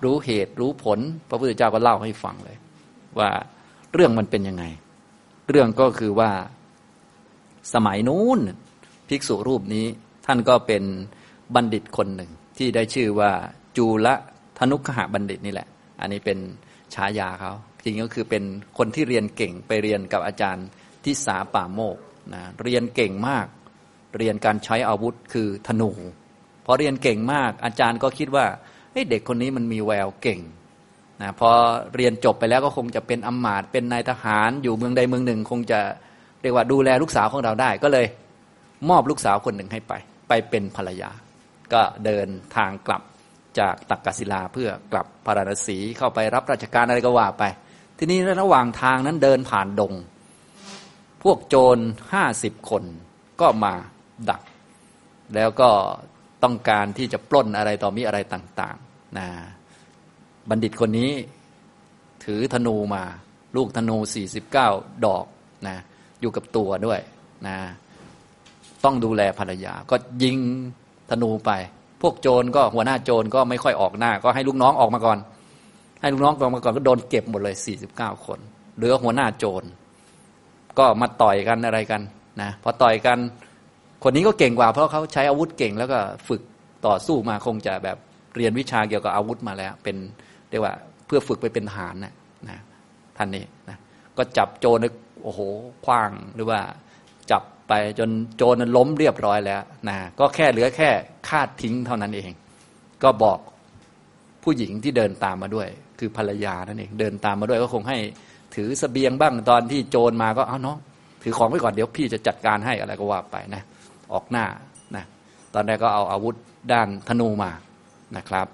รู้เหตุรู้ผล พระพุทธเจ้าก็เล่าให้ฟังเลย ว่าเรื่องมันเป็นยังไง เรื่องก็คือว่าสมัยนู้นภิกษุรูปนี้ท่านก็เป็นบัณฑิตคนหนึ่ง ที่ได้ชื่อว่าจูลธนุขหบัณฑิตนี่แหละ อันนี้เป็นฉายาเขาจริงก็คือเป็นคนที่เรียนเก่งไปเรียนกับอาจารย์ ทิสาป่าโมกนะเรียนเก่งมาก เรียนการใช้อาวุธคือธนูพอเรียนเก่งมาก อาจารย์ก็คิดว่าเด็กคนนี้มันมีแววเก่งนะพอเรียนจบไปแล้วก็คงจะเป็นอำมาตย์เป็นนายทหารอยู่เมืองใดเมืองหนึ่ง คงจะเรียกว่าดูแลลูกสาวของเราได้ก็เลย มอบลูกสาวคนหนึ่งให้ไป ไปเป็นภรรยา ก็เดินทางกลับจากตักกศิลาเพื่อกลับพาราณสีเข้าไปรับราชการอะไรก็ว่าไป ทีนี้ระหว่างทางนั้นเดินผ่านดง พวกโจรห้าสิบคนก็มาดัก แล้วก็ต้องการที่จะปล้นอะไรต่อมีอะไรต่างๆนะบัณฑิตคนนี้ ถือธนูมา ลูกธนู49ดอกนะอยู่กับตัวด้วยนะต้องดูแลภรรยา ก็ยิงธนูไป พวกโจรก็หัวหน้าโจรก็ไม่ค่อยออกหน้า ก็ให้ลูกน้องออกมาก่อน ให้ลูกน้องออกมาก่อนก็โดนเก็บหมดเลย49คนเหลือหัวหน้าโจร ก็มาต่อยกันอะไรกันนะพอต่อยกันคนนี้ก็เก่งกว่า เพราะเขาใช้อาวุธเก่งแล้วก็ฝึกต่อสู้มาคงจะแบบเรียนวิชาเกี่ยวกับอาวุธมาแล้ว เป็นเรียกว่าเพื่อฝึกไปเป็นทหารนะนะท่านนี้นะก็จับโจรโอ้โหคว้างหรือว่าจับไปจนโจรนั้นล้มเรียบร้อยแล้วนะก็แค่เหลือแค่คาดทิ้งเท่านั้นเอง ก็บอกผู้หญิงที่เดินตามมาด้วย คือภรรยานั่นเองเดินตามมาด้วยก็คงให้ ถือสเสบียงบ้างตอนที่โจรมาก็เอาเนาะถือของไว้ก่อนเดี๋ยวพี่จะจัดการให้อะไรก็ว่าไปนะ ออกหน้านะตอนแรกก็เอาอาวุธด้านธนูมานะครับ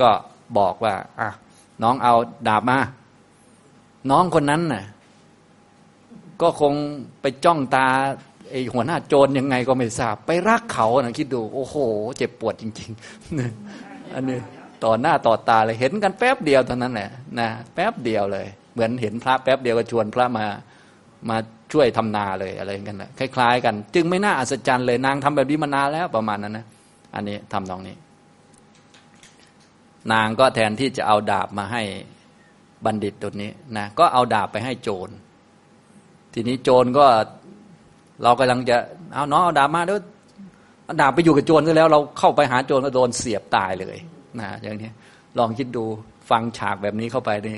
ก็บอกว่าอะน้องเอาดาบมา น้องคนนั้นน่ะ ก็คงไปจ้องตาไอหัวหน้าโจรยังไงก็ไม่ทราบ ไปรักเขานะคิดดู โอ้โห เจ็บปวดจริงๆอันนี้ต่อหน้าต่อตาเลยเห็นกันแป๊บเดียวเท่านั้นแหละนะแป๊บเดียวเลย เหมือนเห็นพระแป๊บเดียวก็ชวนพระมามาช่วยทำนาเลยอะไรกันนะคล้าย ๆ กัน จึงไม่น่าอัศจรรย์เลยนางทำแบบนี้มานานแล้วประมาณนั้นนะอันนี้ทำตรงนี้ นางก็แทนที่จะเอาดาบมาให้บัณฑิตตัวนี้นะก็เอาดาบไปให้โจร ทีนี้โจรก็เรากำลังจะเอาน้องเอาดาบมาเดี๋ยวดาบไปอยู่กับโจรซะแล้ว เราเข้าไปหาโจรก็โดนเสียบตายเลยนะอย่างนี้ลองคิดดูฟังฉากแบบนี้เข้าไปนี่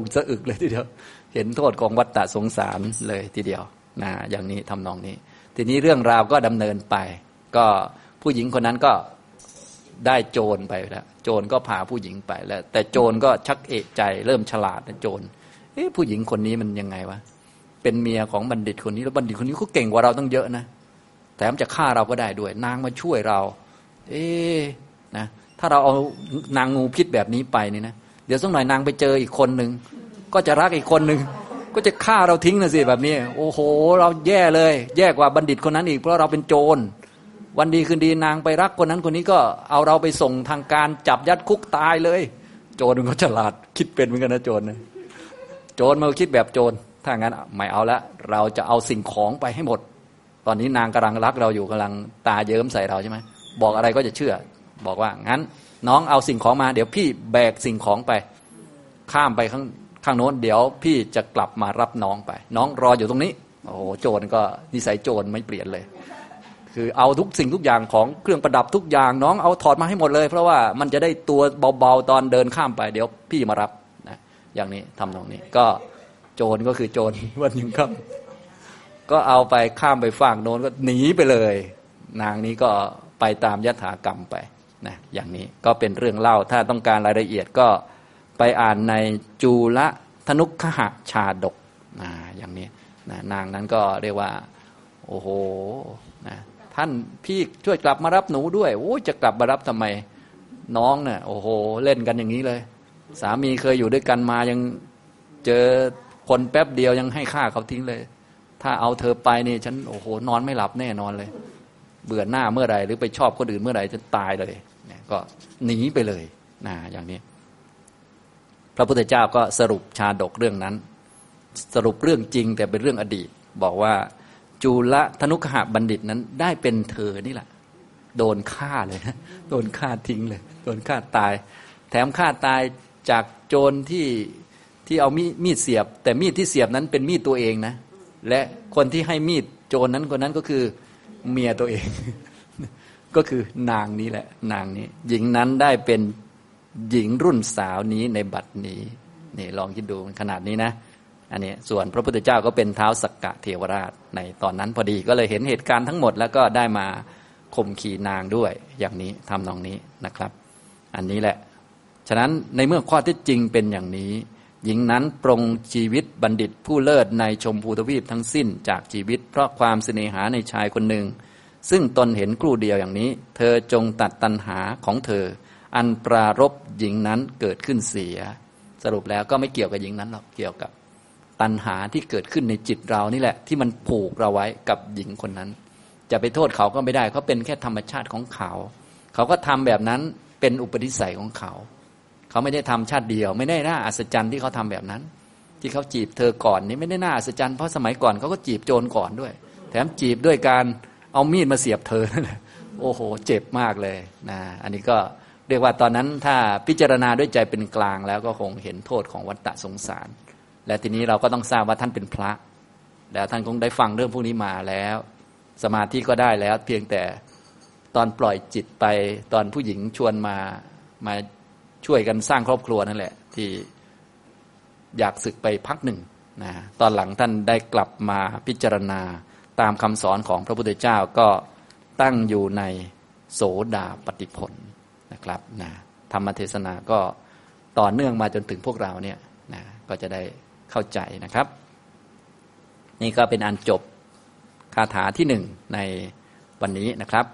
งงสะอึกเลยทีเดียว เห็นโทษของวัฏฏะสงสารเลยทีเดียวนะอย่างนี้ทำนองนี้ ทีนี้เรื่องราวก็ดำเนินไป ก็ผู้หญิงคนนั้นก็ได้โจรไปแล้ว โจรก็พาผู้หญิงไปแล้ว แต่โจรก็ชักเอะใจ เริ่มฉลาดนะโจรเอ๊ะผู้หญิงคนนี้มันยังไงวะเป็นเมียของบัณฑิตคนนี้แล้วบัณฑิตคนนี้เขาเก่งกว่าเราตั้งเยอะนะแถมจะฆ่าเราก็ได้ด้วย นางมาช่วยเรา เอ๊นะถ้าเราเอานางงูพิษแบบนี้ไปนี่นะ เดี๋ยวสักหน่อยนางไปเจออีกคนหนึ่งก็จะรักอีกคนหนึ่งก็จะฆ่าเราทิ้งนะสิแบบนี้ โอ้โห เราแย่เลย แย่กว่าบัณฑิตคนนั้นอีกเพราะเราเป็นโจร วันดีคืนดีนางไปรักคนนั้นคนนี้ก็เอาเราไปส่งทางการจับยัดคุกตายเลย โจรมันก็ฉลาดคิดเป็นเหมือนกันนะโจรนะโจรมันคิดแบบโจรถ้างั้นไม่เอาละเราจะเอาสิ่งของไปให้หมด ตอนนี้นางกำลังรักเราอยู่กำลังตาเยิ้มใส่เราใช่ไหมบอกอะไรก็จะเชื่อ บอกว่างั้น น้องเอาสิ่งของมา เดี๋ยวพี่แบกสิ่งของไป ข้ามไปข้างข้างโน้น เดี๋ยวพี่จะกลับมารับน้องไป น้องรออยู่ตรงนี้ โอ้โหโจรก็นิสัยโจรไม่เปลี่ยนเลย คือเอาทุกสิ่งทุกอย่างของเครื่องประดับทุกอย่าง น้องเอาถอดมาให้หมดเลย เพราะว่ามันจะได้ตัวเบาๆตอนเดินข้ามไป เดี๋ยวพี่มารับนะอย่างนี้ทำตรงนี้ ก็โจรก็คือโจรวันหนึ่งครับ ก็เอาไปข้ามไปฝั่งโน้นก็หนีไปเลย นางนี้ก็ไปตามยถากรรมไป นะอย่างนี้ก็เป็นเรื่องเล่าถ้าต้องการรายละเอียดก็ไปอ่านในจูละธนุขหชาดกนะอย่างนี้นะนางนั้นก็เรียกว่า โอ้โหนะท่านพี่ช่วยกลับมารับหนูด้วยโอ้จะกลับมารับทำไมน้องเนะ่ยโอ้โห เล่นกันอย่างนี้เลย สามีเคยอยู่ด้วยกันมายังเจอคนแป๊บเดียวยังให้ฆ่าเขาทิ้งเลย ถ้าเอาเธอไปนี่ฉันโอ้โห นอนไม่หลับแน่นอนเลย เบื่อหน้าเมื่อไหร่หรือไปชอบคนอื่นเมื่อไหร่จะตายเลย เนี่ยก็หนีไปเลยนะอย่างนี้ พระพุทธเจ้าก็สรุปชาดกเรื่องนั้น สรุปเรื่องจริงแต่เป็นเรื่องอดีต บอกว่าจุลธนุขหบัณฑิตนั้นได้เป็นเธอนี่แหละ โดนฆ่าเลยนะโดนฆ่าทิ้งเลย โดนฆ่าตาย แถมฆ่าตายจากโจรที่ที่เอามีมีดเสียบ แต่มีดที่เสียบนั้นเป็นมีดตัวเองนะ และคนที่ให้มีดโจรนั้นคนนั้นก็คือเมียตัวเอง ก็คือนางนี้แหละ นางนี้ หญิงนั้นได้เป็นหญิงรุ่นสาวนี้ในบัดนี้นี่ลองคิดดูขนาดนี้นะอันนี้ส่วนพระพุทธเจ้าก็เป็นเท้าสักกะเทวราชในตอนนั้นพอดีก็เลยเห็นเหตุการณ์ทั้งหมด แล้วก็ได้มาข่มขี่นางด้วยอย่างนี้ทำนองนี้นะครับ อันนี้แหละ ฉะนั้นในเมื่อข้อที่จริงเป็นอย่างนี้ หญิงนั้นปรงชีวิตบัณฑิตผู้เลิศในชมพูทวีปทั้งสิ้นจากชีวิต เพราะความเสน่หาในชายคนหนึ่ง ซึ่งตนเห็นครู่เดียวอย่างนี้ เธอจงตัดตัณหาของเธอ อันปรารบหญิงนั้นเกิดขึ้นเสีย สรุปแล้วก็ไม่เกี่ยวกับหญิงนั้นหรอกเกี่ยวกับ ตัณหาที่เกิดขึ้นในจิตเรานี่แหละ ที่มันผูกเราไว้กับหญิงคนนั้น จะไปโทษเขาก็ไม่ได้เขาเป็นแค่ธรรมชาติของเขา เขาก็ทำแบบนั้นเป็นอุปนิสัยของเขา เขาไม่ได้ทำชาติเดียว ไม่ได้น่าอัศจรรย์ที่เขาทำแบบนั้น ที่เขาจีบเธอก่อนนี่ไม่ได้น่าอัศจรรย์เพราะสมัยก่อนเขาก็จีบโจรก่อนด้วย แถมจีบด้วยการ เอามีดมาเสียบเธอนั่นแหละโอ้โห เจ็บมากเลยนะอันนี้ก็เรียกว่าตอนนั้นถ้าพิจารณาด้วยใจเป็นกลางแล้วก็คงเห็นโทษของวัฏฏะสงสาร และทีนี้เราก็ต้องทราบว่าท่านเป็นพระ แล้วท่านคงได้ฟังเรื่องพวกนี้มาแล้ว สมาธิก็ได้แล้ว เพียงแต่ตอนปล่อยจิตไปตอนผู้หญิงชวนมามาช่วยกันสร้างครอบครัวนั่นแหละ ที่อยากศึกไปพักหนึ่งนะตอนหลังท่านได้กลับมาพิจารณา ตามคำสอนของพระพุทธเจ้าก็ตั้งอยู่ในโสดาปฏิผลนะครับนะธรรมเทศนาก็ต่อเนื่องมาจนถึงพวกเราเนี่ยนะก็จะได้เข้าใจนะครับ นี่ก็เป็นอันจบคาถาที่หนึ่งในวันนี้นะครับ